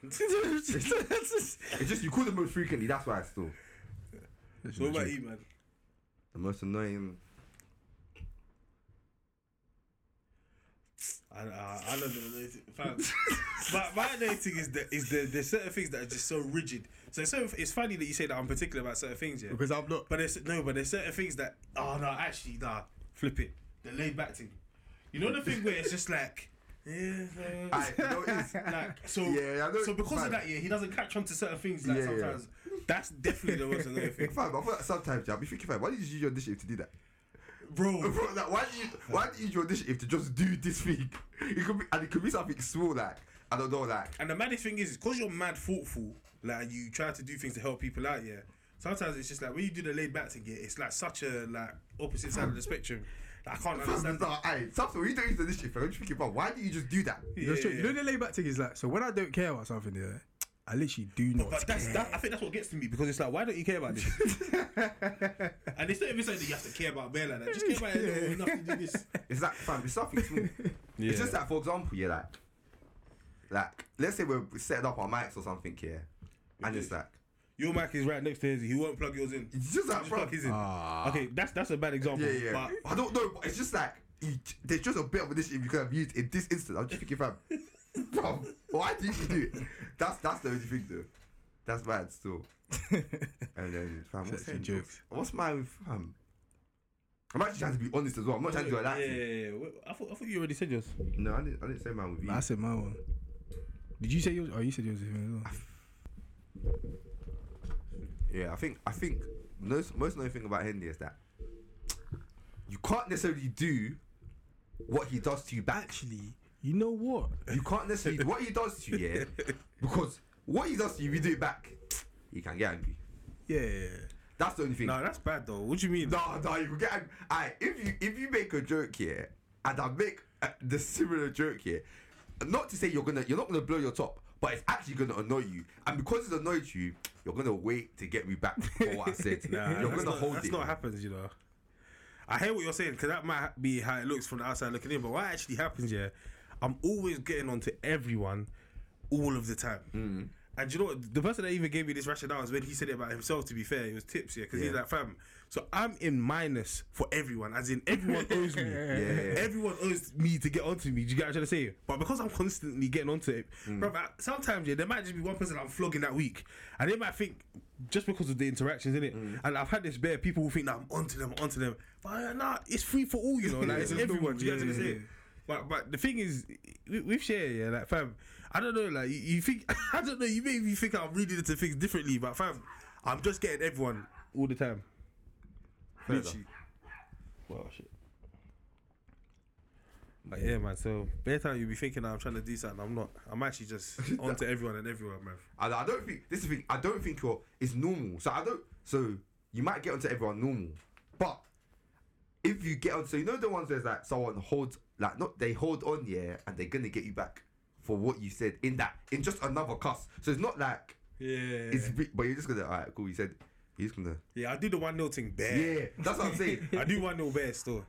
That's It's just you call them most frequently. That's why I still. So what about you, man? The most annoying. I I, I don't know. Fam. but my main thing is that is the there's certain things that are just so rigid. So it's, so it's funny that you say that I'm particular about certain things, yeah. Because I'm not. But there's no, but there's certain things that oh no, actually nah, flip it. The laid back thing. You know the thing where it's just like yeah, I, know, it's, like so. Yeah, I know- so because of that, yeah, he doesn't catch on to certain things. Like Yeah, yeah. sometimes that's definitely the most annoying thing, fam, I feel like sometimes, yeah, I'll be thinking, fam, why did you use your initiative to do that? bro. Bro, like, why did you why do you use your initiative to just do this thing? It could be and it could be something small like I don't know like And the maddest thing is, because you're mad thoughtful, like you try to do things to help people out, yeah. Sometimes it's just like when you do the laid back thing, yeah, it's like such a like opposite side of the spectrum. Like, I can't fam, understand. it's like, aye, something when you don't use the initiative, fam, I'm just thinking, bro, why do you just do that? You know, Yeah, straight- you know yeah. the layback thing is like so when I don't care about something, yeah, I literally do not. But that's care. that. I think that's what gets to me because it's like, why don't you care about this? and it's not even saying that you have to care about bear like that. Just care about it little enough to do this. It's like fam, it's something small. Yeah. It's just that, for example, yeah, like like let's say we're setting up our mics or something here. And it's like Your mic is right next to his. He won't plug yours in. it's just like Just bro. plug his in. Ah. okay, that's that's a bad example. Yeah, yeah. But I don't know, but it's just like you, there's just a bit of initiative you could have used in this instance. I'm just thinking, fam, bro, why did you do it? That's that's the only thing though. That's bad still. and then, fam, what's, Say your- jokes. what's my fam? I'm actually trying to be honest as well. I'm not trying to do it yeah, like yeah, that. yeah, yeah. I thought I thought you already said yours. No, I didn't. I didn't say mine with you. I said my one. Did you say yours? Oh, you said yours as well. Yeah, I think I think most most annoying thing about Hendy is that you can't necessarily do what he does to you back. Actually, you know what? You can't necessarily what he does to you, yeah, because what he does to you, if you do it back, you can get angry. Yeah. That's the only thing. No, that's bad though. What do you mean? No, no, you can get angry. Alright, if you if you make a joke here, and I make uh, the similar joke here, not to say you're gonna you're not gonna blow your top, but it's actually gonna annoy you, and because it's annoyed you, you're gonna wait to get me back for what I said. Nah, you're that's gonna not, hold that's it. not what happens, you know. I hear what you're saying because that might be how it looks from the outside looking in, but what actually happens, yeah, I'm always getting onto everyone all of the time. Mm. And you know what? The person that even gave me this rationale is when he said it about himself. To be fair, it was tips, yeah, because he's Yeah. like, fam. So I'm in minus for everyone, as in everyone owes me. yeah. Everyone owes me to get onto me. Do you get what I'm trying to say? But because I'm constantly getting onto it, Mm. bro, sometimes yeah, there might just be one person I'm flogging that week, and they might think just because of the interactions in it. Mm. And I've had this bear people who think that I'm onto them, onto them. But uh, nah, it's free for all, you know. Like it's everyone. Do you get what I'm Yeah, trying to say? But but the thing is, we- we've shared, yeah, like fam. I don't know, like you, you think I don't know. You maybe think I'm reading into things differently, but fam, I'm just getting everyone all the time. Well, shit. But yeah, man. So better time you be thinking I'm trying to do something. I'm not. I'm actually just onto everyone and everywhere, man. I, I don't think this is the thing. I don't think you're. It's normal. So I don't. So you might get onto everyone normal, but if you get on, so you know the ones where like someone holds, like not they hold on, yeah, and they're gonna get you back for what you said in that in just another cuss. So it's not like Yeah. it's, but you're just gonna. All right, cool. You said he's gonna. yeah, I do the one nil thing bare. Yeah, that's what I'm saying. I do one nil bare still.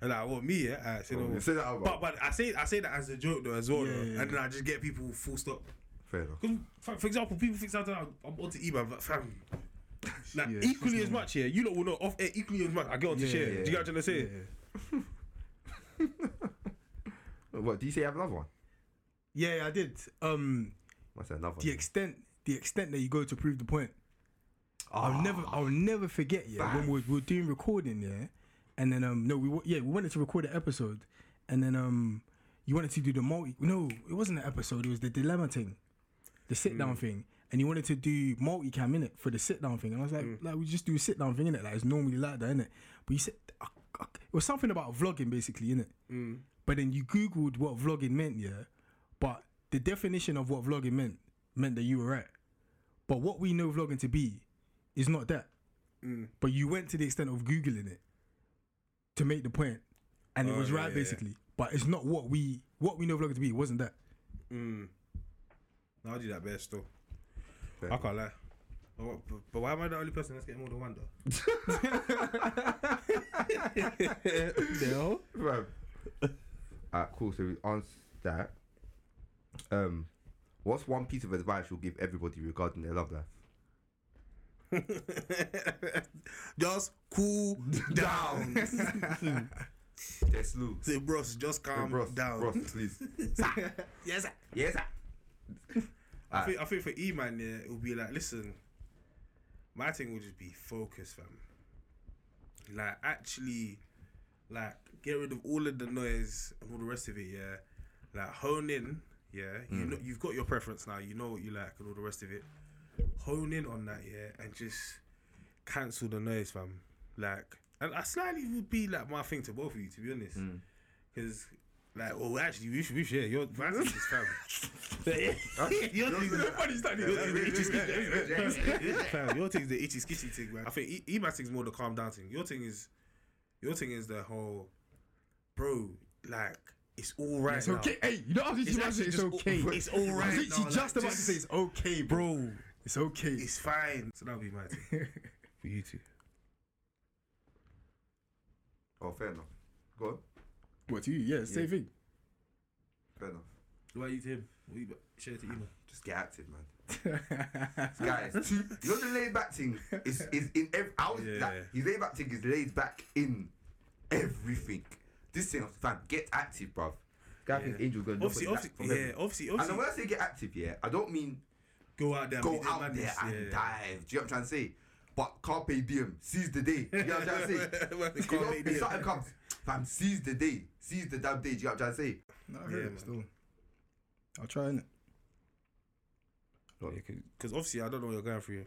And like, well, me, yeah, I say no Oh, more. you say that out but but I say I say that as a joke though as well, Yeah, though. yeah, and then I just get people full stop. Fair enough. Because for, for example, people think sometimes I'm, I'm onto Eban, but fam, like Yeah, equally as much, yeah. You lot will know off air equally as much. I get onto Yeah, share. yeah, do you get what I'm trying to say? What do you say? You have another one? Yeah, I did. Um, What's another one? the extent, the extent that you go to prove the point. I'll never, I'll never forget. Yeah, when we were, we were doing recording, yeah, and then um, no, we yeah, we wanted to record an episode, and then um, you wanted to do the multi. No, it wasn't an episode. It was the dilemma thing, the sit down thing, and you wanted to do multicam in it for the sit down thing, and I was like, like we just do a sit down thing in it, like it's normally like that, in it. But you said uh, uh, it was something about vlogging, basically, in it. But then you googled what vlogging meant, yeah. But the definition of what vlogging meant meant that you were right. But what we know vlogging to be is not that. Mm. But you went to the extent of googling it to make the point, and it Oh, was yeah, right yeah, basically. But it's not what we what we know vlogging to be. It wasn't that. Mm. No, I'll do that best though. Fair. I can't lie. But, but, but why am I the only person that's getting more than one though? No. Right. Alright, cool. So we answered that. Um, what's one piece of advice you'll give everybody regarding their love life? Just cool down. They're slow. Say, bros, just calm Bros, down. bros, please. Yes, sir. yes, sir. I think, I think for E man, yeah, it will be like, listen, my thing will just be focus, fam. Like, actually, like, get rid of all of the noise and all the rest of it, yeah. Like, hone in, yeah. You mm. know, you've got your preference now. You know what you like and all the rest of it. Hone in on that, yeah, and just cancel the noise, fam. Like, and I slightly would be like my thing to both of you, to be honest, mm. because. Like, well, actually, we should, we should, yeah, your thing is fam. your thing is done your thing is the itchy skitchy- your thing's the itchy skitchy thing, man. I think E-Man's thing's more the calm down thing. Your thing is, your thing is the whole, bro, like, it's all right It's now. okay. Hey, you know how It's it's, it's okay. all- it's all right. I was literally now, like, just about just- to say it's okay, bro. Bro, It's okay. it's fine. So that'll be my thing. For you two. Oh, fair enough. Go on. What to you? Yeah, same thing. Fair enough. What are you to him? What you share it to E-Man. Just get active, man. Guys, you know the laid back thing is is in every. I was, Yeah. like, his laid back thing is laid back in everything. This thing, fam, get active, bruv. Guy thinks Angel's gonna Obviously, drop it obviously, from yeah, heaven. obviously, And obviously, when I say get active, yeah, I don't mean go out there, go be doing out there madness, and yeah. dive. Do you know what I'm trying to say? But carpe diem, seize the day. Do You know what I'm trying to say? Well, you know, carpe if diem. something comes, fam, seize the day, seize the damn day. Do you know what I'm trying to say? No, I Yeah, hear it still. I'll try it. Because obviously, I don't know what you're going through,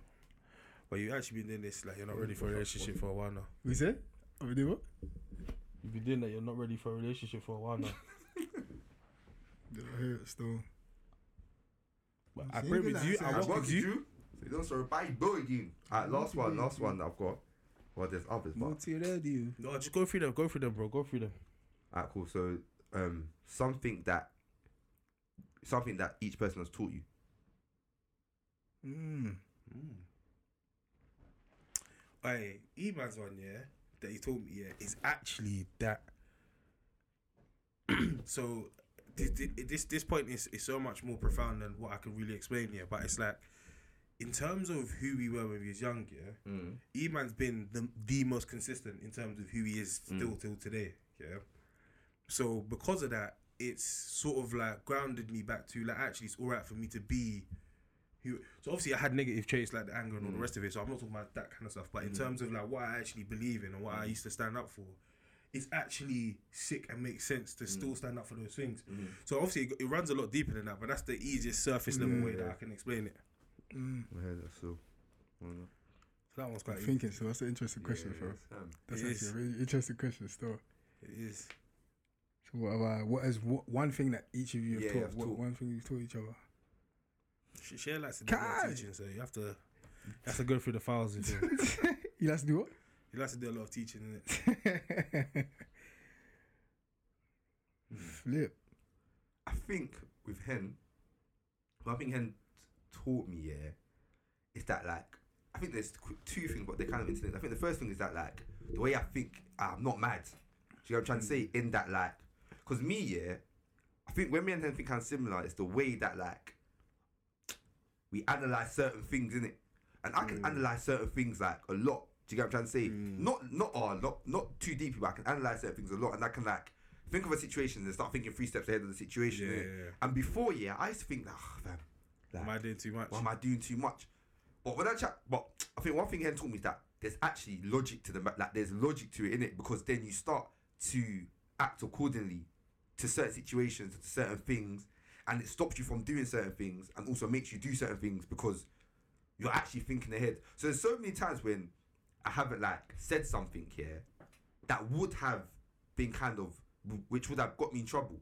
but you actually been doing this like you're not ready for a relationship for a while now. We said? Are we doing what? You've been doing that. You're not ready for a relationship for a while now. Yeah, I hear it still. But I See, pray with you. I I work work with you. So you don't sorry, bye, boy again. Alright, last one, last one that I've got. Well, there's others, but Multi-radio. No, just go through them. Go through them, bro. Go through them. alright, cool. So, um, something that, something that each person has taught you. Mm. Hey, E-Man's one, yeah, that he told me, yeah, is actually that. so, this, this this point is, is so much more profound than what I can really explain here. But it's like, in terms of who we were when we was young, yeah, mm. E-Man's been the, the most consistent in terms of who he is mm. still till today, yeah. So because of that, it's sort of like grounded me back to like actually it's all right for me to be who so obviously I had negative traits like the anger and all the mm. rest of it. So I'm not talking about that kind of stuff. But in terms of like what I actually believe in and what I used to stand up for, it's actually sick and makes sense to still stand up for those things. So obviously it, it runs a lot deeper than that, but that's the easiest surface level way that I can explain it. I heard that so. So that one's quite I'm thinking, so that's an interesting question, bro. Um, That's It actually is. a really interesting question still. It is. So what, uh, what is what, one thing that each of you have Yeah, taught? I've What, taught. one thing you've taught each other? Share likes to do a lot Kai! of teaching, so you have to you have to go through the files with him. You like to do what? He likes to do a lot of teaching, innit? Flip. I think with Hen, what I think Hen taught me, yeah, is that like I think there's two things, but they're kind of interlinked. I think the first thing is that like the way I think, I'm not mad. Do you know what I'm trying to say? In that like, because me, yeah, I think when me and Hen think kind of similar, it's the way that like we analyze certain things in it, and I can mm. analyze certain things like a lot. Do you get what I'm trying to say? Not not a lot, not too deeply, but I can analyze certain things a lot, and I can like think of a situation and start thinking three steps ahead of the situation. Yeah, yeah, yeah. And before, yeah, I used to think, ah, fam, like, Am I doing too much? why am I doing too much? But when I chat, but I think one thing Hen taught me is that there's actually logic to the like there's logic to it in it because then you start to act accordingly to certain situations, to certain things, and it stops you from doing certain things and also makes you do certain things because you're actually thinking ahead. So there's so many times when I haven't like said something here that would have been kind of which would have got me in trouble.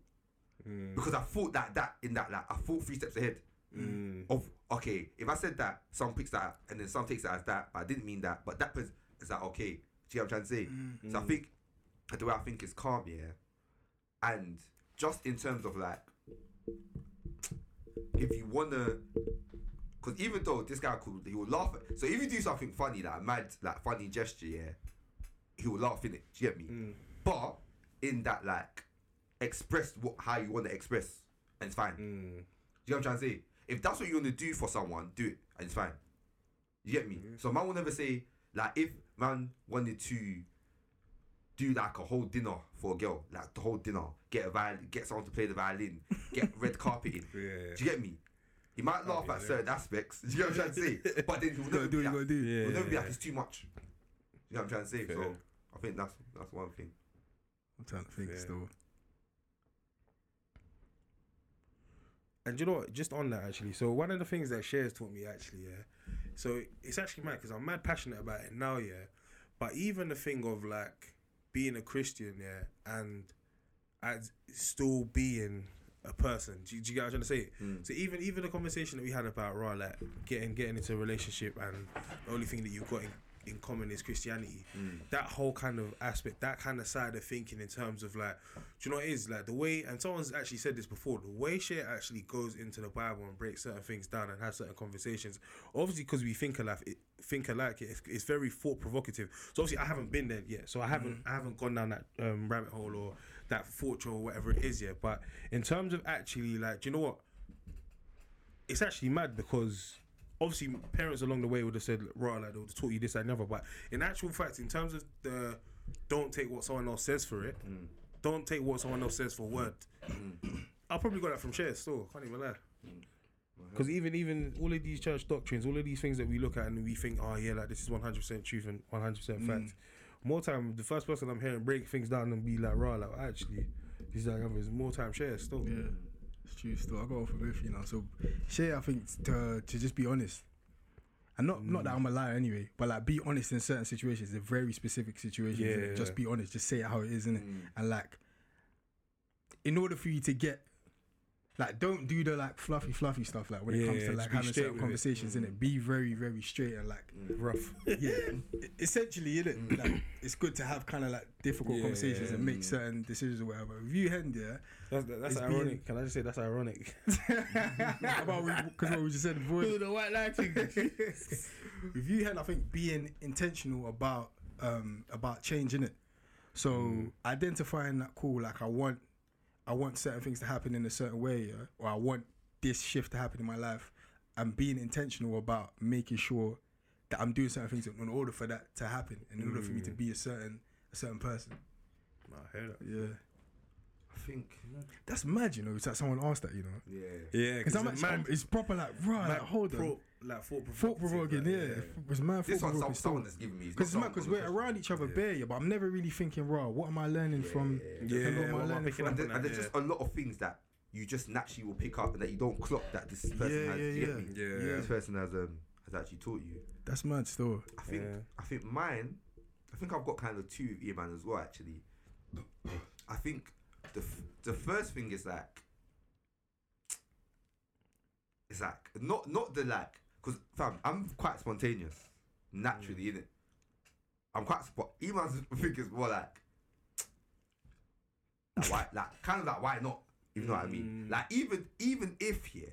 Mm. Because I thought that that in that like I thought three steps ahead mm. of okay if I said that some picks that and then some takes that as that but I didn't mean that but that person is like okay do you know what I'm trying to say? Mm. So I think the way I think is calm yeah. And just in terms of like if you wanna because even though this guy could he will laugh at, so if you do something funny like a mad like funny gesture yeah he will laugh in it do you get me? Mm. But in that like express what how you want to express and it's fine. Mm. Do you know what I'm trying to say? If that's what you want to do for someone do it and it's fine. You get me? Mm-hmm. So man will never say like if man wanted to do like a whole dinner for a girl, like the whole dinner, get a violin, get someone to play the violin, get red carpeting. Yeah. Do you get me? He might laugh at certain aspects. You get what I'm trying to say? But then he'll never do be what you like, gotta do. Yeah, he'll never be yeah. like it's too much. You know what I'm trying to say? So I think that's that's one thing. I'm trying to think Yeah. still. And you know what? Just on that, actually. So one of the things that Shares taught me, actually, yeah. So it's actually mad because I'm mad passionate about it now, yeah. But even the thing of like being a Christian, yeah, and as still being a person. Do, you- do you get what I'm trying to say? Hmm. So even even the conversation that we had about raw, like getting getting into a relationship, and the only thing that you've got in, in common is Christianity. Hmm. That whole kind of aspect, that kind of side of thinking in terms of like, do you know what it is like the way? And someone's actually said this before. The way shit actually goes into the Bible and breaks certain things down and has certain conversations. Obviously, because we think alike, it, think alike, it's, it's very thought provocative. So obviously, I haven't been there yet. So I haven't hmm. I haven't gone down that um, rabbit hole or that fortune or whatever it is yeah. But in terms of actually like, do you know what? it's actually mad because obviously parents along the way would have said right like they would have taught you this that, and the other. But in actual fact in terms of the don't take what someone else says for it mm. don't take what someone else says for word mm. I probably got that from Cher still can't even lie. Mm. Because even even all of these church doctrines all of these things that we look at and we think oh yeah like this is 100% truth and 100% fact more time the first person I'm hearing break things down and be like right like actually is like is more time Cher still Yeah, it's true. Still, I go for both, you know. So, share, I think to to just be honest, and not not that I'm a liar anyway, but like be honest in certain situations, in very specific situations. Yeah, innit? just yeah. be honest. Just say it how it is, innit? Mm. And like, in order for you to get. Like don't do the like fluffy fluffy stuff like when it comes to like having certain conversations in it. Be very very straight and like rough yeah, essentially, innit? Like, it's good to have kind of like difficult Yeah. conversations and make certain decisions or whatever. With you, Hen, yeah, That's that's ironic. being- Can I just say that's ironic? about because what we just said before. the white lighting. With you, Hen, I think being intentional about um about changing it. So Mm. identifying that cool, like I want, I want certain things to happen in a certain way, yeah, or I want this shift to happen in my life, and being intentional about making sure that I'm doing certain things in order for that to happen, and in order for me Mm. to be a certain a certain person. I hear that. Yeah. I think That's mad, you know. It's like someone asked that, you know. yeah. Yeah, Because I'm actually, I'm- it's proper like, right, like, hold on. Like thought Thought provoking, yeah. It's mad This thought one's some, provoking someone still. that's giving me. Because it's not mad, because we're around each other bare, yeah, but I'm never really thinking, raw, what am I learning from? Yeah, and what am I learning from? and, there- and that, there's just a lot of things that you just naturally will pick up and that you don't clock that this person Yeah, has. yeah, you get yeah. Yeah. This person has um has actually taught you. That's mad still. I think Yeah. I think mine. I think I've got kind of two with man as well. Actually, I think the f- the first thing is like it's like not not the like because fam I'm quite spontaneous naturally Mm. in it. I'm quite spot. E-Man's thing is more like like, why like kind of like why not? You know what I mean? Mm. Like even even if yeah.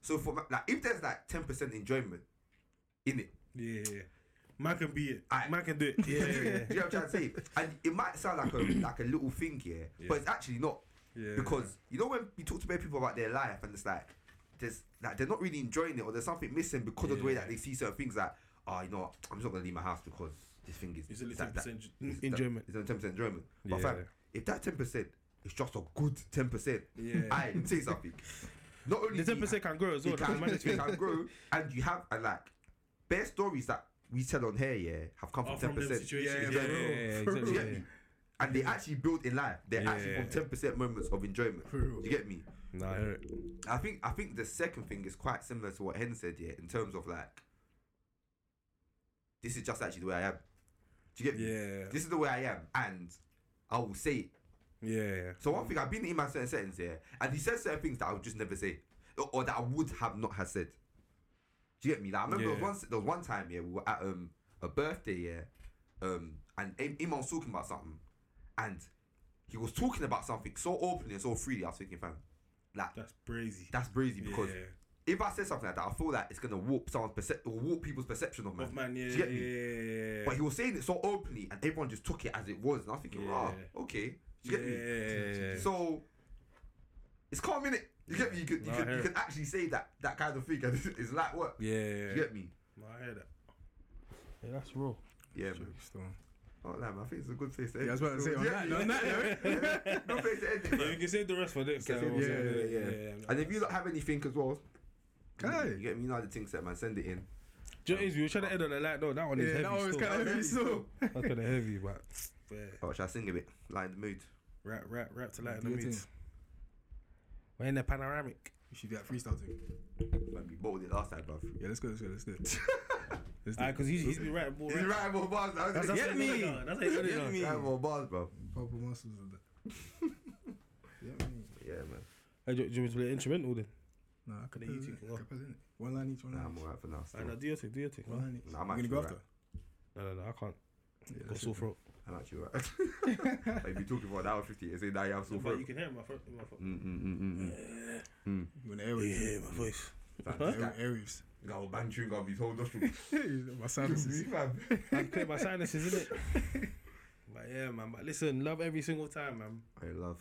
So for like if there's like ten percent enjoyment in it, Yeah, man can be it. Aight. Man can do it. Yeah, yeah, Do you know what I'm trying to say? And it might sound like a like a little thing here, but it's actually not. Yeah. Because you know when you talk to many people about their life and it's like there's like they're not really enjoying it or there's something missing because of the way that they see certain things like oh ah, you know what, I'm just not gonna leave my house because this thing is It's only 10% it's- enjoyment. It's only ten percent enjoyment. But Yeah. fam, if that ten percent is just a good ten percent, Yeah. I say something. Not only The ten percent can grow as well. it can, it can grow, and you have and like best stories that we tell on here, yeah, have come Oh, from ten percent. Yeah, Yeah, yeah, yeah, exactly. And they actually build in life. They're Yeah. actually from ten percent moments of enjoyment. For real. You get me? Nah, I hear it. I think I think the second thing is quite similar to what Hen said, yeah, in terms of like this is just actually the way I am. Do you get me? Yeah. This is the way I am, and I will say it. Yeah, yeah. So one thing I've been in my certain settings here, and he says certain things that I would just never say, or, or that I would have not have said. Do you get me? Like I remember there, was one, there was one time yeah, we were at um a birthday yeah, um, and Im- E-Man was talking about something, and he was talking about something so openly and so freely. I was thinking, fam, like That's brazy. that's crazy because Yeah. if I say something like that, I feel like it's gonna warp someone's percep- or warp people's perception of man. Of man, yeah, yeah, get me? yeah, yeah. But he was saying it so openly, and everyone just took it as it was, and I was thinking, ah, Yeah. oh, okay. You get me? Yeah. So it's calm in it. You get me? You can you No, can, you can actually say that that kind of thing, and it's like what? Yeah. You get me? Nah, I hear that. Yeah, that's real. Yeah, man. Still. Oh, man, I think it's a good place to Yeah, end. I was about to say, on that- on that yeah, good place to end it, Yeah, man. you can save the rest for next Can time. save- or yeah, yeah, yeah. And if you don't have anything as well, Okay. you get me, you know the thing set, man. Send it in. Do you know what it is? We were trying to end on a light note. That one is Yeah, heavy. that one was still. kinda heavy still. That's kind of heavy, but yeah. Oh, shall I sing a bit? Light the mood. Rap, rap, rap to lighten Do the your mood. thing. We're in the panoramic. You should do that freestyle thing. Man, we bottled it last time, bruv. Yeah, let's go, let's go, let's do it. Let's do Ah, it. because he's, he's been writing more. He's rap. writing more bars now. That's, that's Get me. he That's how he done it, Get me. Writing more bars, bro. Purple muscles of that. yeah, man. Yeah, man. Hey, do, do you want to play instrumental then? Nah, I could The put YouTube it. can go. One line each, one Nah, line I'm alright for now. Still. Alright, now do your thing, do your thing. One line each. Nah, I'm You gonna actually go right. after? No, no, no, I can't. Yeah, Got sore throat. I'm actually right. I'd be talking for an hour 50 and say, nah, you have sore But throat. you can hear my throat. My throat. Mm, mm, mm, mm, mm. You want the airwaves? Yeah, my voice. Fam, Huh? Air- Airwaves. This guy will bang chewing gum his whole nostril. My sinuses. Fam. I clear my sinuses, innit? But yeah, man. But listen, love every single time, man. I love.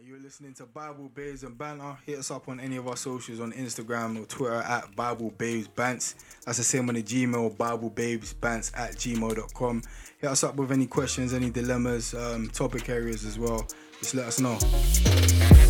And you're listening to Bible Babes and Banter. Hit us up on any of our socials on Instagram or Twitter at Bible Babes Bants. That's the same on the Gmail, Bible Babes Bants at gmail.com. Hit us up with any questions, any dilemmas, um, topic areas as well. Just let us know.